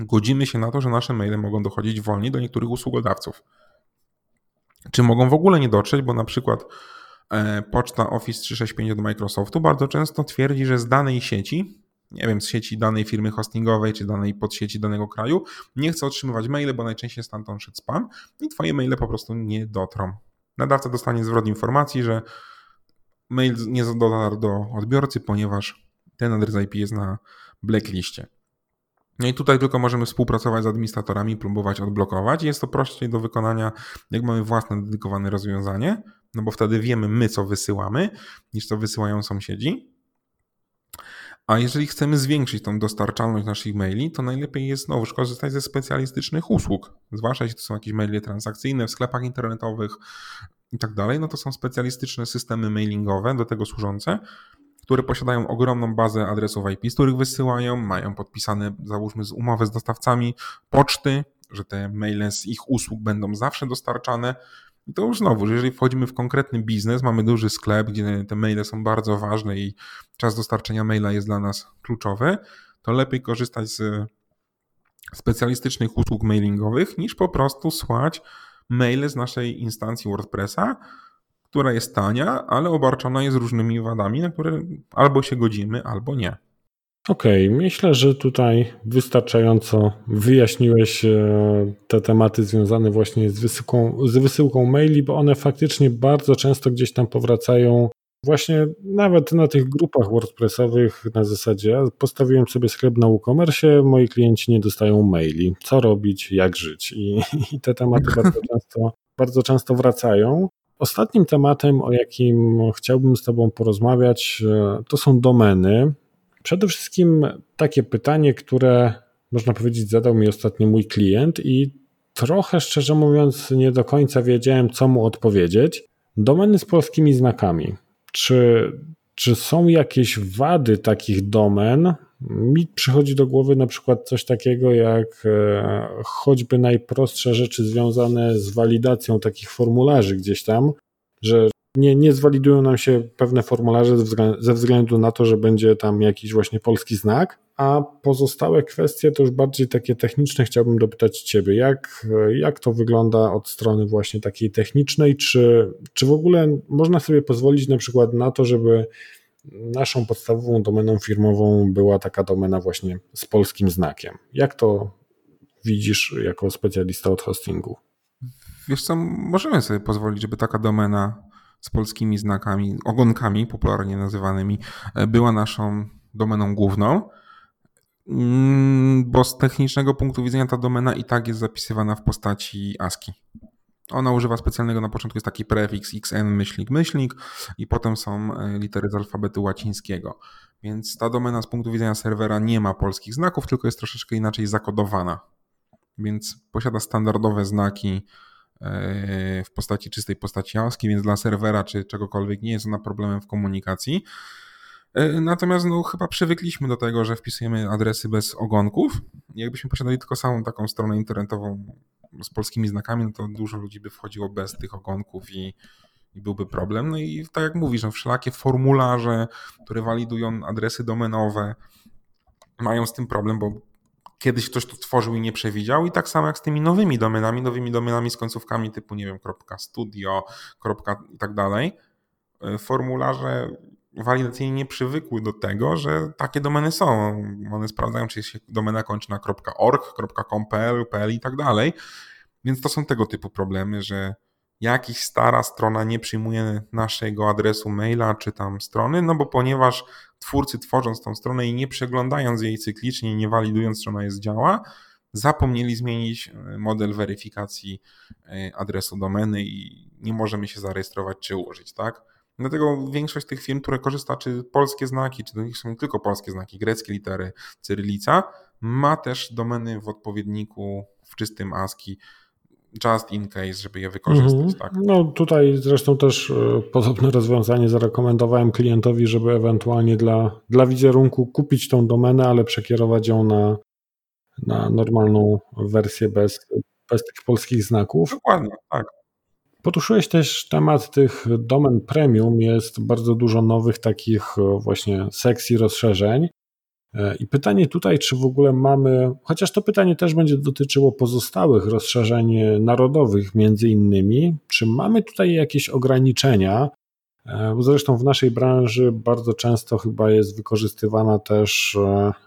godzimy się na to, że nasze maile mogą dochodzić wolniej do niektórych usługodawców czy mogą w ogóle nie dotrzeć, bo na przykład e, poczta Office 365 od Microsoftu bardzo często twierdzi, że z danej sieci, nie wiem, z sieci danej firmy hostingowej czy danej podsieci danego kraju, nie chce otrzymywać maile, bo najczęściej stamtąd szedł spam i twoje maile po prostu nie dotrą. Nadawca dostanie zwrot informacji, że mail nie dotarł do odbiorcy, ponieważ ten adres IP jest na blackliście. No i tutaj tylko możemy współpracować z administratorami, próbować odblokować. Jest to prościej do wykonania, jak mamy własne dedykowane rozwiązanie, no bo wtedy wiemy my, co wysyłamy, niż co wysyłają sąsiedzi. A jeżeli chcemy zwiększyć tą dostarczalność naszych maili, to najlepiej jest znowu korzystać ze specjalistycznych usług. Zwłaszcza jeśli to są jakieś maile transakcyjne w sklepach internetowych i tak dalej, no to są specjalistyczne systemy mailingowe do tego służące, które posiadają ogromną bazę adresów IP, z których wysyłają, mają podpisane, załóżmy, z umowy z dostawcami poczty, że te maile z ich usług będą zawsze dostarczane. I to już znowu, jeżeli wchodzimy w konkretny biznes, mamy duży sklep, gdzie te maile są bardzo ważne i czas dostarczenia maila jest dla nas kluczowy, to lepiej korzystać z specjalistycznych usług mailingowych niż po prostu słać maile z naszej instancji WordPressa, która jest tania, ale obarczona jest różnymi wadami, na które albo się godzimy, albo nie. Okej, okay, myślę, że tutaj wystarczająco wyjaśniłeś e, te tematy związane właśnie z wysyłką, z wysyłką maili, bo one faktycznie bardzo często gdzieś tam powracają. Właśnie nawet na tych grupach WordPressowych na zasadzie postawiłem sobie sklep na WooCommerce, moi klienci nie dostają maili. Co robić, jak żyć? I, i te tematy bardzo często, bardzo często wracają. Ostatnim tematem, o jakim chciałbym z Tobą porozmawiać, e, to są domeny. Przede wszystkim takie pytanie, które można powiedzieć zadał mi ostatnio mój klient i trochę szczerze mówiąc nie do końca wiedziałem, co mu odpowiedzieć. Domeny z polskimi znakami. Czy, czy są jakieś wady takich domen? Mi przychodzi do głowy na przykład coś takiego jak e, choćby najprostsze rzeczy związane z walidacją takich formularzy gdzieś tam, że nie, nie zwalidują nam się pewne formularze ze względu na to, że będzie tam jakiś właśnie polski znak, a pozostałe kwestie to już bardziej takie techniczne chciałbym dopytać Ciebie, jak, jak to wygląda od strony właśnie takiej technicznej, czy, czy w ogóle można sobie pozwolić na przykład na to, żeby naszą podstawową domeną firmową była taka domena właśnie z polskim znakiem. Jak to widzisz jako specjalista od hostingu? Wiesz co, możemy sobie pozwolić, żeby taka domena z polskimi znakami, ogonkami popularnie nazywanymi, e, była naszą domeną główną, bo z technicznego punktu widzenia ta domena i tak jest zapisywana w postaci ASCII. Ona używa specjalnego, na początku jest taki prefiks xn, myślnik, myślnik i potem są e, litery z alfabetu łacińskiego. Więc ta domena z punktu widzenia serwera nie ma polskich znaków, tylko jest troszeczkę inaczej zakodowana. Więc posiada standardowe znaki E, w postaci czystej postaci ASCII, więc dla serwera czy czegokolwiek nie jest ona problemem w komunikacji. E, natomiast no, chyba przywykliśmy do tego, że wpisujemy adresy bez ogonków. Jakbyśmy posiadali tylko samą taką stronę internetową z polskimi znakami, no to dużo ludzi by wchodziło bez tych ogonków i, i byłby problem. No i tak jak mówisz, no, wszelakie formularze, które walidują adresy domenowe, mają z tym problem, bo kiedyś ktoś to tworzył i nie przewidział i tak samo jak z tymi nowymi domenami, nowymi domenami z końcówkami typu, nie wiem, .studio, i tak dalej. E, formularze walidacyjnie nie przywykły do tego, że takie domeny są. One sprawdzają, czy się domena kończy na .org, .com.pl, .pl i tak dalej. Więc to są tego typu problemy, że jakiś stara strona nie przyjmuje naszego adresu maila czy tam strony, no bo ponieważ twórcy tworząc tą stronę i nie przeglądając jej cyklicznie, nie walidując, czy ona jest działa, zapomnieli zmienić e, model weryfikacji e, adresu domeny i nie możemy się zarejestrować czy ułożyć, tak? Dlatego większość tych firm, które korzysta, czy polskie znaki, czy to nie są tylko polskie znaki, greckie litery, cyrylica, ma też domeny w odpowiedniku w czystym ASCII just in case, żeby je wykorzystać. -hmm. tak? No tutaj zresztą też e, podobne rozwiązanie zarekomendowałem klientowi, żeby ewentualnie dla, dla wizerunku kupić tą domenę, ale przekierować ją na, na normalną wersję bez, bez tych polskich znaków. Dokładnie, tak. Poruszyłeś też temat tych domen premium. Jest bardzo dużo nowych takich e, właśnie sekcji rozszerzeń. E, I pytanie tutaj, czy w ogóle mamy, chociaż to pytanie też będzie dotyczyło pozostałych rozszerzeń narodowych, między innymi, czy mamy tutaj jakieś ograniczenia? E, bo zresztą w naszej branży bardzo często chyba jest wykorzystywana też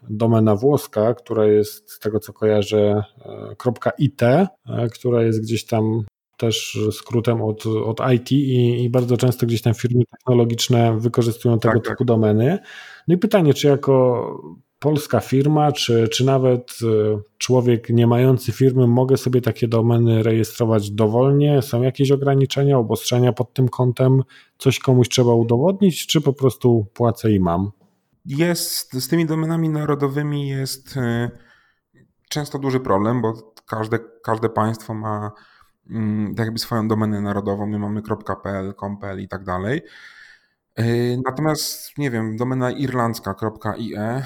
domena włoska, która jest z tego co kojarzę .it, która jest gdzieś tam też skrótem od, od IT i, i, bardzo często gdzieś tam firmy technologiczne wykorzystują tego tak, typu tak. domeny. No i pytanie, czy jako polska firma, czy, czy nawet e, człowiek nie mający firmy, mogę sobie takie domeny rejestrować dowolnie? Są jakieś ograniczenia, obostrzenia pod tym kątem? Coś komuś trzeba udowodnić, czy po prostu płacę i mam? jest, z tymi domenami narodowymi jest e, często duży problem, bo każde, każde państwo ma mm, jakby swoją domenę narodową. My mamy .pl, .com.pl i tak dalej. E, natomiast, nie wiem, domena irlandzka.ie,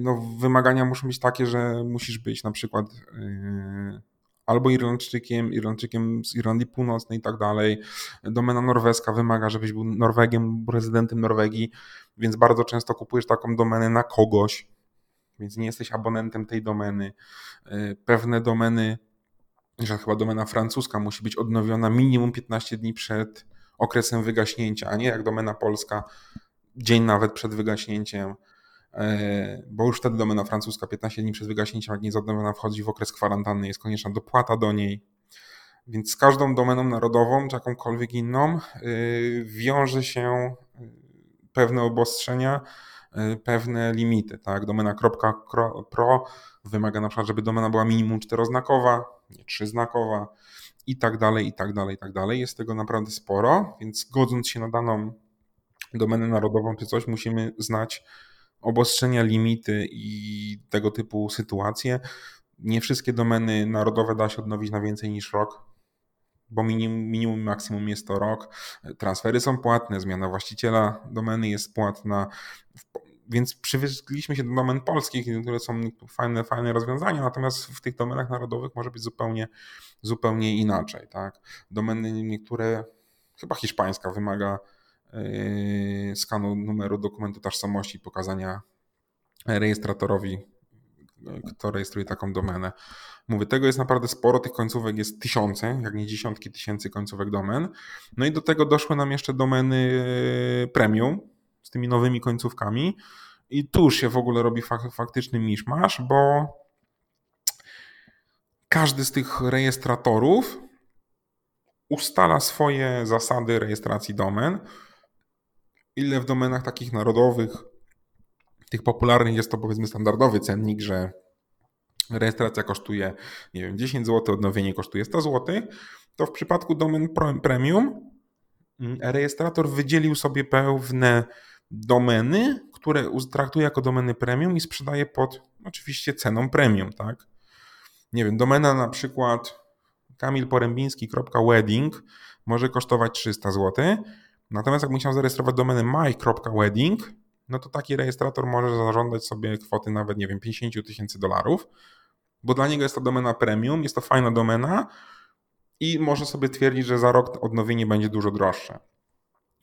no wymagania muszą być takie, że musisz być na przykład albo Irlandczykiem, Irlandczykiem z Irlandii Północnej i tak dalej. Domena norweska wymaga, żebyś był Norwegiem, rezydentem Norwegii, więc bardzo często kupujesz taką domenę na kogoś, więc nie jesteś abonentem tej domeny. Pewne domeny, że chyba domena francuska musi być odnowiona minimum 15 dni przed okresem wygaśnięcia, a nie jak domena polska dzień nawet przed wygaśnięciem. E, bo już wtedy domena francuska 15 dni przed wygaśnięciem, jak nie jest wchodzi w okres kwarantanny, jest konieczna dopłata do niej. Więc z każdą domeną narodową, czy jakąkolwiek inną, e, wiąże się e, pewne obostrzenia, pewne limity. Tak? Domena .pro wymaga na przykład, żeby domena była minimum czteroznakowa, trzyznakowa i tak dalej, i tak dalej, i tak dalej. Jest tego naprawdę sporo, więc godząc się na daną domenę narodową czy coś, musimy znać obostrzenia, limity i tego typu sytuacje. Nie wszystkie domeny narodowe da się odnowić na więcej niż rok, bo minimum, minimum maksimum jest to rok. Transfery są płatne, zmiana właściciela domeny jest płatna, więc przywykliśmy się do domen polskich, które są fajne, fajne rozwiązania, natomiast w tych domenach narodowych może być zupełnie, zupełnie inaczej. Tak? Domeny niektóre, chyba hiszpańska wymaga Yy, skanu numeru dokumentu tożsamości i pokazania rejestratorowi, kto rejestruje taką domenę. Mówię, tego jest naprawdę sporo, tych końcówek jest tysiące, jak nie dziesiątki tysięcy końcówek domen. No i do tego doszły nam jeszcze domeny yy, premium z tymi nowymi końcówkami. I tu się w ogóle robi fak faktyczny miszmasz, bo każdy z tych rejestratorów ustala swoje zasady rejestracji domen, ile w domenach takich narodowych, tych popularnych jest to powiedzmy standardowy cennik, że rejestracja kosztuje, nie wiem, 10 zł, odnowienie kosztuje 100 zł, to w przypadku domen premium rejestrator wydzielił sobie pewne domeny, które traktuje jako domeny premium i sprzedaje pod oczywiście ceną premium, tak? Nie wiem, domena na przykład kamilporębiński.wedding może kosztować 300 zł, Natomiast jak chciał zarejestrować domenę my.wedding, no to taki rejestrator może zażądać sobie kwoty nawet, nie wiem, 50 tysięcy dolarów, bo dla niego jest to domena premium, jest to fajna domena i może sobie twierdzić, że za rok odnowienie będzie dużo droższe.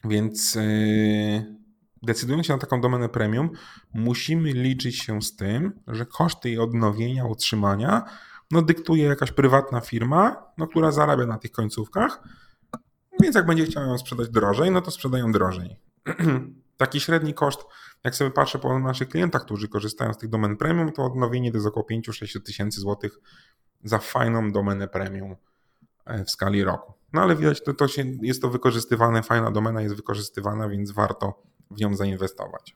Więc yy, decydując się na taką domenę premium, musimy liczyć się z tym, że koszty jej odnowienia, utrzymania no dyktuje jakaś prywatna firma, no, która zarabia na tych końcówkach, więc jak będzie chciał ją sprzedać drożej, no to sprzedają drożej. Taki średni koszt, jak sobie patrzę po naszych klientach, którzy korzystają z tych domen premium, to odnowienie to jest około 5-6 tysięcy złotych za fajną domenę premium w skali roku. No ale widać, to, to się, jest to wykorzystywane, fajna domena jest wykorzystywana, więc warto w nią zainwestować.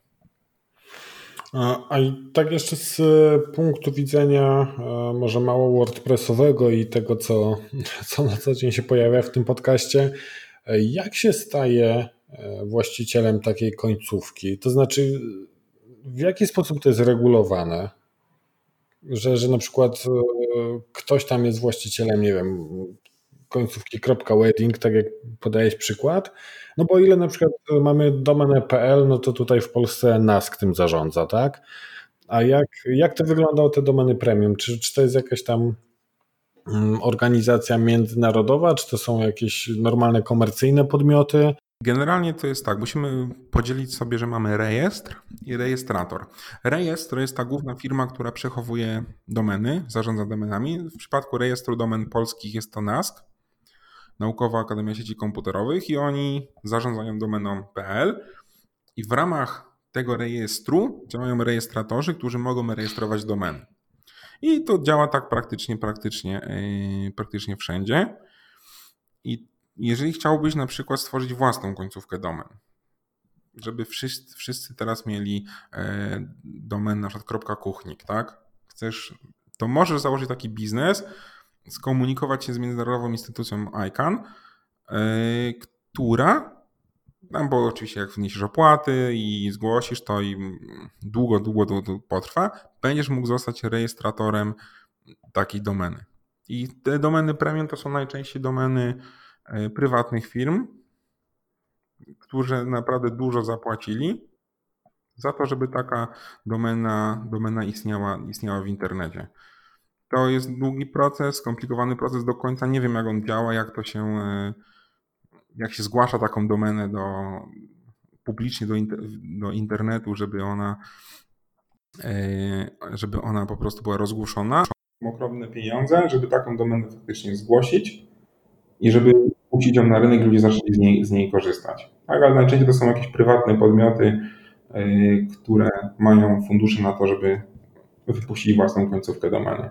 A i tak jeszcze z e, punktu widzenia e, może mało WordPressowego i tego, co, co na co dzień się pojawia w tym podcaście, e, jak się staje właścicielem takiej końcówki? To znaczy, w jaki sposób to jest regulowane? Że, że na przykład ktoś tam jest właścicielem, nie wiem, końcówki .wedding, tak jak podajesz przykład, no bo ile na przykład mamy domenę.pl, no to tutaj w Polsce NASK tym zarządza, tak? A jak, jak to wyglądało te domeny premium? Czy, czy to jest jakaś tam mm, organizacja międzynarodowa, czy to są jakieś normalne komercyjne podmioty? Generalnie to jest tak, musimy podzielić sobie, że mamy rejestr i rejestrator. Rejestr jest ta główna firma, która przechowuje domeny, zarządza domenami. W przypadku rejestru domen polskich jest to NASK, Naukowa Akademia Sieci Komputerowych i oni zarządzają domeną.pl i w ramach tego rejestru działają rejestratorzy, którzy mogą rejestrować domeny. I to działa tak praktycznie, praktycznie, yy, praktycznie wszędzie. I jeżeli chciałbyś na przykład stworzyć własną końcówkę domen, żeby wszyscy, wszyscy teraz mieli e, domen na przykład .kuchnik, tak? Chcesz, to możesz założyć taki biznes, skomunikować się z międzynarodową instytucją ICANN, e, która Tam, bo oczywiście jak wniesiesz opłaty i zgłosisz to i długo, długo, długo potrwa, będziesz mógł zostać rejestratorem takiej domeny. I te domeny premium to są najczęściej domeny e, prywatnych firm, którzy naprawdę dużo zapłacili za to, żeby taka domena, domena istniała, istniała w internecie. To jest długi proces, skomplikowany proces do końca. Nie wiem, jak on działa, jak to się, e, jak się zgłasza taką domenę do, publicznie do, do internetu, żeby ona, e, żeby ona po prostu była rozgłoszona. Ogromne pieniądze, żeby taką domenę faktycznie zgłosić i żeby puścić ją na rynek, ludzie zaczęli z niej, z niej korzystać. Tak, ale najczęściej to są jakieś prywatne podmioty, e, które mają fundusze na to, żeby wypuścić własną końcówkę domeny.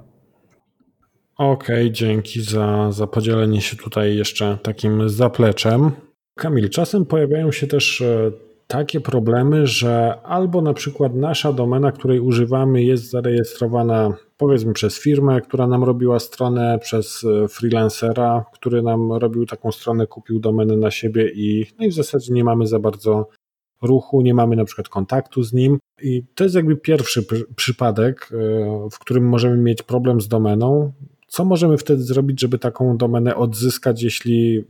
Okej, okay, dzięki za, za podzielenie się tutaj jeszcze takim zapleczem. Kamil, czasem pojawiają się też e, takie problemy, że albo na przykład nasza domena, której używamy, jest zarejestrowana powiedzmy przez firmę, która nam robiła stronę, przez e, freelancera, który nam robił taką stronę, kupił domenę na siebie i, no i w zasadzie nie mamy za bardzo ruchu, nie mamy na przykład kontaktu z nim. I to jest jakby pierwszy przypadek, e, w którym możemy mieć problem z domeną. Co możemy wtedy zrobić, żeby taką domenę odzyskać, jeśli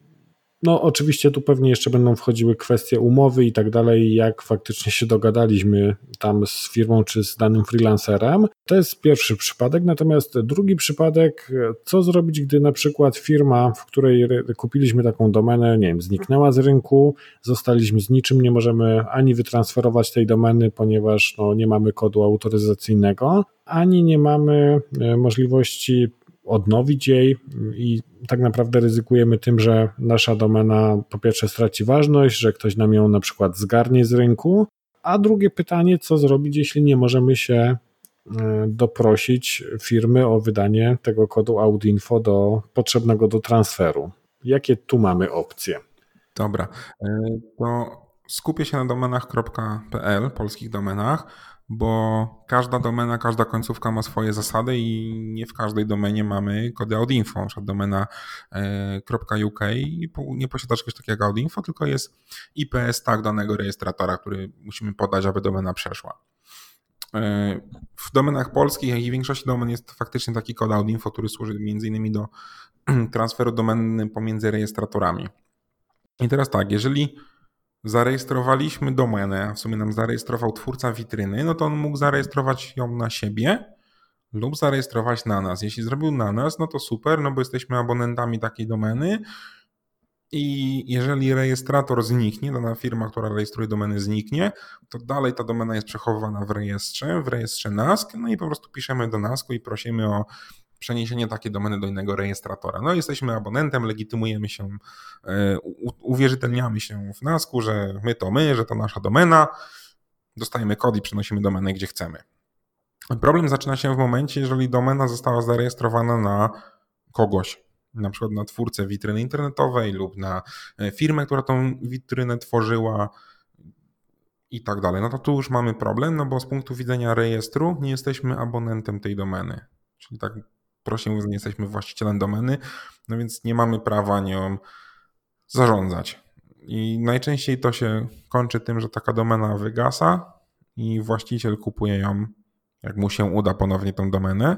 no, oczywiście tu pewnie jeszcze będą wchodziły kwestie umowy i tak dalej, jak faktycznie się dogadaliśmy tam z firmą czy z danym freelancerem. To jest pierwszy przypadek, natomiast drugi przypadek, co zrobić, gdy na przykład firma, w której kupiliśmy taką domenę, nie wiem, zniknęła z rynku, zostaliśmy z niczym, nie możemy ani wytransferować tej domeny, ponieważ no, nie mamy kodu autoryzacyjnego, ani nie mamy e, możliwości odnowić jej i tak naprawdę ryzykujemy tym, że nasza domena po pierwsze straci ważność, że ktoś nam ją na przykład zgarnie z rynku, a drugie pytanie, co zrobić, jeśli nie możemy się e, doprosić firmy o wydanie tego kodu Audinfo do potrzebnego do transferu. Jakie tu mamy opcje? Dobra, e, to skupię się na domenach.pl, polskich domenach bo każda domena, każda końcówka ma swoje zasady i nie w każdej domenie mamy kody Audinfo. Na przykład domena e, .uk nie posiada czegoś takiego Audinfo, tylko jest IPS tag danego rejestratora, który musimy podać, aby domena przeszła. E, w domenach polskich, jak i w większości domen jest faktycznie taki kod Audinfo, który służy m.in. do transferu domeny pomiędzy rejestratorami. I teraz tak, jeżeli zarejestrowaliśmy domenę, w sumie nam zarejestrował twórca witryny, no to on mógł zarejestrować ją na siebie lub zarejestrować na nas. Jeśli zrobił na nas, no to super, no bo jesteśmy abonentami takiej domeny i jeżeli rejestrator zniknie, dana firma, która rejestruje domeny zniknie, to dalej ta domena jest przechowywana w rejestrze, w rejestrze NASK, no i po prostu piszemy do NASKu i prosimy o przeniesienie takiej domeny do innego rejestratora. No jesteśmy abonentem, legitymujemy się, e, uwierzytelniamy się w NASKu, że my to my, że to nasza domena, dostajemy kod i przenosimy domenę gdzie chcemy. Problem zaczyna się w momencie, jeżeli domena została zarejestrowana na kogoś, na przykład na twórcę witryny internetowej lub na e, firmę, która tą witrynę tworzyła i tak dalej. No to tu już mamy problem, no bo z punktu widzenia rejestru nie jesteśmy abonentem tej domeny. Czyli tak mówiąc, nie jesteśmy właścicielem domeny, no więc nie mamy prawa nią zarządzać. I najczęściej to się kończy tym, że taka domena wygasa i właściciel kupuje ją, jak mu się uda ponownie tą domenę,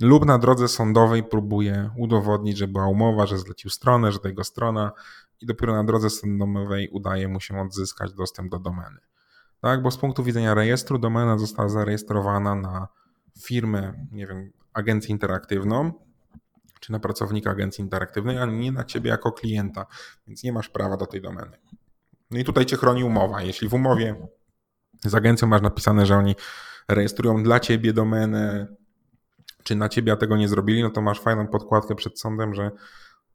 lub na drodze sądowej próbuje udowodnić, że była umowa, że zlecił stronę, że to jego strona i dopiero na drodze sądowej udaje mu się odzyskać dostęp do domeny. Tak, bo z punktu widzenia rejestru domena została zarejestrowana na firmę, nie wiem, agencję interaktywną, czy na pracownika agencji interaktywnej, a nie na ciebie jako klienta, więc nie masz prawa do tej domeny. No i tutaj cię chroni umowa. Jeśli w umowie z agencją masz napisane, że oni rejestrują dla ciebie domenę, czy na ciebie tego nie zrobili, no to masz fajną podkładkę przed sądem, że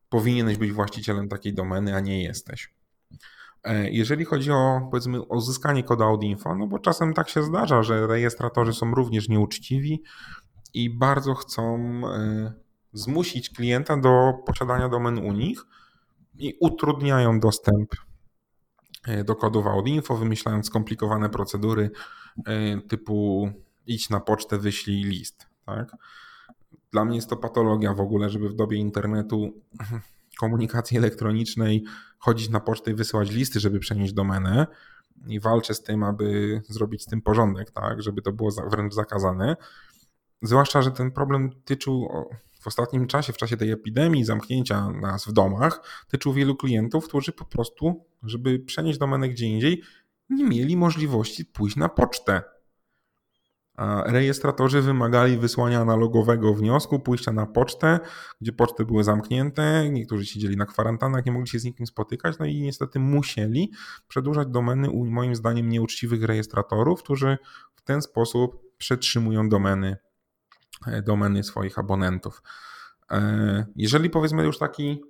powinieneś być właścicielem takiej domeny, a nie jesteś. E, jeżeli chodzi o powiedzmy uzyskanie kodu Audinfo, no bo czasem tak się zdarza, że rejestratorzy są również nieuczciwi i bardzo chcą e, zmusić klienta do posiadania domen u nich i utrudniają dostęp e, do kodów Audinfo, wymyślając skomplikowane procedury typu idź na pocztę, wyślij list. Tak? Dla mnie jest to patologia w ogóle, żeby w dobie internetu komunikacji elektronicznej chodzić na pocztę i wysyłać listy, żeby przenieść domenę i walczę z tym, aby zrobić z tym porządek, tak, żeby to było wręcz zakazane. Zwłaszcza, że ten problem tyczył w ostatnim czasie, w czasie tej epidemii, zamknięcia nas w domach, tyczył wielu klientów, którzy po prostu, żeby przenieść domenę gdzie indziej, nie mieli możliwości pójść na pocztę. A rejestratorzy wymagali wysłania analogowego wniosku, pójścia na pocztę, gdzie poczty były zamknięte, niektórzy siedzieli na kwarantannach, nie mogli się z nikim spotykać, no i niestety musieli przedłużać domeny u moim zdaniem nieuczciwych rejestratorów, którzy w ten sposób przetrzymują domeny, domeny swoich abonentów. E, jeżeli powiedzmy już taki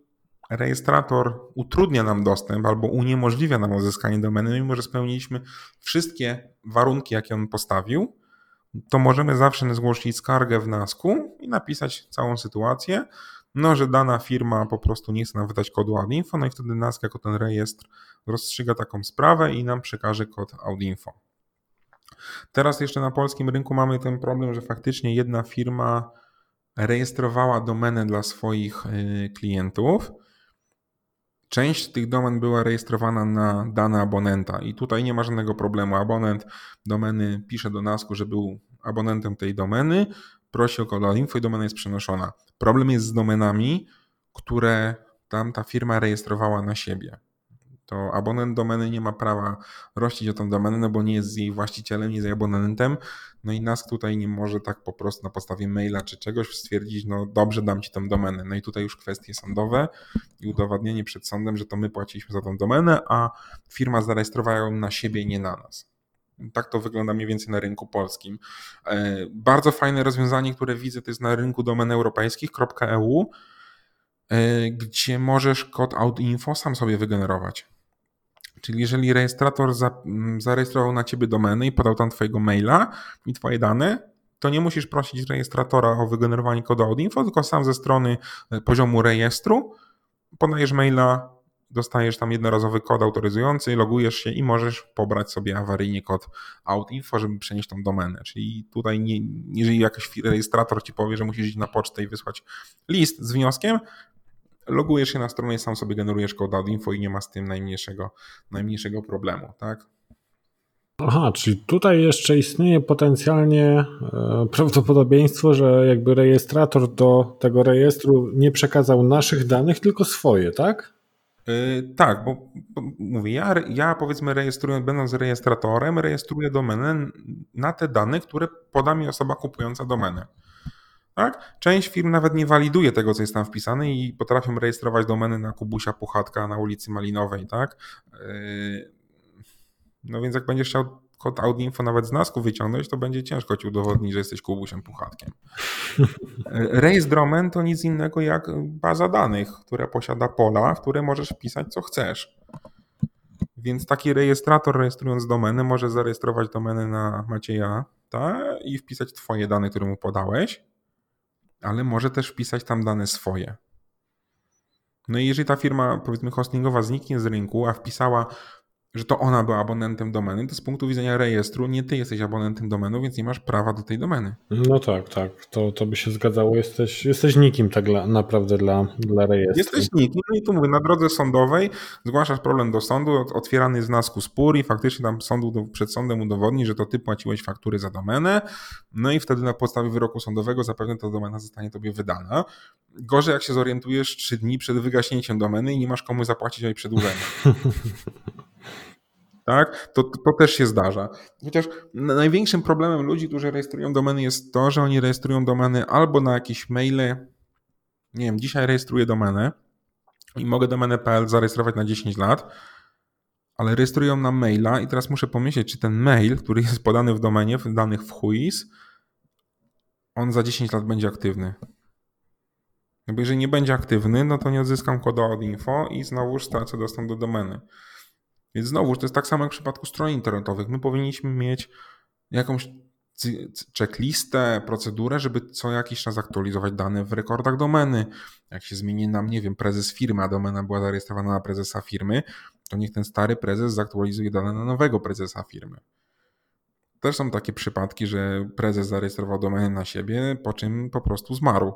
rejestrator utrudnia nam dostęp albo uniemożliwia nam uzyskanie domeny, mimo że spełniliśmy wszystkie warunki, jakie on postawił, to możemy zawsze zgłosić skargę w NASKU i napisać całą sytuację, no, że dana firma po prostu nie chce nam wydać kodu AudInfo, no i wtedy NASK jako ten rejestr rozstrzyga taką sprawę i nam przekaże kod AudInfo. Teraz jeszcze na polskim rynku mamy ten problem, że faktycznie jedna firma rejestrowała domenę dla swoich y, klientów, Część tych domen była rejestrowana na dane abonenta i tutaj nie ma żadnego problemu. Abonent domeny pisze do NASKU, że był abonentem tej domeny, prosi o kod info i domena jest przenoszona. Problem jest z domenami, które tam ta firma rejestrowała na siebie to abonent domeny nie ma prawa rościć o tą domenę, no bo nie jest jej właścicielem, nie jest jej abonentem, no i nas tutaj nie może tak po prostu na podstawie maila czy czegoś stwierdzić, no dobrze, dam ci tę domenę. No i tutaj już kwestie sądowe i udowadnienie przed sądem, że to my płaciliśmy za tą domenę, a firma zarejestrowała ją na siebie, nie na nas. Tak to wygląda mniej więcej na rynku polskim. E, bardzo fajne rozwiązanie, które widzę, to jest na rynku domen europejskich.eu, e, gdzie możesz kod AudInfo sam sobie wygenerować. Czyli jeżeli rejestrator za, mm, zarejestrował na ciebie domenę i podał tam twojego maila i twoje dane, to nie musisz prosić rejestratora o wygenerowanie kodu AudInfo, tylko sam ze strony e, poziomu rejestru podajesz maila, dostajesz tam jednorazowy kod autoryzujący, logujesz się i możesz pobrać sobie awaryjnie kod AudInfo, żeby przenieść tą domenę. Czyli tutaj nie, jeżeli jakiś rejestrator ci powie, że musisz iść na pocztę i wysłać list z wnioskiem, logujesz się na stronę i sam sobie generujesz kod info i nie ma z tym najmniejszego, najmniejszego problemu, tak? Aha, czyli tutaj jeszcze istnieje potencjalnie e, prawdopodobieństwo, że jakby rejestrator do tego rejestru nie przekazał naszych danych, tylko swoje, tak? Yy, tak, bo, bo mówię, ja, ja powiedzmy rejestruję, będąc rejestratorem, rejestruję domenę na te dane, które poda mi osoba kupująca domenę. Tak? Część firm nawet nie waliduje tego, co jest tam wpisane i potrafią rejestrować domeny na Kubusia Puchatka na ulicy Malinowej. Tak? Yy, no więc jak będziesz chciał kod Audinfo nawet z nasku wyciągnąć, to będzie ciężko ci udowodnić, że jesteś Kubusiem Puchatkiem. Rejestr domen to nic innego jak baza danych, która posiada pola, w które możesz wpisać co chcesz. Więc taki rejestrator rejestrując domenę może zarejestrować domenę na Macieja ta, i wpisać twoje dane, które mu podałeś ale może też wpisać tam dane swoje. No i jeżeli ta firma, powiedzmy, hostingowa zniknie z rynku, a wpisała że to ona była abonentem domeny, to z punktu widzenia rejestru nie ty jesteś abonentem domenu, więc nie masz prawa do tej domeny. No tak, tak, to, to by się zgadzało. Jesteś, jesteś nikim tak dla, naprawdę dla, dla rejestru. Jesteś nikim, no i tu mówię, na drodze sądowej zgłaszasz problem do sądu, otwierany jest nasku spór i faktycznie tam sądu, przed sądem udowodni, że to ty płaciłeś faktury za domenę, no i wtedy na podstawie wyroku sądowego zapewne ta domena zostanie tobie wydana. Gorzej jak się zorientujesz trzy dni przed wygaśnięciem domeny i nie masz komu zapłacić jej przedłużenie. tak? To, to też się zdarza. Chociaż największym problemem ludzi, którzy rejestrują domeny jest to, że oni rejestrują domeny albo na jakieś maile, nie wiem, dzisiaj rejestruję domenę i mogę domenę.pl zarejestrować na 10 lat, ale rejestrują na maila i teraz muszę pomyśleć, czy ten mail, który jest podany w domenie, w danych w WHOIS, on za 10 lat będzie aktywny. Bo jeżeli nie będzie aktywny, no to nie odzyskam kodu od info i znowuż stracę dostęp do domeny. Więc znowu, to jest tak samo jak w przypadku stron internetowych. My powinniśmy mieć jakąś checklistę, procedurę, żeby co jakiś czas aktualizować dane w rekordach domeny. Jak się zmieni nam, nie wiem, prezes firmy, a domena była zarejestrowana na prezesa firmy, to niech ten stary prezes zaktualizuje dane na nowego prezesa firmy. Też są takie przypadki, że prezes zarejestrował domenę na siebie, po czym po prostu zmarł.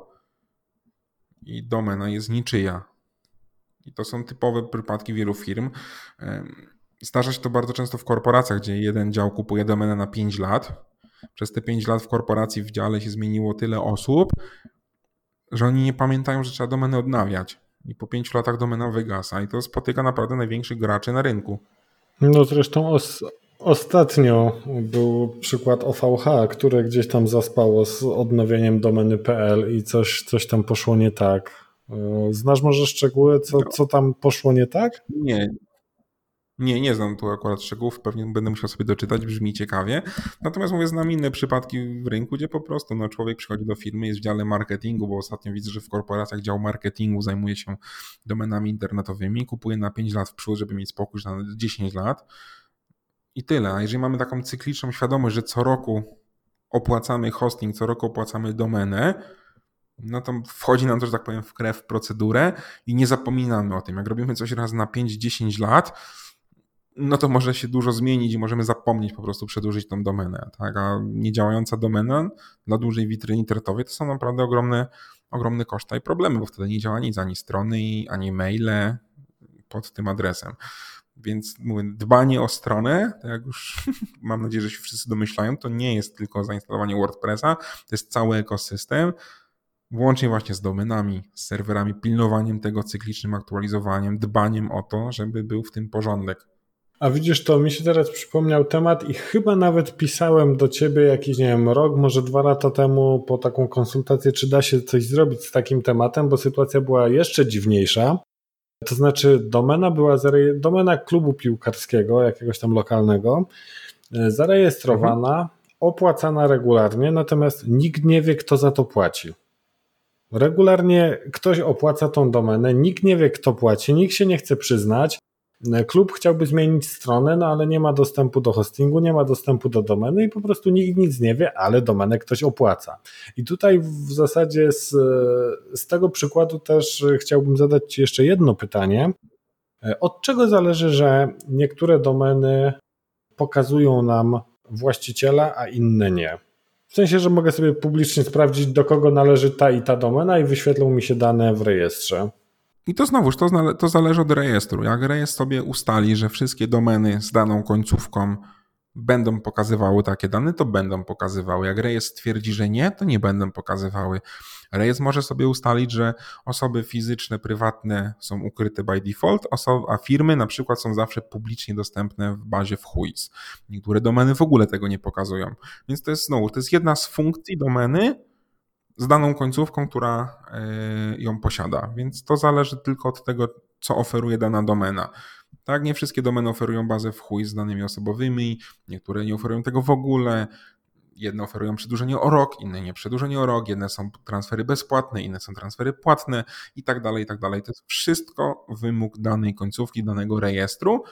I domena jest niczyja I to są typowe przypadki wielu firm. Zdarza się to bardzo często w korporacjach, gdzie jeden dział kupuje domenę na 5 lat. Przez te 5 lat w korporacji w dziale się zmieniło tyle osób, że oni nie pamiętają, że trzeba domenę odnawiać. I po 5 latach domena wygasa. I to spotyka naprawdę największych graczy na rynku. No zresztą os ostatnio był przykład OVH, które gdzieś tam zaspało z odnowieniem domeny.pl i coś, coś tam poszło nie tak. E, znasz może szczegóły, co, co tam poszło nie tak? Nie, nie, nie znam tu akurat szczegółów, pewnie będę musiał sobie doczytać, brzmi ciekawie. Natomiast mówię, znam inne przypadki w rynku, gdzie po prostu no, człowiek przychodzi do firmy, jest w dziale marketingu, bo ostatnio widzę, że w korporacjach dział marketingu zajmuje się domenami internetowymi, kupuje na 5 lat w przód, żeby mieć spokój na 10 lat. I tyle. A jeżeli mamy taką cykliczną świadomość, że co roku opłacamy hosting, co roku opłacamy domenę, no to wchodzi nam to, że tak powiem, w krew procedurę i nie zapominamy o tym. Jak robimy coś raz na 5-10 lat, no to może się dużo zmienić i możemy zapomnieć po prostu przedłużyć tą domenę. Tak? A niedziałająca domena dla dużej witryny internetowej to są naprawdę ogromne, ogromne koszta i problemy, bo wtedy nie działa nic, ani strony, ani maile pod tym adresem. Więc mówię, dbanie o stronę, tak jak już mam nadzieję, że się wszyscy domyślają, to nie jest tylko zainstalowanie WordPressa, to jest cały ekosystem, włącznie właśnie z domenami, z serwerami, pilnowaniem tego cyklicznym aktualizowaniem, dbaniem o to, żeby był w tym porządek. A widzisz, to mi się teraz przypomniał temat i chyba nawet pisałem do ciebie jakiś, nie wiem, rok, może dwa lata temu po taką konsultację, czy da się coś zrobić z takim tematem, bo sytuacja była jeszcze dziwniejsza. To znaczy, domena była domena klubu piłkarskiego, jakiegoś tam lokalnego, e, zarejestrowana, mhm. opłacana regularnie, natomiast nikt nie wie, kto za to płaci. Regularnie ktoś opłaca tą domenę, nikt nie wie, kto płaci, nikt się nie chce przyznać. Klub chciałby zmienić stronę, no ale nie ma dostępu do hostingu, nie ma dostępu do domeny i po prostu nikt nic nie wie, ale domenę ktoś opłaca. I tutaj w zasadzie z, z tego przykładu też chciałbym zadać Ci jeszcze jedno pytanie. Od czego zależy, że niektóre domeny pokazują nam właściciela, a inne nie? W sensie, że mogę sobie publicznie sprawdzić, do kogo należy ta i ta domena i wyświetlą mi się dane w rejestrze. I to znowuż, to, to zależy od rejestru. Jak rejestr sobie ustali, że wszystkie domeny z daną końcówką będą pokazywały takie dane, to będą pokazywały. Jak rejestr twierdzi, że nie, to nie będą pokazywały. Rejestr może sobie ustalić, że osoby fizyczne, prywatne są ukryte by default, a firmy na przykład są zawsze publicznie dostępne w bazie w WHOIS. Niektóre domeny w ogóle tego nie pokazują. Więc to jest znowu, to jest jedna z funkcji domeny, z daną końcówką, która e, ją posiada. Więc to zależy tylko od tego, co oferuje dana domena. Tak, nie wszystkie domeny oferują bazę w chuj z danymi osobowymi, niektóre nie oferują tego w ogóle. Jedne oferują przedłużenie o rok, inne nie przedłużenie o rok, jedne są transfery bezpłatne, inne są transfery płatne i tak dalej, i tak dalej. To jest wszystko wymóg danej końcówki, danego rejestru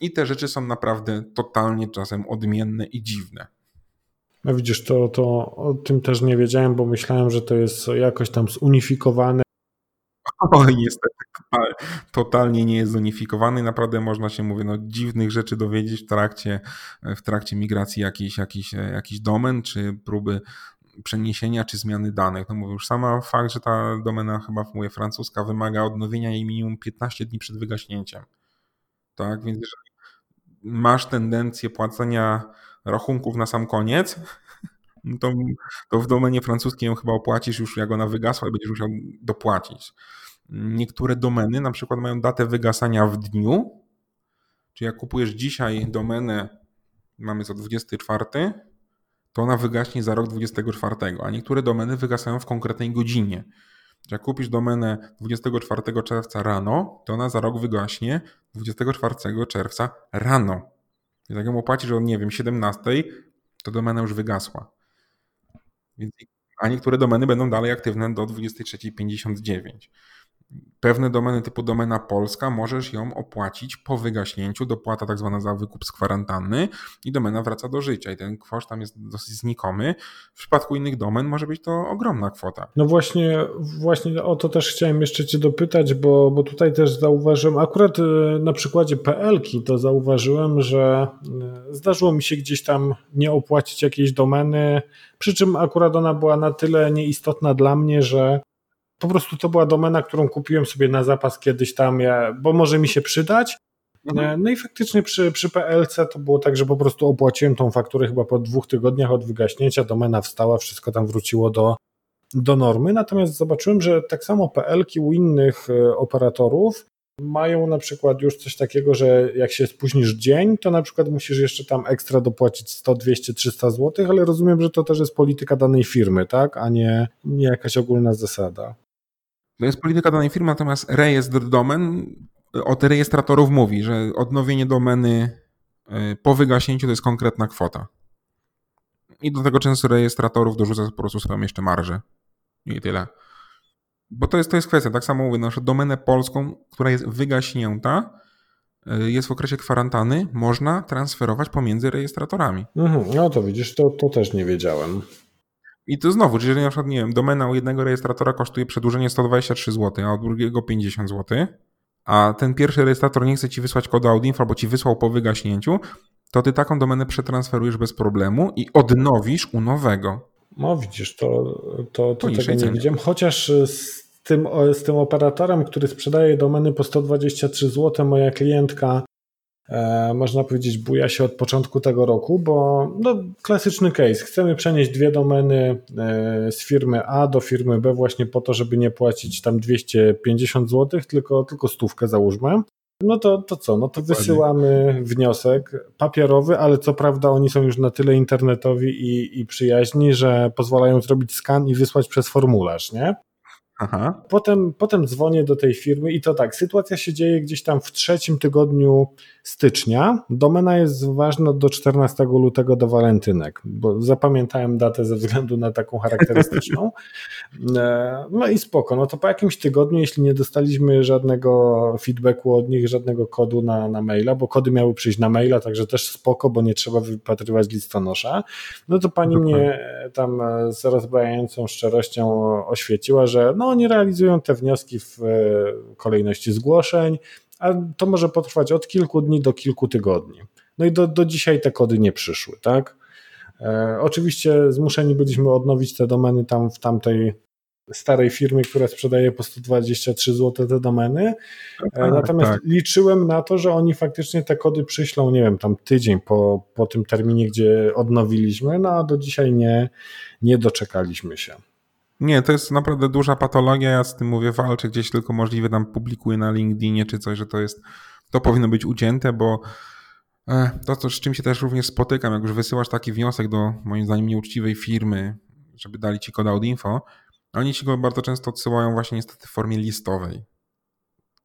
i te rzeczy są naprawdę totalnie czasem odmienne i dziwne. No widzisz, to, to o tym też nie wiedziałem, bo myślałem, że to jest jakoś tam zunifikowane. Oj, niestety totalnie nie jest zunifikowany. Naprawdę można się, mówię, no, dziwnych rzeczy dowiedzieć w trakcie, w trakcie migracji jakichś jakiś, jakiś domen, czy próby przeniesienia, czy zmiany danych. No mówię, już sama fakt, że ta domena chyba, mówię, francuska wymaga odnowienia jej minimum 15 dni przed wygaśnięciem. Tak, więc jeżeli masz tendencję płacenia rachunków na sam koniec, to, to w domenie francuskiej ją chyba opłacisz już jak ona wygasła i będziesz musiał dopłacić. Niektóre domeny na przykład mają datę wygasania w dniu, czyli jak kupujesz dzisiaj domenę, mamy co 24, to ona wygaśnie za rok 24, a niektóre domeny wygasają w konkretnej godzinie. Jak kupisz domenę 24 czerwca rano, to ona za rok wygaśnie 24 czerwca rano. I jak ją opłacisz o, nie wiem, 17, to domena już wygasła. A niektóre domeny będą dalej aktywne do 23.59. Pewne domeny typu domena polska możesz ją opłacić po wygaśnięciu, dopłata tak zwana za wykup z kwarantanny i domena wraca do życia i ten koszt tam jest dosyć znikomy. W przypadku innych domen może być to ogromna kwota. No właśnie, właśnie o to też chciałem jeszcze cię dopytać, bo, bo tutaj też zauważyłem, akurat e, na przykładzie PL-ki to zauważyłem, że e, zdarzyło mi się gdzieś tam nie opłacić jakiejś domeny, przy czym akurat ona była na tyle nieistotna dla mnie, że po prostu to była domena, którą kupiłem sobie na zapas kiedyś tam, ja, bo może mi się przydać. Mhm. No i faktycznie przy, przy PLC to było tak, że po prostu opłaciłem tą fakturę chyba po dwóch tygodniach od wygaśnięcia, domena wstała, wszystko tam wróciło do, do normy, natomiast zobaczyłem, że tak samo PL-ki u innych e, operatorów mają na przykład już coś takiego, że jak się spóźnisz dzień, to na przykład musisz jeszcze tam ekstra dopłacić 100, 200, 300 zł, ale rozumiem, że to też jest polityka danej firmy, tak, a nie, nie jakaś ogólna zasada. To jest polityka danej firmy, natomiast rejestr domen od rejestratorów mówi, że odnowienie domeny e, po wygaśnięciu to jest konkretna kwota. I do tego często rejestratorów dorzuca po prostu swoją jeszcze marżę. I tyle. Bo to jest, to jest kwestia, tak samo mówię, naszą domenę polską, która jest wygaśnięta, y, jest w okresie kwarantanny, można transferować pomiędzy rejestratorami. Mhm, no to widzisz, to, to też nie wiedziałem. I to znowu, jeżeli na przykład, nie wiem, domena u jednego rejestratora kosztuje przedłużenie 123 zł, a u drugiego 50 zł, a ten pierwszy rejestrator nie chce ci wysłać kodu Audinfo, albo ci wysłał po wygaśnięciu, to ty taką domenę przetransferujesz bez problemu i odnowisz u nowego. No widzisz, to, to, to tego nie widziałem, chociaż z tym, z tym operatorem, który sprzedaje domeny po 123 zł, moja klientka można powiedzieć buja się od początku tego roku, bo no, klasyczny case. Chcemy przenieść dwie domeny e, z firmy A do firmy B właśnie po to, żeby nie płacić tam 250 zł, tylko, tylko stówkę załóżmy. No to, to co? No to wysyłamy wniosek papierowy, ale co prawda oni są już na tyle internetowi i, i przyjaźni, że pozwalają zrobić skan i wysłać przez formularz, nie? Aha. Potem, potem dzwonię do tej firmy i to tak, sytuacja się dzieje gdzieś tam w trzecim tygodniu stycznia. Domena jest ważna do 14 lutego do walentynek, bo zapamiętałem datę ze względu na taką charakterystyczną. E, no i spoko, no to po jakimś tygodniu, jeśli nie dostaliśmy żadnego feedbacku od nich, żadnego kodu na, na maila, bo kody miały przyjść na maila, także też spoko, bo nie trzeba wypatrywać listonosza, no to pani Dokładnie. mnie tam z rozbrajającą szczerością oświeciła, że no oni realizują te wnioski w e, kolejności zgłoszeń, a to może potrwać od kilku dni do kilku tygodni. No i do, do dzisiaj te kody nie przyszły, tak? E, oczywiście zmuszeni byliśmy odnowić te domeny tam w tamtej starej firmie, która sprzedaje po 123 zł te domeny. E, tak, Natomiast tak. liczyłem na to, że oni faktycznie te kody przyślą, nie wiem, tam tydzień po, po tym terminie, gdzie odnowiliśmy, no a do dzisiaj nie, nie doczekaliśmy się. Nie, to jest naprawdę duża patologia. Ja z tym mówię, walczę gdzieś tylko możliwe, tam publikuję na LinkedInie czy coś, że to jest, to powinno być ucięte, bo e, to, to z czym się też również spotykam, jak już wysyłasz taki wniosek do moim zdaniem nieuczciwej firmy, żeby dali ci kod Audinfo, oni ci go bardzo często odsyłają właśnie niestety w formie listowej.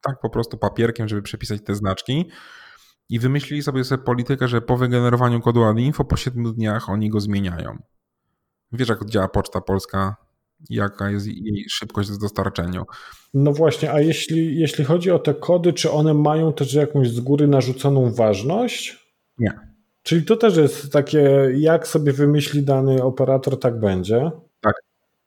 Tak po prostu papierkiem, żeby przepisać te znaczki. I wymyślili sobie sobie politykę, że po wygenerowaniu kodu Audinfo po 7 dniach oni go zmieniają. Wiesz, jak działa Poczta Polska jaka jest jej szybkość w dostarczeniu. No właśnie, a jeśli, jeśli chodzi o te kody, czy one mają też jakąś z góry narzuconą ważność? Nie. Czyli to też jest takie, jak sobie wymyśli dany operator, tak będzie? Tak,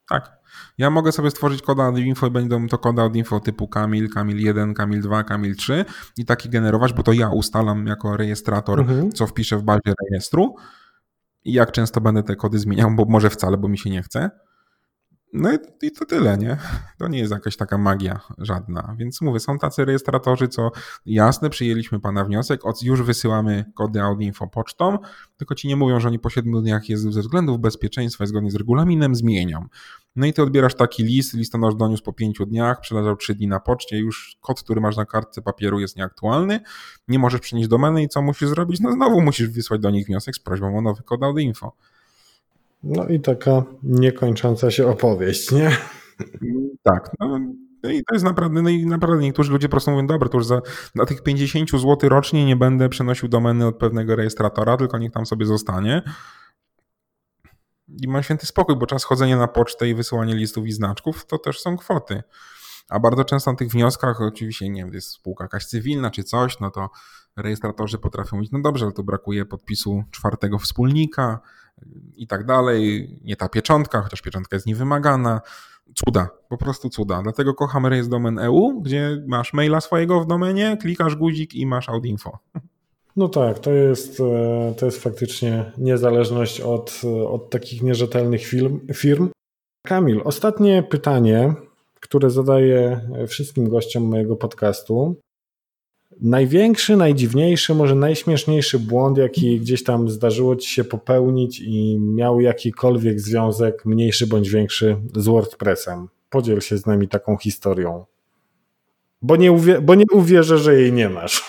tak. Ja mogę sobie stworzyć koda od info i będą to koda od info typu Kamil, Kamil 1, Kamil 2, Kamil 3 i taki generować, bo to ja ustalam jako rejestrator, mhm. co wpiszę w bazie rejestru i jak często będę te kody zmieniał, bo może wcale, bo mi się nie chce. No i, i to tyle, nie? To nie jest jakaś taka magia żadna. Więc mówię, są tacy rejestratorzy, co jasne, przyjęliśmy pana wniosek, już wysyłamy kody Audinfo pocztą, tylko ci nie mówią, że oni po 7 dniach jest ze względów bezpieczeństwa i zgodnie z regulaminem zmienią. No i ty odbierasz taki list, listonosz doniósł po 5 dniach, przeleżał 3 dni na poczcie, już kod, który masz na kartce papieru jest nieaktualny, nie możesz przenieść domeny i co musisz zrobić? No znowu musisz wysłać do nich wniosek z prośbą o nowy kod Audinfo. No i taka niekończąca się opowieść, nie? Tak. No, i to jest naprawdę, no i naprawdę niektórzy ludzie po prostu mówią, dobra, to już za, na tych 50 zł rocznie nie będę przenosił domeny od pewnego rejestratora, tylko niech tam sobie zostanie. I mam święty spokój, bo czas chodzenia na pocztę i wysyłanie listów i znaczków to też są kwoty. A bardzo często na tych wnioskach, oczywiście, nie wiem, jest spółka jakaś cywilna czy coś, no to rejestratorzy potrafią mówić, no dobrze, ale tu brakuje podpisu czwartego wspólnika, i tak dalej. Nie ta pieczątka, chociaż pieczątka jest niewymagana. Cuda, po prostu cuda. Dlatego kocham domen EU, gdzie masz maila swojego w domenie, klikasz guzik i masz Audinfo. No tak, to jest, e, to jest faktycznie niezależność od, od takich nierzetelnych firm. firm. Kamil, ostatnie pytanie, które zadaję wszystkim gościom mojego podcastu. Największy, najdziwniejszy, może najśmieszniejszy błąd, jaki gdzieś tam zdarzyło ci się popełnić i miał jakikolwiek związek, mniejszy bądź większy, z WordPressem. Podziel się z nami taką historią. Bo nie, bo nie uwierzę, że jej nie masz.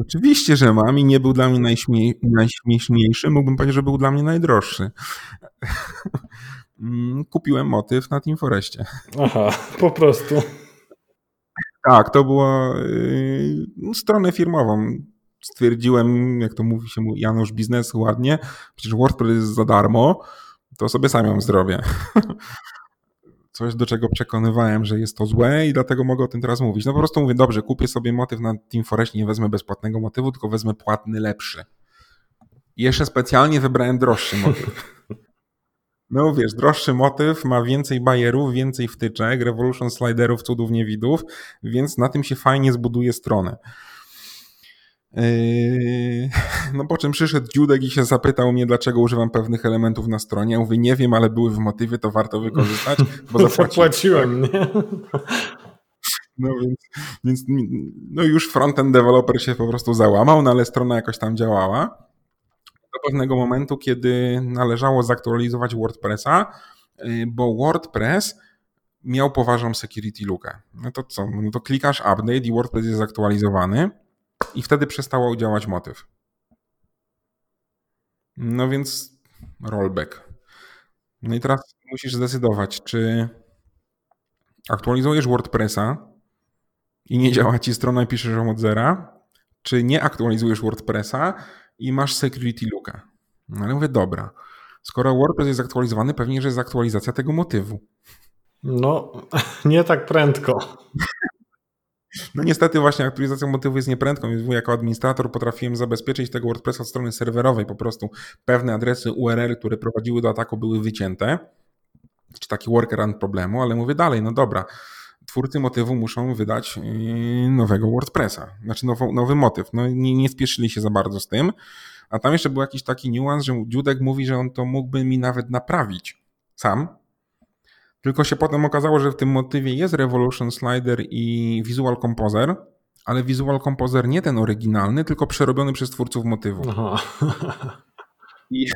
Oczywiście, że mam i nie był dla mnie najśmie najśmieszniejszy. Mógłbym powiedzieć, że był dla mnie najdroższy. Mm, kupiłem motyw na Team Forestie. Aha, po prostu. Tak, to była yy, stronę firmową. Stwierdziłem, jak to mówi się Janusz biznesu ładnie, przecież WordPress jest za darmo, to sobie sam ją zrobię. Coś, do czego przekonywałem, że jest to złe i dlatego mogę o tym teraz mówić. No po prostu mówię, dobrze, kupię sobie motyw na Team Forest, nie wezmę bezpłatnego motywu, tylko wezmę płatny, lepszy. I jeszcze specjalnie wybrałem droższy motyw. No wiesz, droższy motyw ma więcej bajerów, więcej wtyczek, Revolution sliderów, cudów niewidów, więc na tym się fajnie zbuduje stronę. Yy, no po czym przyszedł Dziudek i się zapytał mnie, dlaczego używam pewnych elementów na stronie. Ja mówię, nie wiem, ale były w motywie, to warto wykorzystać, bo zapłaciłem. nie? No więc, więc no już frontend developer się po prostu załamał, no ale strona jakoś tam działała do pewnego momentu, kiedy należało zaktualizować WordPressa, y, bo WordPress miał poważną security lukę. No to co? No to klikasz update i WordPress jest zaktualizowany i wtedy przestało działać motyw. No więc rollback. No i teraz musisz zdecydować, czy aktualizujesz WordPressa i nie działa ci strona i piszesz od zera, czy nie aktualizujesz WordPressa i masz security looka. No ale mówię, dobra, skoro WordPress jest aktualizowany, pewnie, że jest aktualizacja tego motywu. No, nie tak prędko. No niestety właśnie aktualizacja motywu jest nieprędką, więc jako administrator potrafiłem zabezpieczyć tego WordPressa od strony serwerowej. Po prostu pewne adresy URL, które prowadziły do ataku były wycięte, czy taki workaround problemu, ale mówię dalej, no dobra, twórcy motywu muszą wydać yy, nowego WordPressa, znaczy nowy, nowy motyw. No nie, nie spieszyli się za bardzo z tym. A tam jeszcze był jakiś taki niuans, że Dziudek mówi, że on to mógłby mi nawet naprawić sam. Tylko się potem okazało, że w tym motywie jest Revolution Slider i Visual Composer, ale Visual Composer nie ten oryginalny, tylko przerobiony przez twórców motywu. Aha. I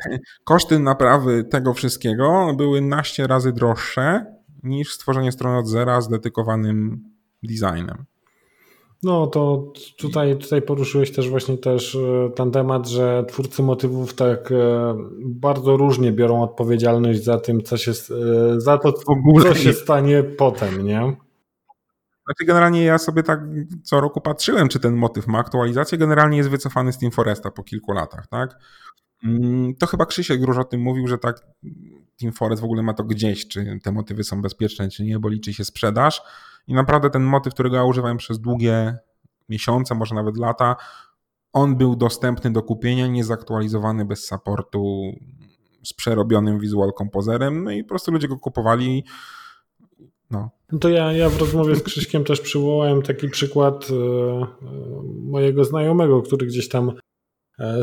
koszty naprawy tego wszystkiego były naście razy droższe niż stworzenie strony od zera z dedykowanym designem. No to tutaj, tutaj poruszyłeś też właśnie też e, ten temat, że twórcy motywów tak e, bardzo różnie biorą odpowiedzialność za tym, co się, e, za to, co się stanie potem, nie? Znaczy generalnie ja sobie tak co roku patrzyłem, czy ten motyw ma aktualizację. Generalnie jest wycofany z Team Foresta po kilku latach, tak? Mm, to chyba Krzysiek już o tym mówił, że tak Team Forest w ogóle ma to gdzieś, czy te motywy są bezpieczne, czy nie, bo liczy się sprzedaż. I naprawdę ten motyw, którego ja używałem przez długie miesiące, może nawet lata, on był dostępny do kupienia, niezaktualizowany bez supportu, z przerobionym Visual Composerem, no i po prostu ludzie go kupowali. No. no to ja, ja w rozmowie z Krzyśkiem też przywołałem taki przykład e, e, mojego znajomego, który gdzieś tam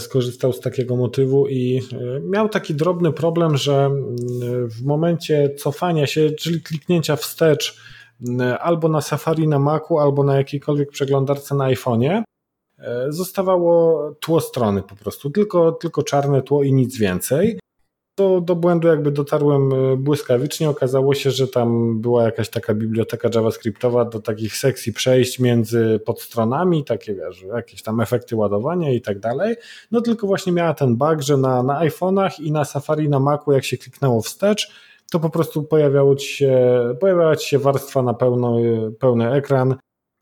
skorzystał z takiego motywu i e, miał taki drobny problem, że mm, w momencie cofania się, czyli kliknięcia wstecz albo na Safari na Macu, albo na jakiejkolwiek przeglądarce na iPhone'ie, e, zostawało tło strony po prostu, tylko, tylko czarne tło i nic więcej do, do błędu jakby dotarłem e, błyskawicznie. Okazało się, że tam była jakaś taka biblioteka JavaScriptowa do takich sekcji przejść między podstronami, takie wiesz, jakieś tam efekty ładowania i tak dalej. No tylko właśnie miała ten bug, że na, na iPhone'ach i na Safari na Macu, jak się kliknęło wstecz, to po prostu pojawiało ci się, pojawiała ci się warstwa na pełno, pełny ekran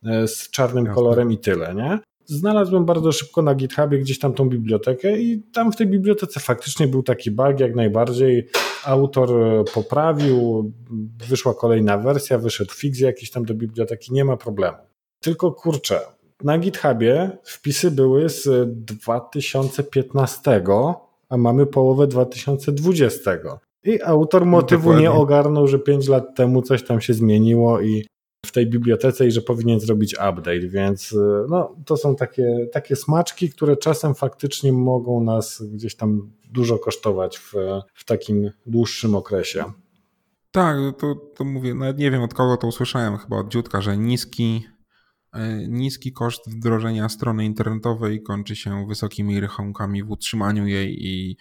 e, z czarnym kolorem i tyle, nie? Znalazłem bardzo szybko na GitHubie gdzieś tam tą bibliotekę i tam w tej bibliotece faktycznie był taki bug jak najbardziej. Autor e, poprawił, wyszła kolejna wersja, wyszedł fix jakiś tam do biblioteki, nie ma problemu. Tylko kurczę, na GitHubie wpisy były z 2015, a mamy połowę 2020. I autor motywu nie ogarnął, że 5 lat temu coś tam się zmieniło i w tej bibliotece i że powinien zrobić update, więc y, no, to są takie, takie smaczki, które czasem faktycznie mogą nas gdzieś tam dużo kosztować w, w takim dłuższym okresie. Tak, to, to mówię, nawet nie wiem od kogo to usłyszałem, chyba od Dziutka, że niski, e, niski koszt wdrożenia strony internetowej kończy się wysokimi rachunkami w utrzymaniu jej i,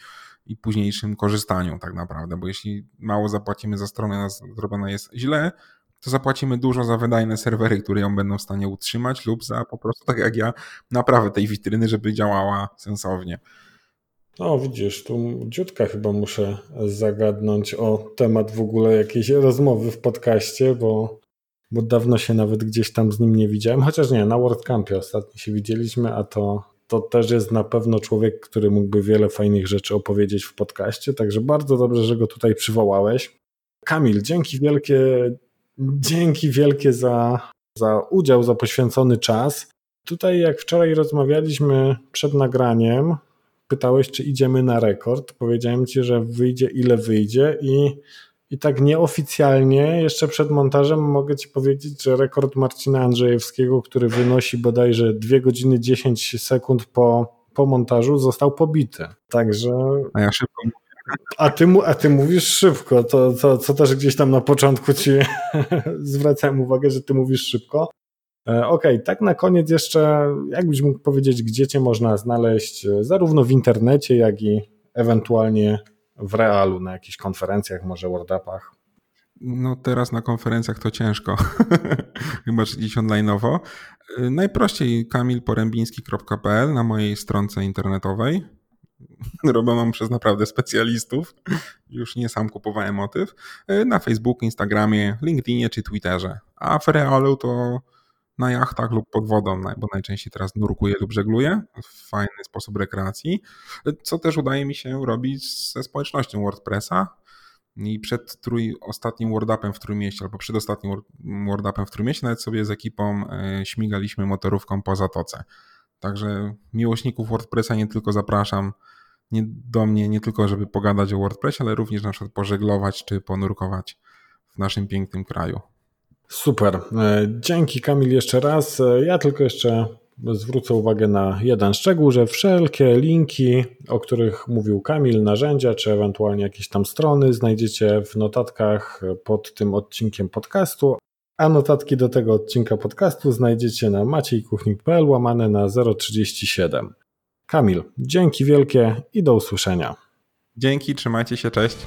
i późniejszym korzystaniu tak naprawdę, bo jeśli mało zapłacimy za stronę, zrobiona jest źle, to zapłacimy dużo za wydajne serwery, które ją będą w stanie utrzymać lub za po prostu, tak jak ja, naprawę tej witryny, żeby działała sensownie. No widzisz, tu dziutka chyba muszę zagadnąć o temat w ogóle jakiejś rozmowy w podcaście, bo, bo dawno się nawet gdzieś tam z nim nie widziałem, chociaż nie, na WordCampie ostatnio się widzieliśmy, a to, to też jest na pewno człowiek, który mógłby wiele fajnych rzeczy opowiedzieć w podcaście, także bardzo dobrze, że go tutaj przywołałeś. Kamil, dzięki wielkie, dzięki wielkie za, za udział, za poświęcony czas. Tutaj jak wczoraj rozmawialiśmy przed nagraniem, pytałeś, czy idziemy na rekord. Powiedziałem ci, że wyjdzie ile wyjdzie i, i tak nieoficjalnie jeszcze przed montażem mogę ci powiedzieć, że rekord Marcina Andrzejewskiego, który wynosi bodajże 2 godziny 10 sekund po, po montażu, został pobity. Także... A ja szybko a ty, a ty mówisz szybko, to, to, co też gdzieś tam na początku ci zwracałem uwagę, że ty mówisz szybko. E, okej, okay, tak na koniec jeszcze, jakbyś mógł powiedzieć, gdzie cię można znaleźć, e, zarówno w internecie, jak i ewentualnie w realu, na jakichś konferencjach, może WordUpach? No teraz na konferencjach to ciężko, chyba że gdzieś online'owo. E, najprościej kamilporębiński.pl na mojej stronce internetowej. Robioną przez naprawdę specjalistów. Już nie sam kupowałem motyw. Na Facebooku, Instagramie, LinkedInie czy Twitterze. A w realu to na jachtach lub pod wodą, bo najczęściej teraz nurkuję lub żegluję fajny sposób rekreacji, co też udaje mi się robić ze społecznością WordPressa. I przed trój, ostatnim WordUpem w Trójmieście, albo przed ostatnim WordUpem w Trójmieście nawet sobie z ekipą e, śmigaliśmy motorówką po Zatoce. Także miłośników WordPressa nie tylko zapraszam nie do mnie, nie tylko żeby pogadać o WordPressie, ale również na przykład pożeglować czy ponurkować w naszym pięknym kraju. Super. E, dzięki Kamil jeszcze raz. E, ja tylko jeszcze zwrócę uwagę na jeden szczegół, że wszelkie linki, o których mówił Kamil, narzędzia, czy ewentualnie jakieś tam strony znajdziecie w notatkach pod tym odcinkiem podcastu, a notatki do tego odcinka podcastu znajdziecie na maciejkuchnik.pl łamane na 037. Kamil, dzięki wielkie i do usłyszenia. Dzięki, trzymajcie się, cześć.